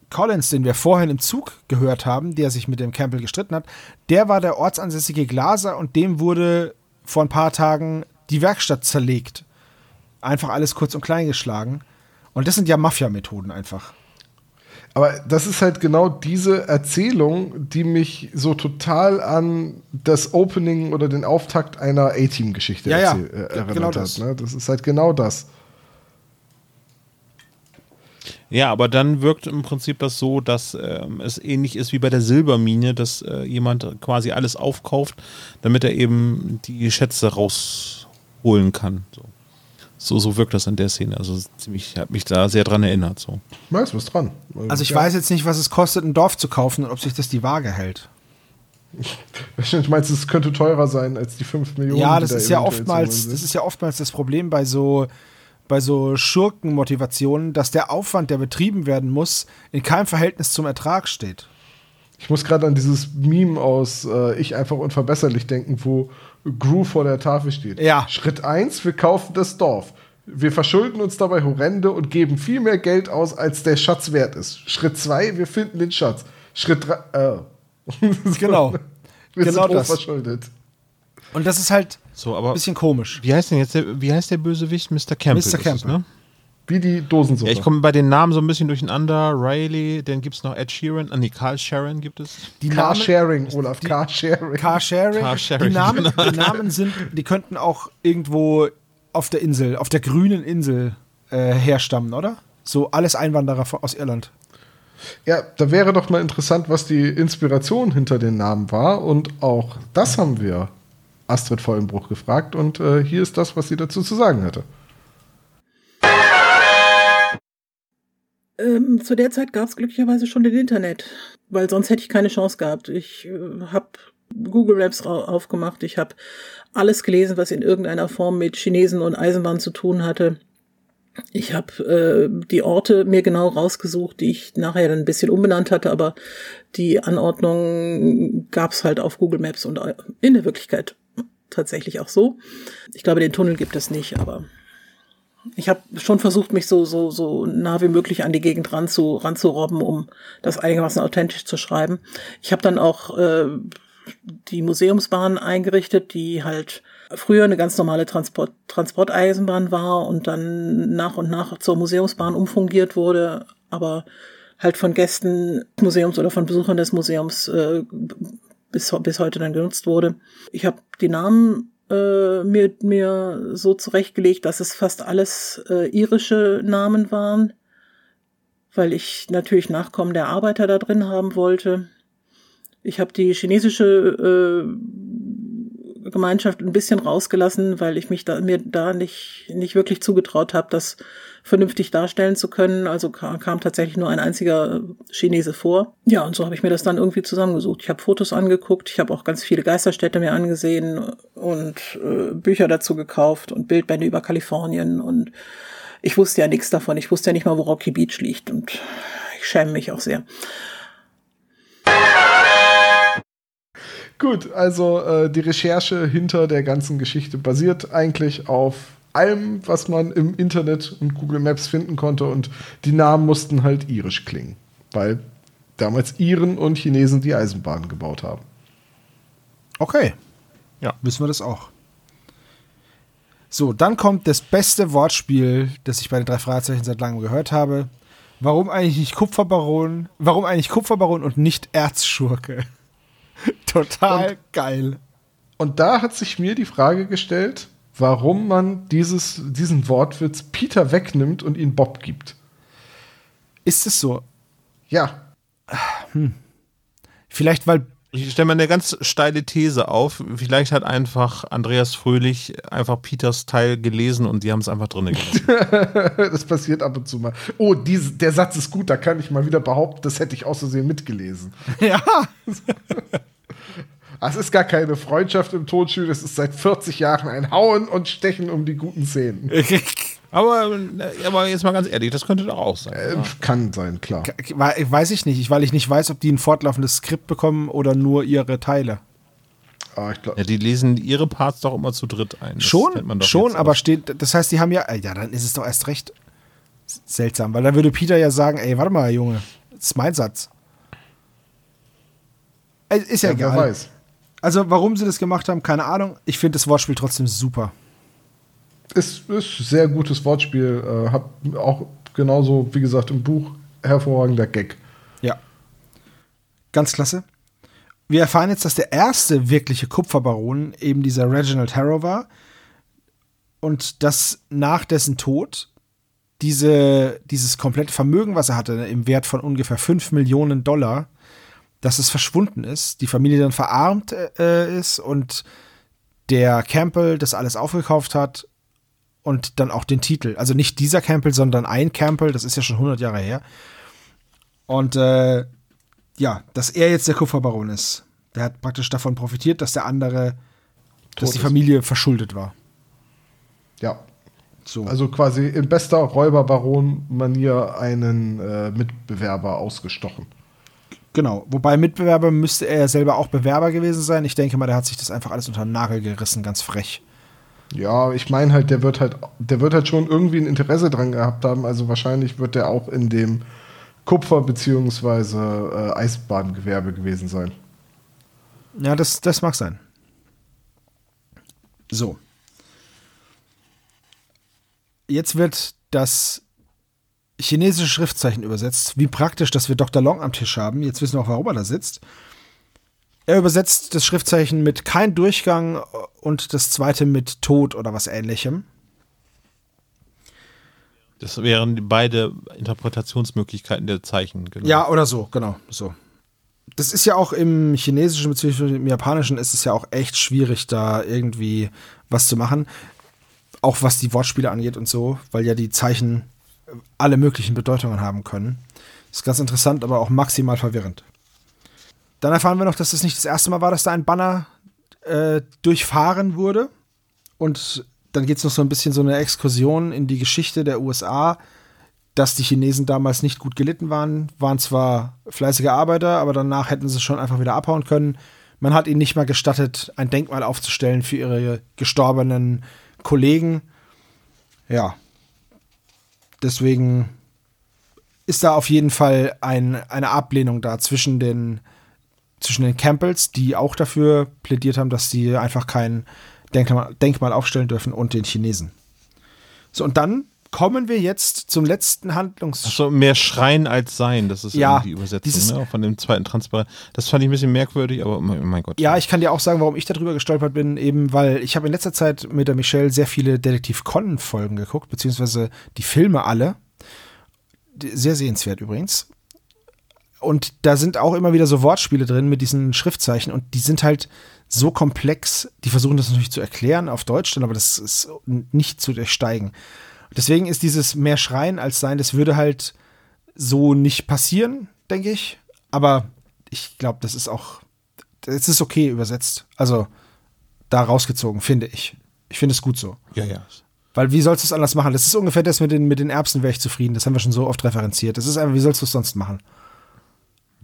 Collins, den wir vorhin im Zug gehört haben, der sich mit dem Campbell gestritten hat, der war der ortsansässige Glaser und dem wurde vor ein paar Tagen die Werkstatt zerlegt. Einfach alles kurz und klein geschlagen. Und das sind ja Mafia-Methoden einfach. Aber das ist halt genau diese Erzählung, die mich so total an das Opening oder den Auftakt einer A-Team-Geschichte Ja, ja, äh, erinnert genau hat. das. Ne? Das ist halt genau das. Ja, aber dann wirkt im Prinzip das so, dass ähm, es ähnlich ist wie bei der Silbermine, dass äh, jemand quasi alles aufkauft, damit er eben die Schätze rausholen kann. So, so, so wirkt das in der Szene. Also ziemlich, ich habe mich da sehr dran erinnert. So. Da ist was dran. Also ich ja. weiß jetzt nicht, was es kostet, ein Dorf zu kaufen und ob sich das die Waage hält. Ich meinst, es könnte teurer sein als die 5 Millionen. Ja, das da ist ja oftmals, das ist ja oftmals das Problem bei so, bei so Schurkenmotivationen, dass der Aufwand, der betrieben werden muss, in keinem Verhältnis zum Ertrag steht. Ich muss gerade an dieses Meme aus äh, Ich einfach unverbesserlich denken, wo Gru vor der Tafel steht. Ja. Schritt 1, wir kaufen das Dorf. Wir verschulden uns dabei horrende und geben viel mehr Geld aus, als der Schatz wert ist. Schritt 2, wir finden den Schatz. Schritt 3, äh. Genau. wir Genau sind das. hochverschuldet. Und das ist halt So, ein bisschen komisch. wie heißt denn jetzt der, wie heißt der Bösewicht? Mr. Campbell. Mr. ist es, Campbell. ne? Wie die Dosensuppe. Ja, ich komme bei den Namen so ein bisschen durcheinander. Riley, dann gibt es noch Ed Sheeran. Ah, nee, Carl Sharon gibt es. Die Carsharing, Olaf, Carsharing. Carsharing, Carsharing, die, Namen, genau. die Namen sind, die könnten auch irgendwo auf der Insel, auf der grünen Insel äh, herstammen, oder? So alles Einwanderer von- aus Irland. Ja, da wäre doch mal interessant, was die Inspiration hinter den Namen war. Und auch das haben wir Astrid Vollenbruch gefragt. Und äh, hier ist das, was sie dazu zu sagen hatte. Ähm, zu der Zeit gab es glücklicherweise schon das Internet, weil sonst hätte ich keine Chance gehabt. Ich äh, habe Google Maps aufgemacht, ich habe alles gelesen, was in irgendeiner Form mit Chinesen und Eisenbahn zu tun hatte. Ich habe äh, die Orte mir genau rausgesucht, die ich nachher dann ein bisschen umbenannt hatte, aber die Anordnung gab's halt auf Google Maps und in der Wirklichkeit tatsächlich auch so. Ich glaube, den Tunnel gibt es nicht, aber ich habe schon versucht, mich so, so, so nah wie möglich an die Gegend ranzu, ranzurobben, um das einigermaßen authentisch zu schreiben. Ich habe dann auch äh, die Museumsbahn eingerichtet, die halt früher eine ganz normale Transport, Transporteisenbahn war und dann nach und nach zur Museumsbahn umfungiert wurde, aber halt von Gästen des Museums oder von Besuchern des Museums äh, bis, bis heute dann genutzt wurde. Ich habe die Namen äh, mir, mir so zurechtgelegt, dass es fast alles äh, irische Namen waren, weil ich natürlich Nachkommen der Arbeiter da drin haben wollte. Ich habe die chinesische äh, Gemeinschaft ein bisschen rausgelassen, weil ich mich da, mir da nicht, nicht wirklich zugetraut habe, das vernünftig darstellen zu können. Also kam, tatsächlich nur ein einziger Chinese vor. Ja, und so habe ich mir das dann irgendwie zusammengesucht. Ich habe Fotos angeguckt, ich habe auch ganz viele Geisterstädte mir angesehen und äh, Bücher dazu gekauft und Bildbände über Kalifornien und ich wusste ja nichts davon. Ich wusste ja nicht mal, wo Rocky Beach liegt und ich schäme mich auch sehr. Gut, also äh, die Recherche hinter der ganzen Geschichte basiert eigentlich auf allem, was man im Internet und Google Maps finden konnte und die Namen mussten halt irisch klingen, weil damals Iren und Chinesen die Eisenbahn gebaut haben. Okay. Ja. Wissen wir das auch. So, dann kommt das beste Wortspiel, das ich bei den drei Fragezeichen seit langem gehört habe. Warum eigentlich nicht Kupferbaron? Warum eigentlich Kupferbaron und nicht Erzschurke? Total und, geil. Und da hat sich mir die Frage gestellt, warum man dieses, diesen Wortwitz Peter wegnimmt und ihn Bob gibt. Ist es so? Ja. Hm. Vielleicht, weil. Ich stelle mal eine ganz steile These auf. Vielleicht hat einfach Andreas Fröhlich einfach Peters Teil gelesen und die haben es einfach drin gelassen. das passiert ab und zu mal. Oh, diese, der Satz ist gut, da kann ich mal wieder behaupten, das hätte ich aus Versehen mitgelesen. Ja. Es ist gar keine Freundschaft im Tonstudio, es ist seit 40 Jahren ein Hauen und Stechen um die guten Szenen. aber, aber jetzt mal ganz ehrlich, das könnte doch auch sein. Äh, kann sein, klar. Weiß ich nicht, weil ich nicht weiß, ob die ein fortlaufendes Skript bekommen oder nur ihre Teile. Ah, ich glaub, ja, die lesen ihre Parts doch immer zu dritt ein. Das schon, schon, aber steht, das heißt, die haben ja, ja, dann ist es doch erst recht seltsam, weil dann würde Peter ja sagen, ey, warte mal, Junge, das ist mein Satz. Ist ja, ja egal. Wer weiß. Also, warum sie das gemacht haben, keine Ahnung. Ich finde das Wortspiel trotzdem super. Ist, ist sehr gutes Wortspiel. Äh, hat auch genauso, wie gesagt, im Buch hervorragender Gag. Ja. Ganz klasse. Wir erfahren jetzt, dass der erste wirkliche Kupferbaron eben dieser Reginald Harrow war. Und dass nach dessen Tod diese, dieses komplette Vermögen, was er hatte, im Wert von ungefähr 5 Millionen Dollar, dass es verschwunden ist, die Familie dann verarmt äh, ist und der Campbell das alles aufgekauft hat und dann auch den Titel. Also nicht dieser Campbell, sondern ein Campbell, das ist ja schon 100 Jahre her. Und äh, ja, dass er jetzt der Kupferbaron ist. Der hat praktisch davon profitiert, dass der andere, Tot dass die Familie verschuldet war. Ja. So. Also quasi in bester Räuberbaron-Manier einen äh, Mitbewerber ausgestochen. Genau, wobei Mitbewerber müsste er ja selber auch Bewerber gewesen sein. Ich denke mal, der hat sich das einfach alles unter den Nagel gerissen, ganz frech. Ja, ich meine halt, der wird halt, der wird halt schon irgendwie ein Interesse dran gehabt haben. Also wahrscheinlich wird der auch in dem Kupfer- bzw. Äh, Eisbahngewerbe gewesen sein. Ja, das, das mag sein. So. Jetzt wird das chinesische Schriftzeichen übersetzt. Wie praktisch, dass wir Dr. Long am Tisch haben. Jetzt wissen wir auch, warum er da sitzt. Er übersetzt das Schriftzeichen mit kein Durchgang und das zweite mit Tod oder was ähnlichem. Das wären beide Interpretationsmöglichkeiten der Zeichen. Genau. Ja, oder so, genau, so. Das ist ja auch im Chinesischen bzw. im Japanischen ist es ja auch echt schwierig, da irgendwie was zu machen. Auch was die Wortspiele angeht und so, weil ja die Zeichen alle möglichen Bedeutungen haben können. Ist ganz interessant, aber auch maximal verwirrend. Dann erfahren wir noch, dass das nicht das erste Mal war, dass da ein Banner äh, durchfahren wurde. Und dann geht es noch so ein bisschen so eine Exkursion in die Geschichte der USA, dass die Chinesen damals nicht gut gelitten waren, waren zwar fleißige Arbeiter, aber danach hätten sie schon einfach wieder abhauen können. Man hat ihnen nicht mal gestattet, ein Denkmal aufzustellen für ihre gestorbenen Kollegen. Ja. Deswegen ist da auf jeden Fall ein, eine Ablehnung da zwischen den, zwischen den Campbells, die auch dafür plädiert haben, dass sie einfach kein Denkmal, Denkmal aufstellen dürfen, und den Chinesen. So, und dann kommen wir jetzt zum letzten Handlungs... So mehr Schreien als Sein, das ist Ja, die Übersetzung dieses- ne, von dem zweiten Transparent. Das fand ich ein bisschen merkwürdig, aber oh mein, Gott. Ja, ich kann dir auch sagen, warum ich darüber gestolpert bin, eben weil ich habe in letzter Zeit mit der Michelle sehr viele Detektiv Conan Folgen geguckt, beziehungsweise die Filme alle. Sehr sehenswert übrigens. Und da sind auch immer wieder so Wortspiele drin mit diesen Schriftzeichen und die sind halt so komplex. Die versuchen das natürlich zu erklären auf Deutsch, dann aber das ist nicht zu durchsteigen. Deswegen ist dieses mehr Schreien als Sein, das würde halt so nicht passieren, denke ich. Aber ich glaube, das ist auch es ist okay übersetzt. Also da rausgezogen, finde ich. Ich finde es gut so. ja, ja. Weil wie sollst du es anders machen? Das ist ungefähr das mit den, mit den Erbsen, wäre ich zufrieden. Das haben wir schon so oft referenziert. Das ist einfach, wie sollst du es sonst machen?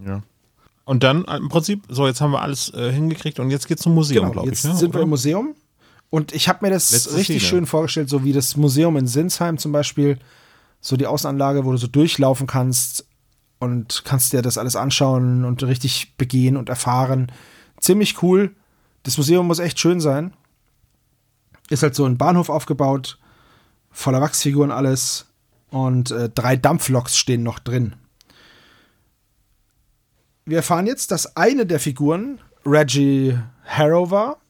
ja. Und dann äh, im Prinzip, so jetzt haben wir alles äh, hingekriegt und jetzt geht's zum Museum, Genau, glaube ich. jetzt Ne? sind wir oder? im Museum. Und ich habe mir das Letzte richtig Szene. schön vorgestellt, so wie das Museum in Sinsheim zum Beispiel. So die Außenanlage, wo du so durchlaufen kannst und kannst dir das alles anschauen und richtig begehen und erfahren. Ziemlich cool. Das Museum muss echt schön sein. Ist halt so ein Bahnhof aufgebaut, voller Wachsfiguren alles. Und äh, drei Dampfloks stehen noch drin. Wir erfahren jetzt, dass eine der Figuren Reggie Harrow war.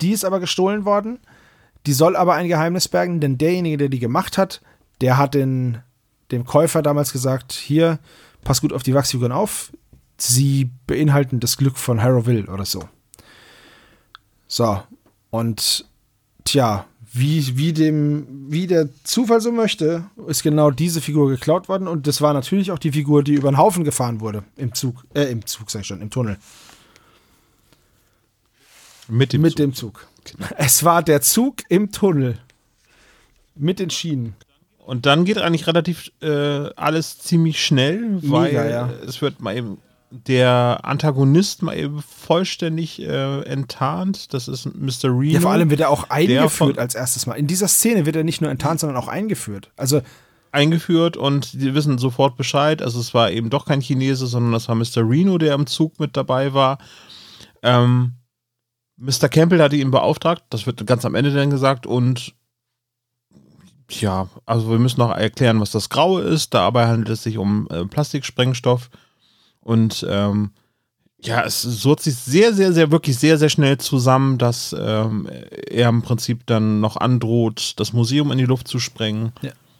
Die ist aber gestohlen worden. Die soll aber ein Geheimnis bergen, denn derjenige, der die gemacht hat, der hat den, dem Käufer damals gesagt: Hier, pass gut auf die Wachsfiguren auf. Sie beinhalten das Glück von Harrowville oder so. So, und tja, wie, wie, dem, wie der Zufall so möchte, ist genau diese Figur geklaut worden. Und das war natürlich auch die Figur, die über den Haufen gefahren wurde. Im Zug, äh, im Zug, sag ich schon, im Tunnel. Mit dem mit Zug. dem Zug. Es war der Zug im Tunnel. Mit den Schienen. Und dann geht eigentlich relativ äh, alles ziemlich schnell, weil ja. es wird mal eben der Antagonist mal eben vollständig äh, enttarnt. Das ist Mr. Reno. Ja, vor allem wird er auch eingeführt als erstes Mal. In dieser Szene wird er nicht nur enttarnt, sondern auch eingeführt. Also, eingeführt und die wissen sofort Bescheid. Also es war eben doch kein Chinese, sondern das war Mr. Reno, der im Zug mit dabei war. Ähm, Mr. Campbell hatte ihn beauftragt, das wird ganz am Ende dann gesagt und ja, also wir müssen noch erklären, was das Graue ist. Dabei handelt es sich um äh, Plastiksprengstoff und ähm, ja, es surrt sich sehr, sehr, sehr, wirklich sehr, sehr schnell zusammen, dass ähm, er im Prinzip dann noch androht, das Museum in die Luft zu sprengen,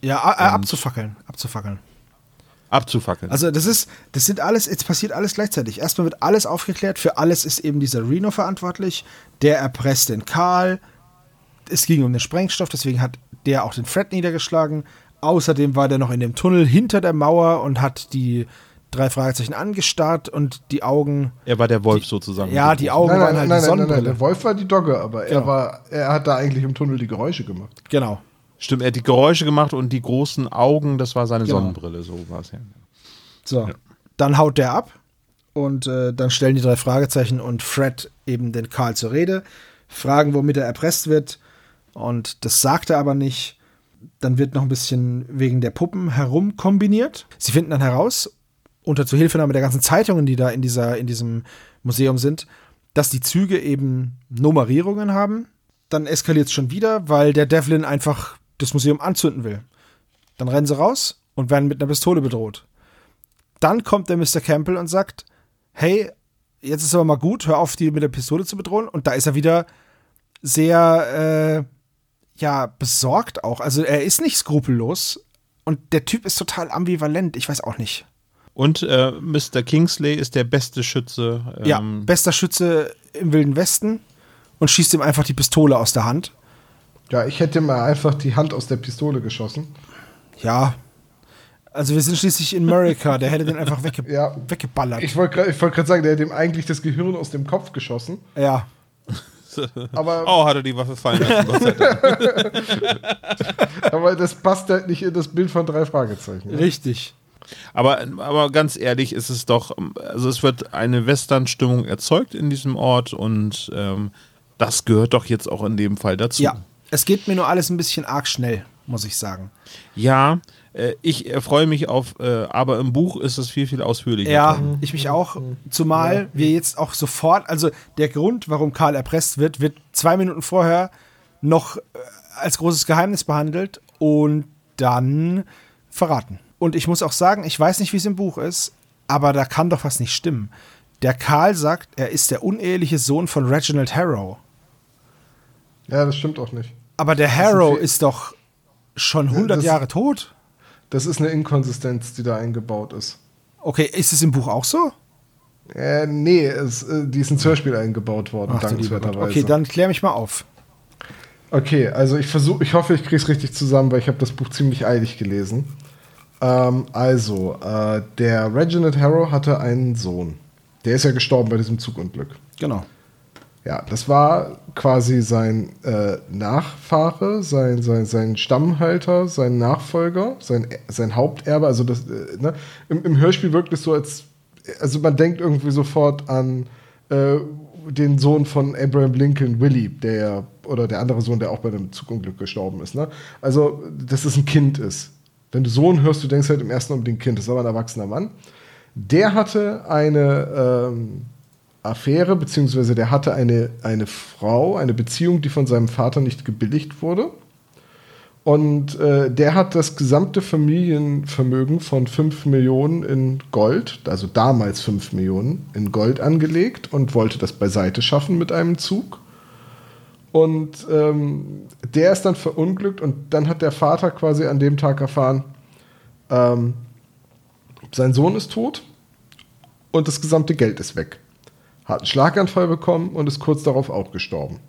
ja, äh, abzufackeln. Abzufackeln. Abzufackeln. Also, das ist, das sind alles, jetzt passiert alles gleichzeitig. Erstmal wird alles aufgeklärt. Für alles ist eben dieser Reno verantwortlich. Der erpresst den Karl. Es ging um den Sprengstoff, deswegen hat der auch den Fred niedergeschlagen. Außerdem war der noch in dem Tunnel hinter der Mauer und hat die drei Fragezeichen angestarrt und die Augen. Er war der Wolf sozusagen. Ja, die Augen Nein, waren nein, halt nein, die nein, nein, nein, Sonnenbrille. der Wolf war die Dogge, aber er Genau. war, er hat da eigentlich im Tunnel die Geräusche gemacht. Genau. Stimmt, er hat die Geräusche gemacht und die großen Augen, das war seine Genau. Sonnenbrille, so war es ja. So, dann haut der ab und äh, dann stellen die drei Fragezeichen und Fred eben den Karl zur Rede, fragen, womit er erpresst wird und das sagt er aber nicht. Dann wird noch ein bisschen wegen der Puppen herumkombiniert. Sie finden dann heraus, unter Zuhilfenahme der ganzen Zeitungen, die da in, dieser, in diesem Museum sind, dass die Züge eben Nummerierungen haben. Dann eskaliert es schon wieder, weil der Devlin einfach das Museum anzünden will. Dann rennen sie raus und werden mit einer Pistole bedroht. Dann kommt der Mr. Campbell und sagt, hey, jetzt ist aber mal gut, hör auf, die mit der Pistole zu bedrohen. Und da ist er wieder sehr, äh, ja, besorgt auch. Also er ist nicht skrupellos und der Typ ist total ambivalent. Ich weiß auch nicht. Und äh, Mr. Kingsley ist der beste Schütze. Ähm, ja, bester Schütze im Wilden Westen und schießt ihm einfach die Pistole aus der Hand. Ja, ich hätte mal einfach die Hand aus der Pistole geschossen. Ja. Also wir sind schließlich in America, der hätte den einfach wegge Ja. weggeballert. Ich wollte gerade wollt sagen, der hat ihm eigentlich das Gehirn aus dem Kopf geschossen. ja. Aber, Oh, hat er die Waffe fallen lassen, aber das passt halt nicht in das Bild von drei Fragezeichen. Richtig. Aber, aber ganz ehrlich, ist es doch, also es wird eine Western-Stimmung erzeugt in diesem Ort und ähm, das gehört doch jetzt auch in dem Fall dazu. Ja. Es geht mir nur alles ein bisschen arg schnell, muss ich sagen. Ja, äh, ich äh, freue mich auf, äh, aber im Buch ist es viel, viel ausführlicher. Ja, ich mich auch. Zumal wir jetzt auch sofort, also der Grund, warum Karl erpresst wird, wird zwei Minuten vorher noch äh, als großes Geheimnis behandelt und dann verraten. Und ich muss auch sagen, ich weiß nicht, wie es im Buch ist, aber da kann doch was nicht stimmen. Der Karl sagt, er ist der uneheliche Sohn von Reginald Harrow. Ja, das stimmt auch nicht. Aber der ist Harrow viel- ist doch schon 100 das- Jahre tot. Das ist eine Inkonsistenz, die da eingebaut ist. Okay, ist es im Buch auch so? Äh, nee, es, äh, die ist ins Hörspiel eingebaut worden, Ach, dankenswerterweise. Okay, dann klär mich mal auf. Okay, also ich versuche, ich hoffe, ich kriege es richtig zusammen, weil ich habe das Buch ziemlich eilig gelesen. Ähm, also, äh, der Reginald Harrow hatte einen Sohn. Der ist ja gestorben bei diesem Zugunglück. Genau. Ja, das war quasi sein äh, Nachfahre, sein, sein, sein Stammhalter, sein Nachfolger, sein, sein Haupterbe. Also das, äh, ne? Im, Im Hörspiel wirkt es so, als also man denkt irgendwie sofort an äh, den Sohn von Abraham Lincoln, Willie, der oder der andere Sohn, der auch bei dem Zugunglück gestorben ist. Ne? Also, dass es ein Kind ist. Wenn du Sohn hörst, du denkst halt im ersten Augenblick ein Kind, das ist aber ein erwachsener Mann. Der hatte eine ähm, Affäre, beziehungsweise der hatte eine, eine Frau, eine Beziehung, die von seinem Vater nicht gebilligt wurde. Und äh, der hat das gesamte Familienvermögen von 5 Millionen in Gold, also damals 5 Millionen in Gold angelegt und wollte das beiseite schaffen mit einem Zug. Und ähm, der ist dann verunglückt und dann hat der Vater quasi an dem Tag erfahren, ähm, sein Sohn ist tot und das gesamte Geld ist weg. Hat einen Schlaganfall bekommen und ist kurz darauf auch gestorben.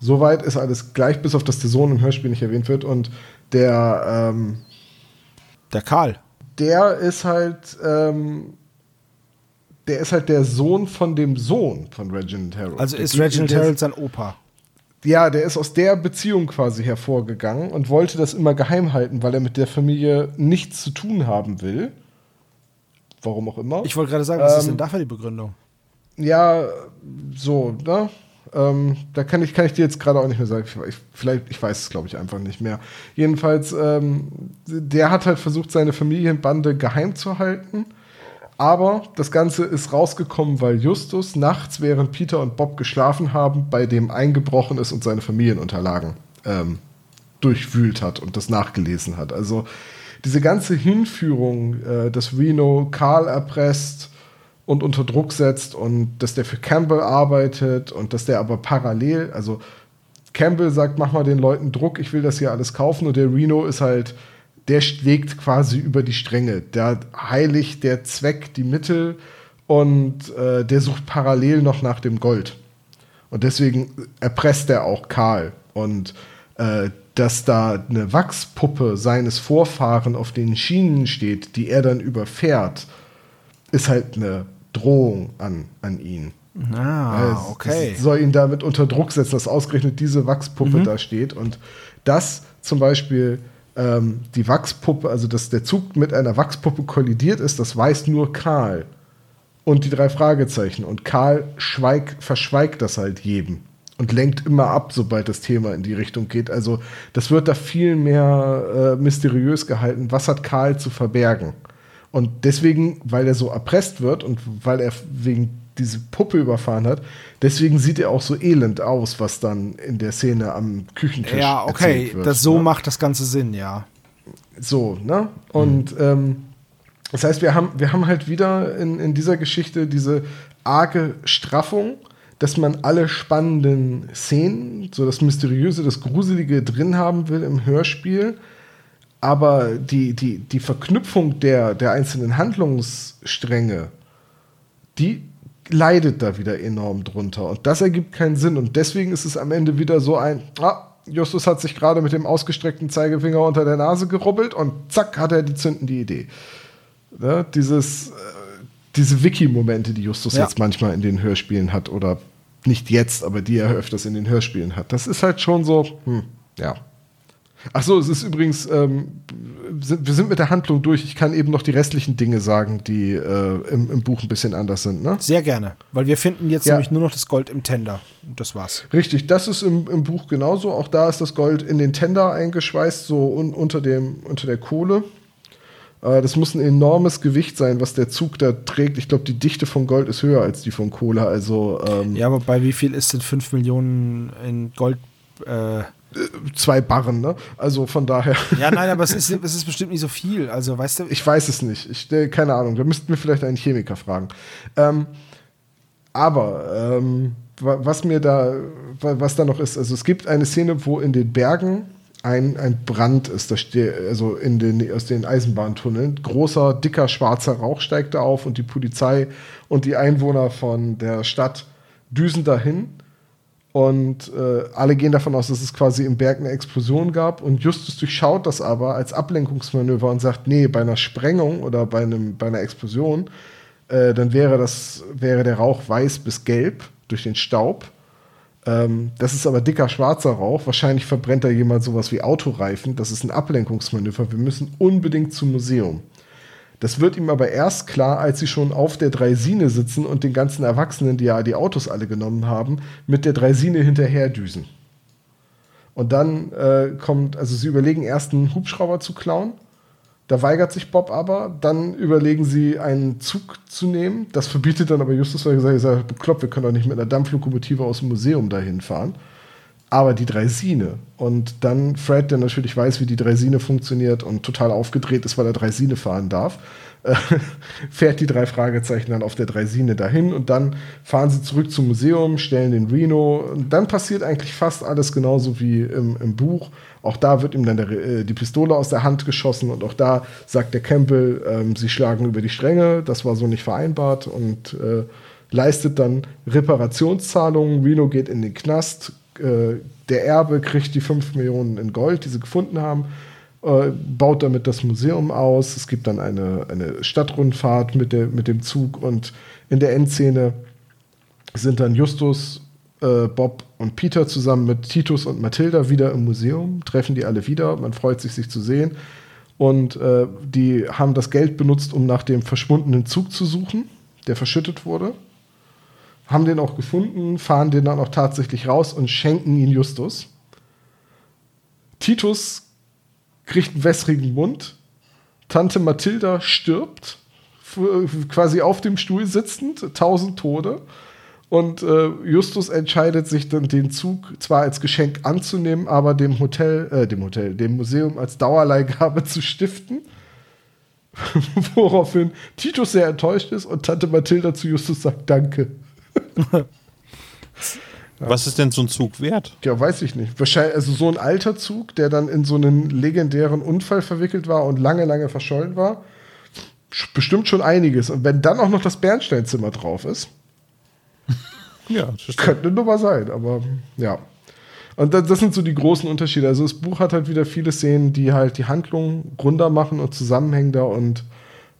Soweit ist alles gleich, bis auf dass der Sohn im Hörspiel nicht erwähnt wird und der, ähm, Der Karl. der ist halt, ähm, der ist halt der Sohn von dem Sohn von Reginald Harrow. Also ist Reginald Harold sein Opa. Ja, der ist aus der Beziehung quasi hervorgegangen und wollte das immer geheim halten, weil er mit der Familie nichts zu tun haben will. Warum auch immer. Ich wollte gerade sagen, was ist Ähm, denn dafür die Begründung? Ja, so, ne? Ähm, da kann ich, kann ich dir jetzt gerade auch nicht mehr sagen. Ich, vielleicht, ich weiß es, glaube ich, einfach nicht mehr. Jedenfalls, ähm, der hat halt versucht, seine Familienbande geheim zu halten. Aber das Ganze ist rausgekommen, weil Justus nachts, während Peter und Bob geschlafen haben, bei dem eingebrochen ist und seine Familienunterlagen ähm, durchwühlt hat und das nachgelesen hat. Also diese ganze Hinführung, äh, dass Reno Karl erpresst und unter Druck setzt und dass der für Campbell arbeitet und dass der aber parallel, also Campbell sagt, mach mal den Leuten Druck, ich will das hier alles kaufen und der Reno ist halt, der schlägt quasi über die Stränge. Der heiligt der Zweck die Mittel und äh, der sucht parallel noch nach dem Gold. Und deswegen erpresst er auch Karl. Und äh, dass da eine Wachspuppe seines Vorfahren auf den Schienen steht, die er dann überfährt, ist halt eine Drohung an, an ihn. Ah, okay. Es soll ihn damit unter Druck setzen, dass ausgerechnet diese Wachspuppe da steht. Und das zum Beispiel, ähm, die Wachspuppe, also dass der Zug mit einer Wachspuppe kollidiert ist, das weiß nur Karl. Und die drei Fragezeichen. Und Karl schweig, verschweigt das halt jedem. Und lenkt immer ab, sobald das Thema in die Richtung geht. Also, das wird da viel mehr äh, mysteriös gehalten. Was hat Karl zu verbergen? Und deswegen, weil er so erpresst wird und weil er wegen diese Puppe überfahren hat, deswegen sieht er auch so elend aus, was dann in der Szene am Küchentisch Ja, okay. erzählt wird, das so ne? macht das Ganze Sinn, ja. So, ne? Und ähm, das heißt, wir haben, wir haben halt wieder in, in dieser Geschichte diese arge Straffung, dass man alle spannenden Szenen, so das Mysteriöse, das Gruselige drin haben will im Hörspiel. Aber die, die, die Verknüpfung der, der einzelnen Handlungsstränge, die leidet da wieder enorm drunter. Und das ergibt keinen Sinn. Und deswegen ist es am Ende wieder so ein, ah, Justus hat sich gerade mit dem ausgestreckten Zeigefinger unter der Nase gerubbelt und zack, hat er die zündende Idee. Ne? Dieses, äh, diese Wiki-Momente, die Justus Ja. jetzt manchmal in den Hörspielen hat oder nicht jetzt, aber die er öfters in den Hörspielen hat. Das ist halt schon so, hm, ja. Ach so, es ist übrigens, ähm, sind, wir sind mit der Handlung durch. Ich kann eben noch die restlichen Dinge sagen, die äh, im, im, Buch ein bisschen anders sind. Ne? Sehr gerne, weil wir finden jetzt ja. nämlich nur noch das Gold im Tender. Und das war's. Richtig, das ist im, im, Buch genauso. Auch da ist das Gold in den Tender eingeschweißt, so un, unter, dem, unter der Kohle. Äh, das muss ein enormes Gewicht sein, was der Zug da trägt. Ich glaube, die Dichte von Gold ist höher als die von Kohle. Also, ähm, ja, aber bei wie viel ist denn 5 Millionen in Gold? Äh zwei Barren, ne? Also von daher. Ja, nein, aber es ist, es ist bestimmt nicht so viel. Also, weißt du. Ich weiß es nicht. Ich, äh, keine Ahnung. Da müssten wir vielleicht einen Chemiker fragen. Ähm, aber ähm, was mir da, was da noch ist, also es gibt eine Szene, wo in den Bergen ein, ein Brand ist, da steht, also in den, aus den Eisenbahntunneln. Großer, dicker, schwarzer Rauch steigt da auf und die Polizei und die Einwohner von der Stadt düsen dahin und äh, alle gehen davon aus, dass es quasi im Berg eine Explosion gab. Und Justus durchschaut das aber als Ablenkungsmanöver und sagt, nee, bei einer Sprengung oder bei, einem, bei einer Explosion, äh, dann wäre, das, wäre der Rauch weiß bis gelb durch den Staub. Ähm, das ist aber dicker schwarzer Rauch. Wahrscheinlich verbrennt da jemand sowas wie Autoreifen. Das ist ein Ablenkungsmanöver. Wir müssen unbedingt zum Museum. Das wird ihm aber erst klar, als sie schon auf der Dreisine sitzen und den ganzen Erwachsenen, die ja die Autos alle genommen haben, mit der Dreisine hinterherdüsen. Und dann äh, kommt, also sie überlegen erst einen Hubschrauber zu klauen. Da weigert sich Bob aber. Dann überlegen sie, einen Zug zu nehmen. Das verbietet dann aber Justus, weil er gesagt hat, bekloppt, wir können doch nicht mit einer Dampflokomotive aus dem Museum dahin fahren aber die Dreisine. Und dann Fred, der natürlich weiß, wie die Dreisine funktioniert und total aufgedreht ist, weil er Dreisine fahren darf, äh, fährt die drei Fragezeichen dann auf der Dreisine dahin und dann fahren sie zurück zum Museum, stellen den Reno und dann passiert eigentlich fast alles genauso wie im, im Buch. Auch da wird ihm dann der, äh, die Pistole aus der Hand geschossen und auch da sagt der Campbell, äh, sie schlagen über die Stränge, das war so nicht vereinbart und äh, leistet dann Reparationszahlungen. Reno geht in den Knast, äh, der Erbe kriegt die 5 Millionen in Gold, die sie gefunden haben, äh, baut damit das Museum aus. Es gibt dann eine, eine Stadtrundfahrt mit, der, mit dem Zug und in der Endszene sind dann Justus, äh, Bob und Peter zusammen mit Titus und Mathilda wieder im Museum, treffen die alle wieder, man freut sich, sich zu sehen. Und äh, die haben das Geld benutzt, um nach dem verschwundenen Zug zu suchen, der verschüttet wurde haben den auch gefunden, fahren den dann auch tatsächlich raus und schenken ihn Justus. Titus kriegt einen wässrigen Mund. Tante Mathilda stirbt, quasi auf dem Stuhl sitzend, tausend Tode. Und äh, Justus entscheidet sich dann, den Zug zwar als Geschenk anzunehmen, aber dem Hotel, äh, dem Hotel, dem Museum als Dauerleihgabe zu stiften. Woraufhin Titus sehr enttäuscht ist und Tante Mathilda zu Justus sagt Danke. Was ist denn so ein Zug wert? Ja, weiß ich nicht. Wahrscheinlich, also so ein alter Zug, der dann in so einen legendären Unfall verwickelt war und lange, lange verschollen war. Bestimmt schon einiges. Und wenn dann auch noch das Bernsteinzimmer drauf ist, ja, könnte eine Nummer sein, aber ja. Und das, das, sind so die großen Unterschiede. Also das Buch hat halt wieder viele Szenen, die halt die Handlung runder machen und zusammenhängender. Und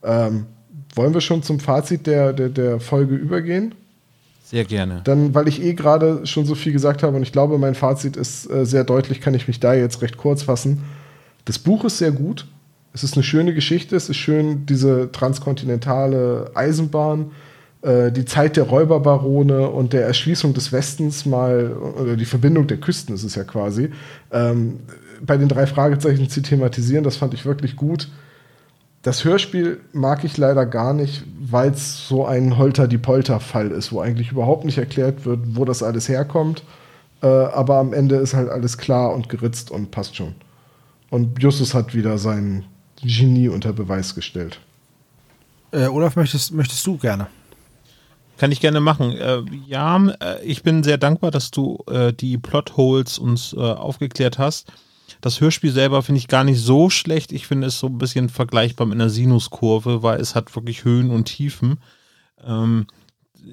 ähm, wollen wir schon zum Fazit der, der, der Folge übergehen? Sehr gerne. Dann, weil ich eh gerade schon so viel gesagt habe und ich glaube, mein Fazit ist äh, sehr deutlich, kann ich mich da jetzt recht kurz fassen. Das Buch ist sehr gut. Es ist eine schöne Geschichte. Es ist schön, diese transkontinentale Eisenbahn, äh, die Zeit der Räuberbarone und der Erschließung des Westens mal, oder die Verbindung der Küsten ist es ja quasi, ähm, bei den drei Fragezeichen zu thematisieren. Das fand ich wirklich gut. Das Hörspiel mag ich leider gar nicht, weil es so ein Holter-die-Polter-Fall ist, wo eigentlich überhaupt nicht erklärt wird, wo das alles herkommt. Äh, aber am Ende ist halt alles klar und geritzt und passt schon. Und Justus hat wieder sein Genie unter Beweis gestellt. Äh, Olaf, möchtest, möchtest du gerne? Kann ich gerne machen. Äh, ja, äh, ich bin sehr dankbar, dass du äh, die Plotholes uns äh, aufgeklärt hast. Das Hörspiel selber finde ich gar nicht so schlecht. Ich finde es so ein bisschen vergleichbar mit einer Sinuskurve, weil es hat wirklich Höhen und Tiefen. Ähm,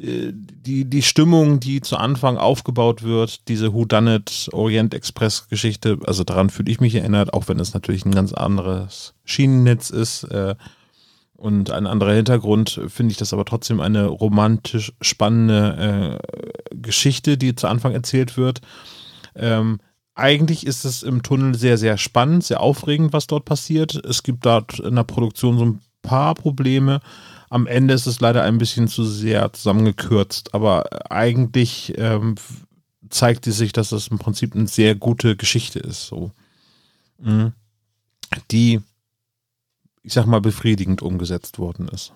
äh, die, die Stimmung, die zu Anfang aufgebaut wird, diese Whodunit Orient Express Geschichte, also daran fühle ich mich erinnert, auch wenn es natürlich ein ganz anderes Schienennetz ist. Äh, Und ein anderer Hintergrund finde ich das aber trotzdem eine romantisch spannende äh, Geschichte, die zu Anfang erzählt wird. Ähm, eigentlich ist es im Tunnel sehr, sehr spannend, sehr aufregend, was dort passiert. Es gibt dort in der Produktion so ein paar Probleme. Am Ende ist es leider ein bisschen zu sehr zusammengekürzt, aber eigentlich ähm, zeigt es sich, dass das im Prinzip eine sehr gute Geschichte ist. So. Mhm. Die ich sag mal, befriedigend umgesetzt worden ist.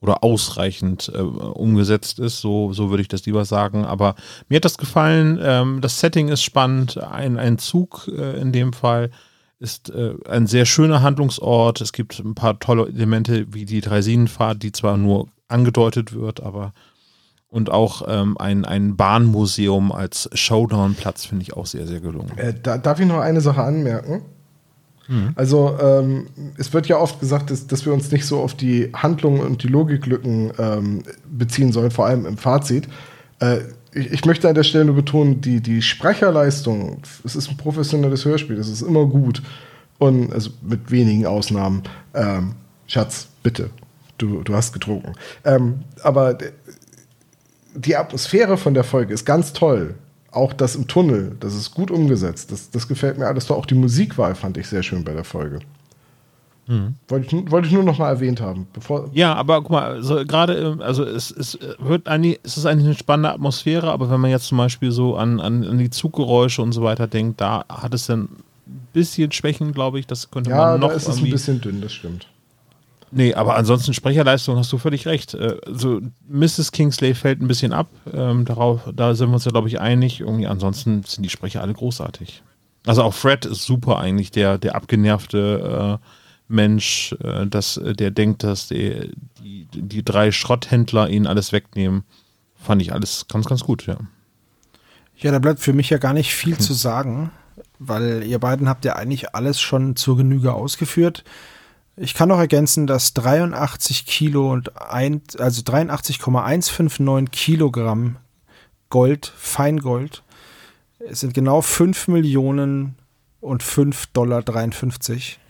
Oder ausreichend äh, umgesetzt ist, so, so würde ich das lieber sagen. Aber mir hat das gefallen, ähm, das Setting ist spannend, ein, ein Zug äh, in dem Fall ist äh, ein sehr schöner Handlungsort. Es gibt ein paar tolle Elemente wie die Dreisinenfahrt, die zwar nur angedeutet wird, aber und auch ähm, ein, ein Bahnmuseum als Showdown-Platz finde ich auch sehr, sehr gelungen. Äh, da, darf ich noch eine Sache anmerken? Also ähm, es wird ja oft gesagt, dass, dass wir uns nicht so auf die Handlungen und die Logiklücken ähm, beziehen sollen, vor allem im Fazit. Äh, ich, ich, möchte an der Stelle nur betonen, die, die Sprecherleistung, es ist ein professionelles Hörspiel, das ist immer gut. Und also mit wenigen Ausnahmen. Ähm, Schatz, bitte, du, du hast getrunken. Ähm, aber die Atmosphäre von der Folge ist ganz toll auch das im Tunnel, das ist gut umgesetzt. Das, das gefällt mir alles. Auch die Musikwahl fand ich sehr schön bei der Folge. Mhm. Wollte, ich, wollte ich nur noch mal erwähnt haben. Bevor ja, aber guck mal, also gerade, also es, es wird eigentlich, es ist eigentlich eine spannende Atmosphäre, aber wenn man jetzt zum Beispiel so an, an, an die Zuggeräusche und so weiter denkt, da hat es dann ein bisschen Schwächen, glaube ich. Das könnte ja, man noch. Ja, da ist es ein bisschen dünn, das stimmt. Nee, aber ansonsten Sprecherleistung hast du völlig recht. Also Mrs. Kingsley fällt ein bisschen ab. Ähm, darauf, da sind wir uns ja, glaube ich, einig. Irgendwie ansonsten sind die Sprecher alle großartig. Also auch Fred ist super eigentlich, der, der abgenervte äh, Mensch, äh, dass, der denkt, dass die, die, die drei Schrotthändler ihn alles wegnehmen. Fand ich alles ganz, ganz gut, ja. Ja, da bleibt für mich ja gar nicht viel hm. zu sagen, weil ihr beiden habt ja eigentlich alles schon zur Genüge ausgeführt. Ich kann noch ergänzen, dass 83 Kilo und ein, also 83,159 Kilogramm Gold, Feingold, sind genau 5 Millionen und 5 Dollar 53.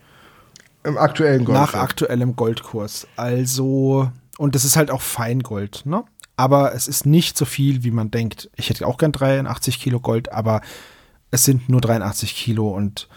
Im aktuellen Gold. Nach aktuellem Goldkurs. Also, und das ist halt auch Feingold, ne? Aber es ist nicht so viel, wie man denkt. Ich hätte auch gern 83 Kilo Gold, aber es sind nur 83 Kilo und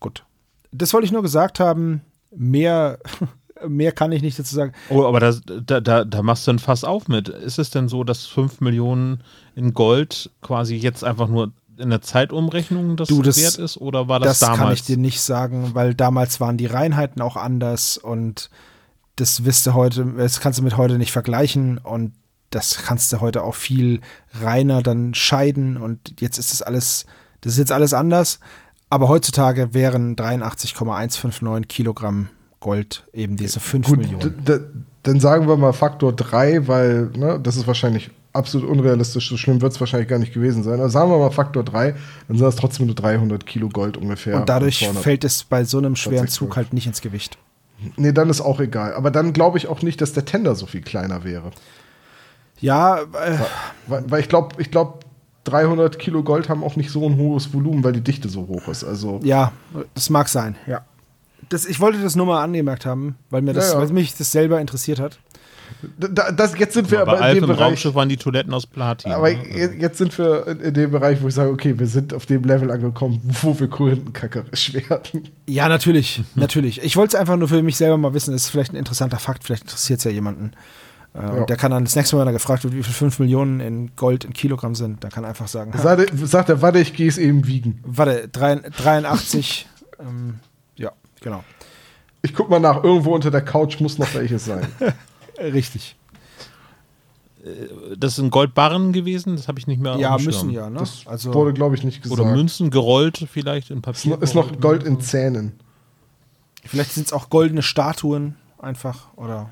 gut. Das wollte ich nur gesagt haben mehr, mehr kann ich nicht dazu sagen. Oh, aber das, da, da, da machst du ein Fass auf mit. Ist es denn so, dass 5 Millionen in Gold quasi jetzt einfach nur in der Zeitumrechnung das, du, das wert ist oder war das, das damals? Das kann ich dir nicht sagen, weil damals waren die Reinheiten auch anders und das wirst du heute, das kannst du mit heute nicht vergleichen und das kannst du heute auch viel reiner dann scheiden und jetzt ist das alles, das ist jetzt alles anders. Aber heutzutage wären 83,159 Kilogramm Gold eben diese 5 Gut, Millionen. Dann sagen wir mal Faktor 3, weil ne, das ist wahrscheinlich absolut unrealistisch. So schlimm wird es wahrscheinlich gar nicht gewesen sein. Also sagen wir mal Faktor 3, dann sind das trotzdem nur 300 Kilo Gold ungefähr. Und dadurch fällt es bei so einem schweren Zug halt nicht ins Gewicht. Nee, dann ist auch egal. Aber dann glaube ich auch nicht, dass der Tender so viel kleiner wäre. Ja, äh, weil, weil, ich glaube, ich glaube, 300 Kilo Gold haben auch nicht so ein hohes Volumen, weil die Dichte so hoch ist. Also ja, das mag sein. Ja. Das, ich wollte das nur mal angemerkt haben, weil mir das, ja, ja. Weil mich das selber interessiert hat. Da, das, jetzt sind wir aber, aber in dem Bereich. Raumschiff waren die Toiletten aus Platin. Aber ne? jetzt sind wir in dem Bereich, wo ich sage, okay, wir sind auf dem Level angekommen, wo wir kohlenkackerisch werden. Ja, natürlich, natürlich. Ich wollte es einfach nur für mich selber mal wissen. Das ist vielleicht ein interessanter Fakt. Vielleicht interessiert es ja jemanden. Äh, ja. Und der kann dann das nächste Mal, wenn er gefragt wird, wie viel 5 Millionen in Gold in Kilogramm sind, dann kann er einfach sagen. Sagt, sagt er, warte, ich gehe es eben wiegen. Warte, 83, ähm, ja, genau. Ich guck mal nach, irgendwo unter der Couch muss noch welches sein. Richtig. Äh, das sind Goldbarren gewesen, das habe ich nicht mehr Ja, müssen ja, ne? Das also, wurde, glaube ich, nicht gesagt. Oder Münzen gerollt vielleicht in Papier. Ist noch Gold in Zähnen. Vielleicht sind es auch goldene Statuen einfach, oder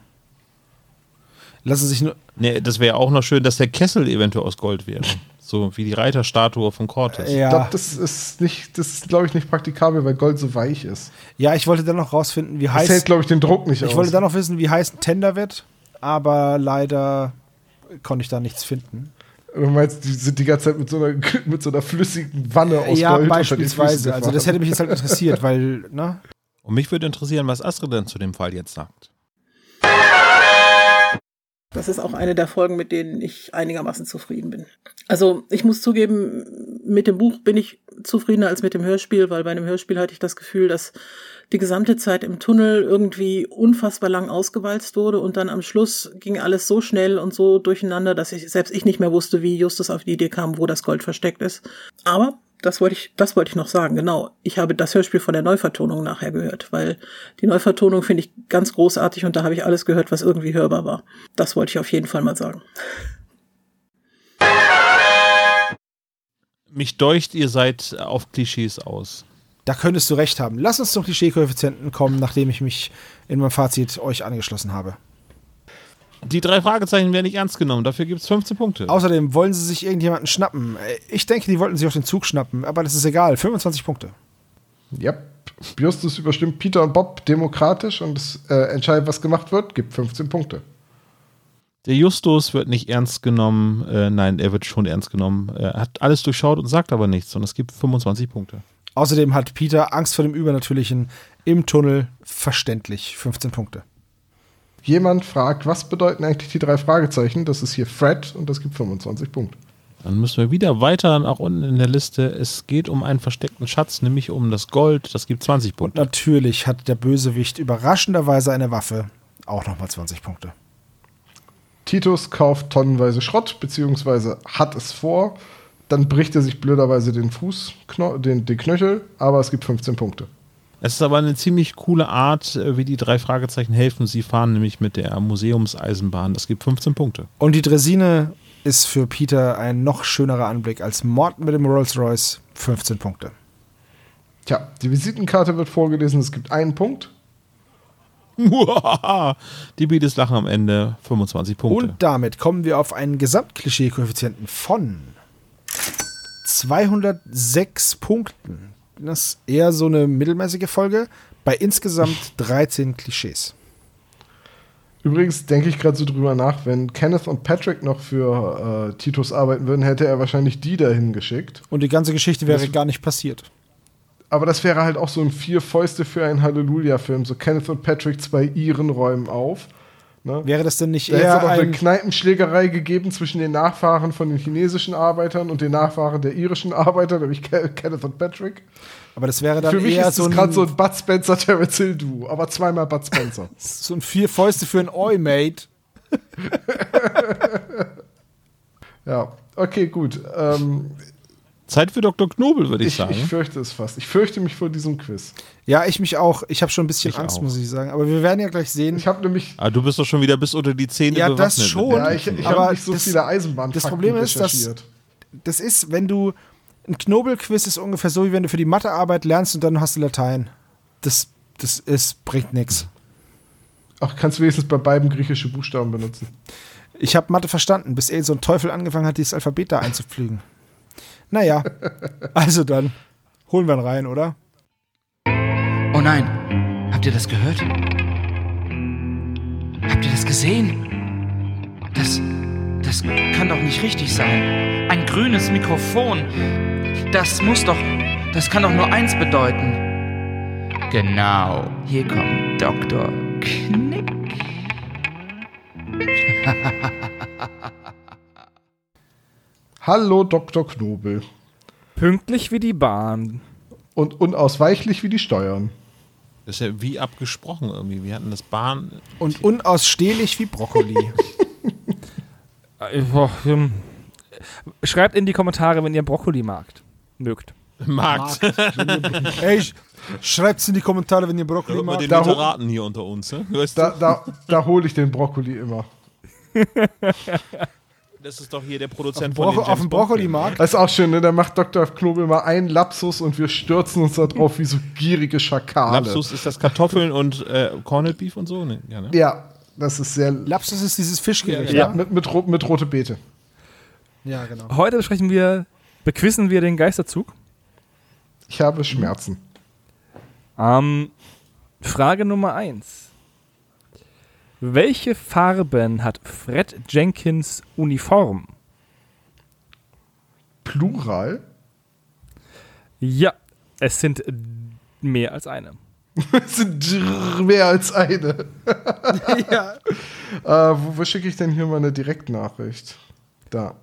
lassen sich nur. Nee, das wäre auch noch schön, dass der Kessel eventuell aus Gold wäre. So wie die Reiterstatue von Cortes. Ja. Ich glaube, das ist nicht, das ist, glaube ich, nicht praktikabel, weil Gold so weich ist. Ja, ich wollte dann noch rausfinden, wie heiß. Das hält, glaube ich, den Druck nicht ich aus. Ich wollte dann noch wissen, wie heiß ein Tender wird, aber leider konnte ich da nichts finden. Du meinst, die sind die ganze Zeit mit so einer, mit so einer flüssigen Wanne aus ja, Gold beispielsweise. Also das hätte mich jetzt halt interessiert, weil, ne? Und mich würde interessieren, was Astrid denn zu dem Fall jetzt sagt. Das ist auch eine der Folgen, mit denen ich einigermaßen zufrieden bin. Also ich muss zugeben, mit dem Buch bin ich zufriedener als mit dem Hörspiel, weil bei einem Hörspiel hatte ich das Gefühl, dass die gesamte Zeit im Tunnel irgendwie unfassbar lang ausgewalzt wurde und dann am Schluss ging alles so schnell und so durcheinander, dass ich selbst ich nicht mehr wusste, wie Justus auf die Idee kam, wo das Gold versteckt ist. Aber das wollte ich, das wollte ich noch sagen, genau. Ich habe das Hörspiel von der Neuvertonung nachher gehört, weil die Neuvertonung finde ich ganz großartig und da habe ich alles gehört, was irgendwie hörbar war. Das wollte ich auf jeden Fall mal sagen. Mich deucht, ihr seid auf Klischees aus. Da könntest du recht haben. Lass uns zum Klischee-Koeffizienten kommen, nachdem ich mich in meinem Fazit euch angeschlossen habe. Die drei Fragezeichen werden nicht ernst genommen, dafür gibt es 15 Punkte. Außerdem wollen sie sich irgendjemanden schnappen. Ich denke, die wollten sich auf den Zug schnappen, aber das ist egal. 25 Punkte. Ja, Justus überstimmt Peter und Bob demokratisch und es äh, entscheidet, was gemacht wird, gibt 15 Punkte. Der Justus wird nicht ernst genommen. Äh, nein, er wird schon ernst genommen. Er hat alles durchschaut und sagt aber nichts. Und es gibt 25 Punkte. Außerdem hat Peter Angst vor dem Übernatürlichen im Tunnel. Verständlich. 15 Punkte. Jemand fragt, was bedeuten eigentlich die drei Fragezeichen? Das ist hier Fred und das gibt 25 Punkte. Dann müssen wir wieder weiter nach unten in der Liste. Es geht um einen versteckten Schatz, nämlich um das Gold. Das gibt 20 Und Punkte. natürlich hat der Bösewicht überraschenderweise eine Waffe. Auch nochmal 20 Punkte. Titus kauft tonnenweise Schrott, beziehungsweise hat es vor. Dann bricht er sich blöderweise den Fuß, den, den Knöchel, aber es gibt 15 Punkte. Es ist aber eine ziemlich coole Art, äh, wie die drei Fragezeichen helfen. Sie fahren nämlich mit der Museumseisenbahn. Das gibt 15 Punkte. Und die Dresine ist für Peter ein noch schönerer Anblick als Mord mit dem Rolls Royce. 15 Punkte. Tja, die Visitenkarte wird vorgelesen, es gibt einen Punkt. die Beatles lachen am Ende 25 Punkte. Und damit kommen wir auf einen Gesamtklischee-Koeffizienten von 206 Punkten. Das ist eher so eine mittelmäßige Folge bei insgesamt 13 Klischees. Übrigens denke ich gerade so drüber nach, wenn Kenneth und Patrick noch für äh, Titus arbeiten würden, hätte er wahrscheinlich die dahin geschickt. Und die ganze Geschichte wäre Das- gar nicht passiert. Aber das wäre halt auch so ein Vier Fäuste für einen Halleluja-Film. So Kenneth und Patrick zwei ihren räumen auf. Ne? Wäre das denn nicht Da hätte es eher auch eine ein, Kneipenschlägerei gegeben zwischen den Nachfahren von den chinesischen Arbeitern und den Nachfahren der irischen Arbeiter, nämlich Ke- Kenneth und Patrick. aber das wäre dann Für mich eher ist so gerade so ein Bud Spencer Terence Hill Duo, aber zweimal Bud Spencer. so ein vier Fäuste für ein Oi-Mate. ja, okay, gut. Ähm, Zeit für Dr. Knobel, würde ich, ich, sagen. ich fürchte es fast. Ich fürchte mich vor diesem Quiz. Ja, ich mich auch. Ich habe schon ein bisschen Ich Angst, auch. muss ich sagen. Aber wir werden ja gleich sehen. Ich habe nämlich, ah, du bist doch schon wieder bis unter die Zähne Ja, das schon. ja, ich, ich habe nicht so das- viele Eisenbahn. das Problem ist, dass- Das ist, wenn du ein Knobelquiz ist ungefähr so, wie wenn du für die Mathearbeit lernst und dann hast du Latein. Das, das ist, bringt nichts. Ach, kannst du wenigstens bei beiden griechische Buchstaben benutzen. Ich habe Mathe verstanden, bis eh so ein Teufel angefangen hat, dieses Alphabet da einzupflügen. Naja, also dann holen wir ihn rein, oder? Oh nein, habt ihr das gehört? Habt ihr das gesehen? Das, das kann doch nicht richtig sein. Ein grünes Mikrofon. Das muss doch, das kann doch nur eins bedeuten. Genau, hier kommt Dr. Knick. Hallo, Dr. Knobel. Pünktlich wie die Bahn. Und unausweichlich wie die Steuern. Das ist ja wie abgesprochen irgendwie. Wir hatten das Bahn. Und unausstehlich wie Brokkoli. Äh, ähm, Schreibt in die Kommentare, wenn ihr Brokkoli magt. Mögt. Markt. Ey, sch- schreibt's in die Kommentare, wenn ihr Brokkoli Über mag. den Da- Literaten hier unter uns. Ne? Weißt Da, da, da hole ich den Brokkoli immer. Das ist doch hier der Produzent Bro von den auf dem James Bond Brokkoli Filmen. mag. Das ist auch schön, ne? Da macht Dr. Knobel mal einen Lapsus und wir stürzen uns da drauf wie so gierige Schakale. Lapsus ist das Kartoffeln und äh, Corned Beef und so. Ne? Ja, ne? Ja, das ist sehr. Lapsus ist dieses Fischgericht, Ja, ja? mit, mit, ro- mit rote Beete. Ja, genau. Heute besprechen wir, bequissen wir den Geisterzug. Ich habe Schmerzen. Ähm, Frage Nummer 1. Welche Farben hat Fred Jenkins Uniform? Plural? Ja, es sind mehr als eine. Es sind mehr als eine. ja. Äh, wo wo schicke ich denn hier mal eine Direktnachricht? Da.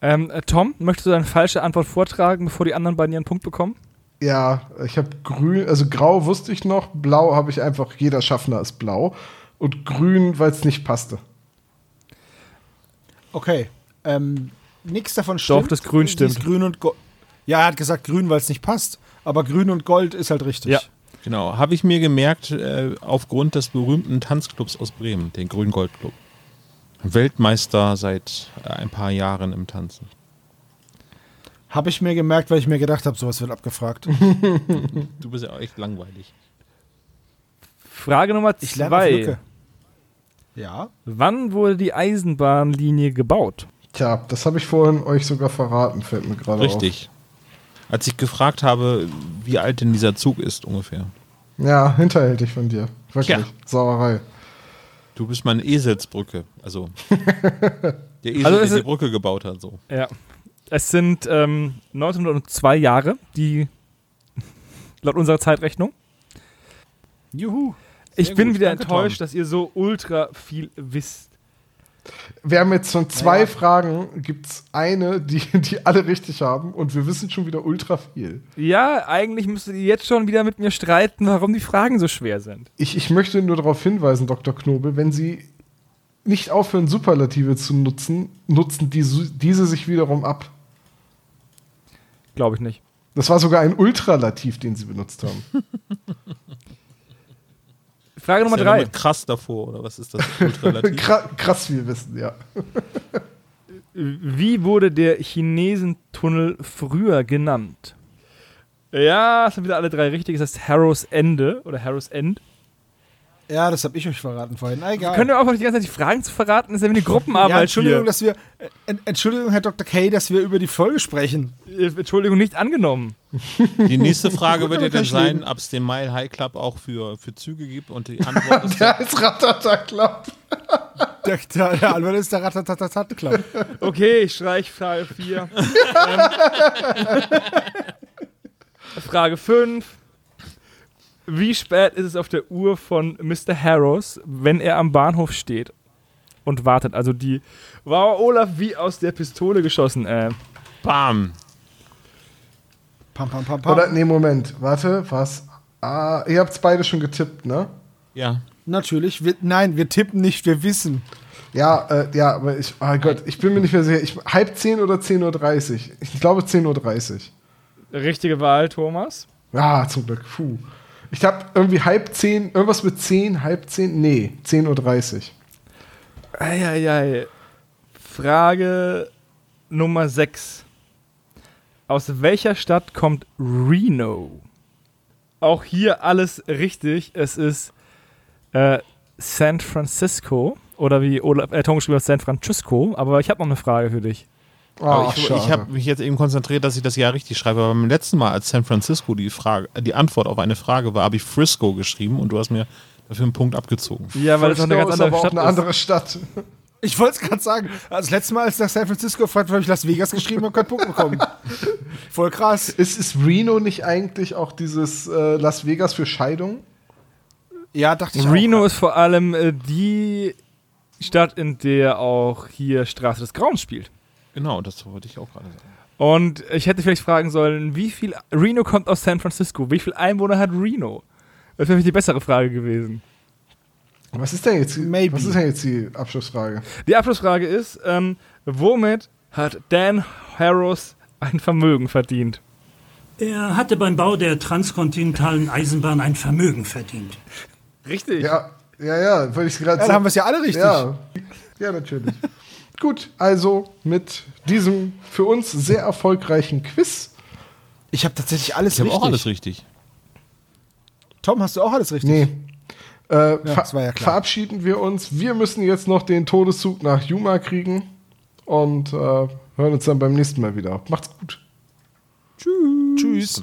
Ähm, äh, Tom, möchtest du deine falsche Antwort vortragen, bevor die anderen beiden ihren Punkt bekommen? Ja, ich habe grün, also grau wusste ich noch, blau habe ich einfach, jeder Schaffner ist blau. Und grün, weil es nicht passte. Okay. Ähm, nix davon stimmt. Doch, das Grün stimmt. Grün und. Ja, er hat gesagt grün, weil es nicht passt. Aber grün und Gold ist halt richtig. Ja. Genau, habe ich mir gemerkt, äh, aufgrund des berühmten Tanzclubs aus Bremen, den Grün-Gold-Club. Weltmeister seit äh, ein paar Jahren im Tanzen. Habe ich mir gemerkt, weil ich mir gedacht habe, sowas wird abgefragt. Du bist ja auch echt langweilig. Frage Nummer Ich lerne auf zwei. Lücke. Ja. Wann wurde die Eisenbahnlinie gebaut? Tja, das habe ich vorhin euch sogar verraten, fällt mir gerade auf. Richtig. Als ich gefragt habe, wie alt denn dieser Zug ist ungefähr. Ja, hinterhältig von dir. Wirklich. Ja. Sauerei. Du bist meine Eselsbrücke. Also der Esel, Also der ist die Brücke gebaut hat. So. Ja. Es sind ähm, 1902 Jahre, die laut unserer Zeitrechnung. Juhu. Ich Sehr bin gut. wieder Danke, enttäuscht, Tom. dass ihr so ultra viel wisst. Wir haben jetzt von zwei Naja. Fragen, gibt es eine, die, die alle richtig haben und wir wissen schon wieder ultra viel. Ja, eigentlich müsstet ihr jetzt schon wieder mit mir streiten, warum die Fragen so schwer sind. Ich, ich möchte nur darauf hinweisen, Dr. Knobel, wenn Sie nicht aufhören, Superlative zu nutzen, nutzen die, diese sich wiederum ab. Glaube ich nicht. Das war sogar ein Ultralativ, den Sie benutzt haben. Frage Nummer drei. damit krass davor, oder was ist das? Krass viel Wissen, ja. Wie wurde der Chinesentunnel früher genannt? Ja, es sind wieder alle drei richtig. Es heißt Harrows Ende oder Harrows End. Ja, das habe ich euch verraten vorhin. Na, egal. Können wir aufhören, die ganze Zeit die Fragen zu verraten? Das ist ja wie eine Gruppenarbeit. ja, Entschuldigung, hier. dass wir, äh, Ent- Entschuldigung, Herr Dr. Kay, dass wir über die Folge sprechen. Äh, Entschuldigung, nicht angenommen. Die nächste Frage wird ja dann sein, ob es den Mile High Club auch für, für Züge gibt und die Antwort ist Der ist Ratata Club. Der, der, der Albert ist der Ratatatat Club. Okay, ich streich Frage 4. ähm, Frage 5. Wie spät ist es auf der Uhr von Mr. Harrows, wenn er am Bahnhof steht und wartet? Also die war Olaf wie aus der Pistole geschossen. Äh, Bam. Pam, pam, pam, pam. Oder, nee, Moment, warte, was? Ah, ihr habt's beide schon getippt, ne? Ja. Natürlich. Wir, nein, wir tippen nicht, wir wissen. Ja, äh, ja, aber ich, oh Gott, ich bin mir nicht mehr sicher. Ich, halb 10 oder 10.30 Uhr? Ich glaube 10.30 Uhr. richtige Wahl, Thomas. Ja, zum Glück. Puh. Ich habe irgendwie halb 10, irgendwas mit 10, halb 10, nee, 10.30 Uhr. Eieiei. Frage Nummer 6. Aus welcher Stadt kommt Reno? Auch hier alles richtig. Es ist äh, San Francisco. Oder wie Olaf, äh, Tom geschrieben hat, San Francisco. Aber ich habe noch eine Frage für dich. Oh, ich ich habe mich jetzt eben konzentriert, dass ich das Jahr richtig schreibe. Aber beim letzten Mal, als San Francisco die, Frage, die Antwort auf eine Frage war, habe ich Frisco geschrieben und du hast mir dafür einen Punkt abgezogen. Ja, weil es auch eine ganz ist andere aber auch Stadt eine ist. andere Stadt. Ich wollte es gerade sagen. Das letzte Mal, als ich nach San Francisco gefragt habe, habe ich Las Vegas geschrieben und keinen Punkt bekommen. Voll krass. Ist, ist Reno nicht eigentlich auch dieses äh, Las Vegas für Scheidung? Ja, dachte ich Reno auch. ist vor allem äh, die Stadt, in der auch hier Straße des Grauens spielt. Genau, das wollte ich auch gerade sagen. Und ich hätte vielleicht fragen sollen, wie viel. Reno kommt aus San Francisco. Wie viel Einwohner hat Reno? Das wäre die bessere Frage gewesen. Was ist denn jetzt, Maybe. was ist denn jetzt die Abschlussfrage? Die Abschlussfrage ist: ähm, Womit hat Dan Harrows ein Vermögen verdient? Er hatte beim Bau der transkontinentalen Eisenbahn ein Vermögen verdient. Richtig. Ja, ja, ja, wollte ich gerade Ja, dann haben wir es ja alle richtig. Ja, ja natürlich. Gut, also mit diesem für uns sehr erfolgreichen Quiz. Ich habe tatsächlich alles Ich habe richtig. auch alles richtig. Tom, hast du auch alles richtig? Nee. Äh, ver das war ja klar. Verabschieden wir uns. Wir müssen jetzt noch den Todeszug nach Yuma kriegen und äh, hören uns dann beim nächsten Mal wieder. Macht's gut. Tschüss.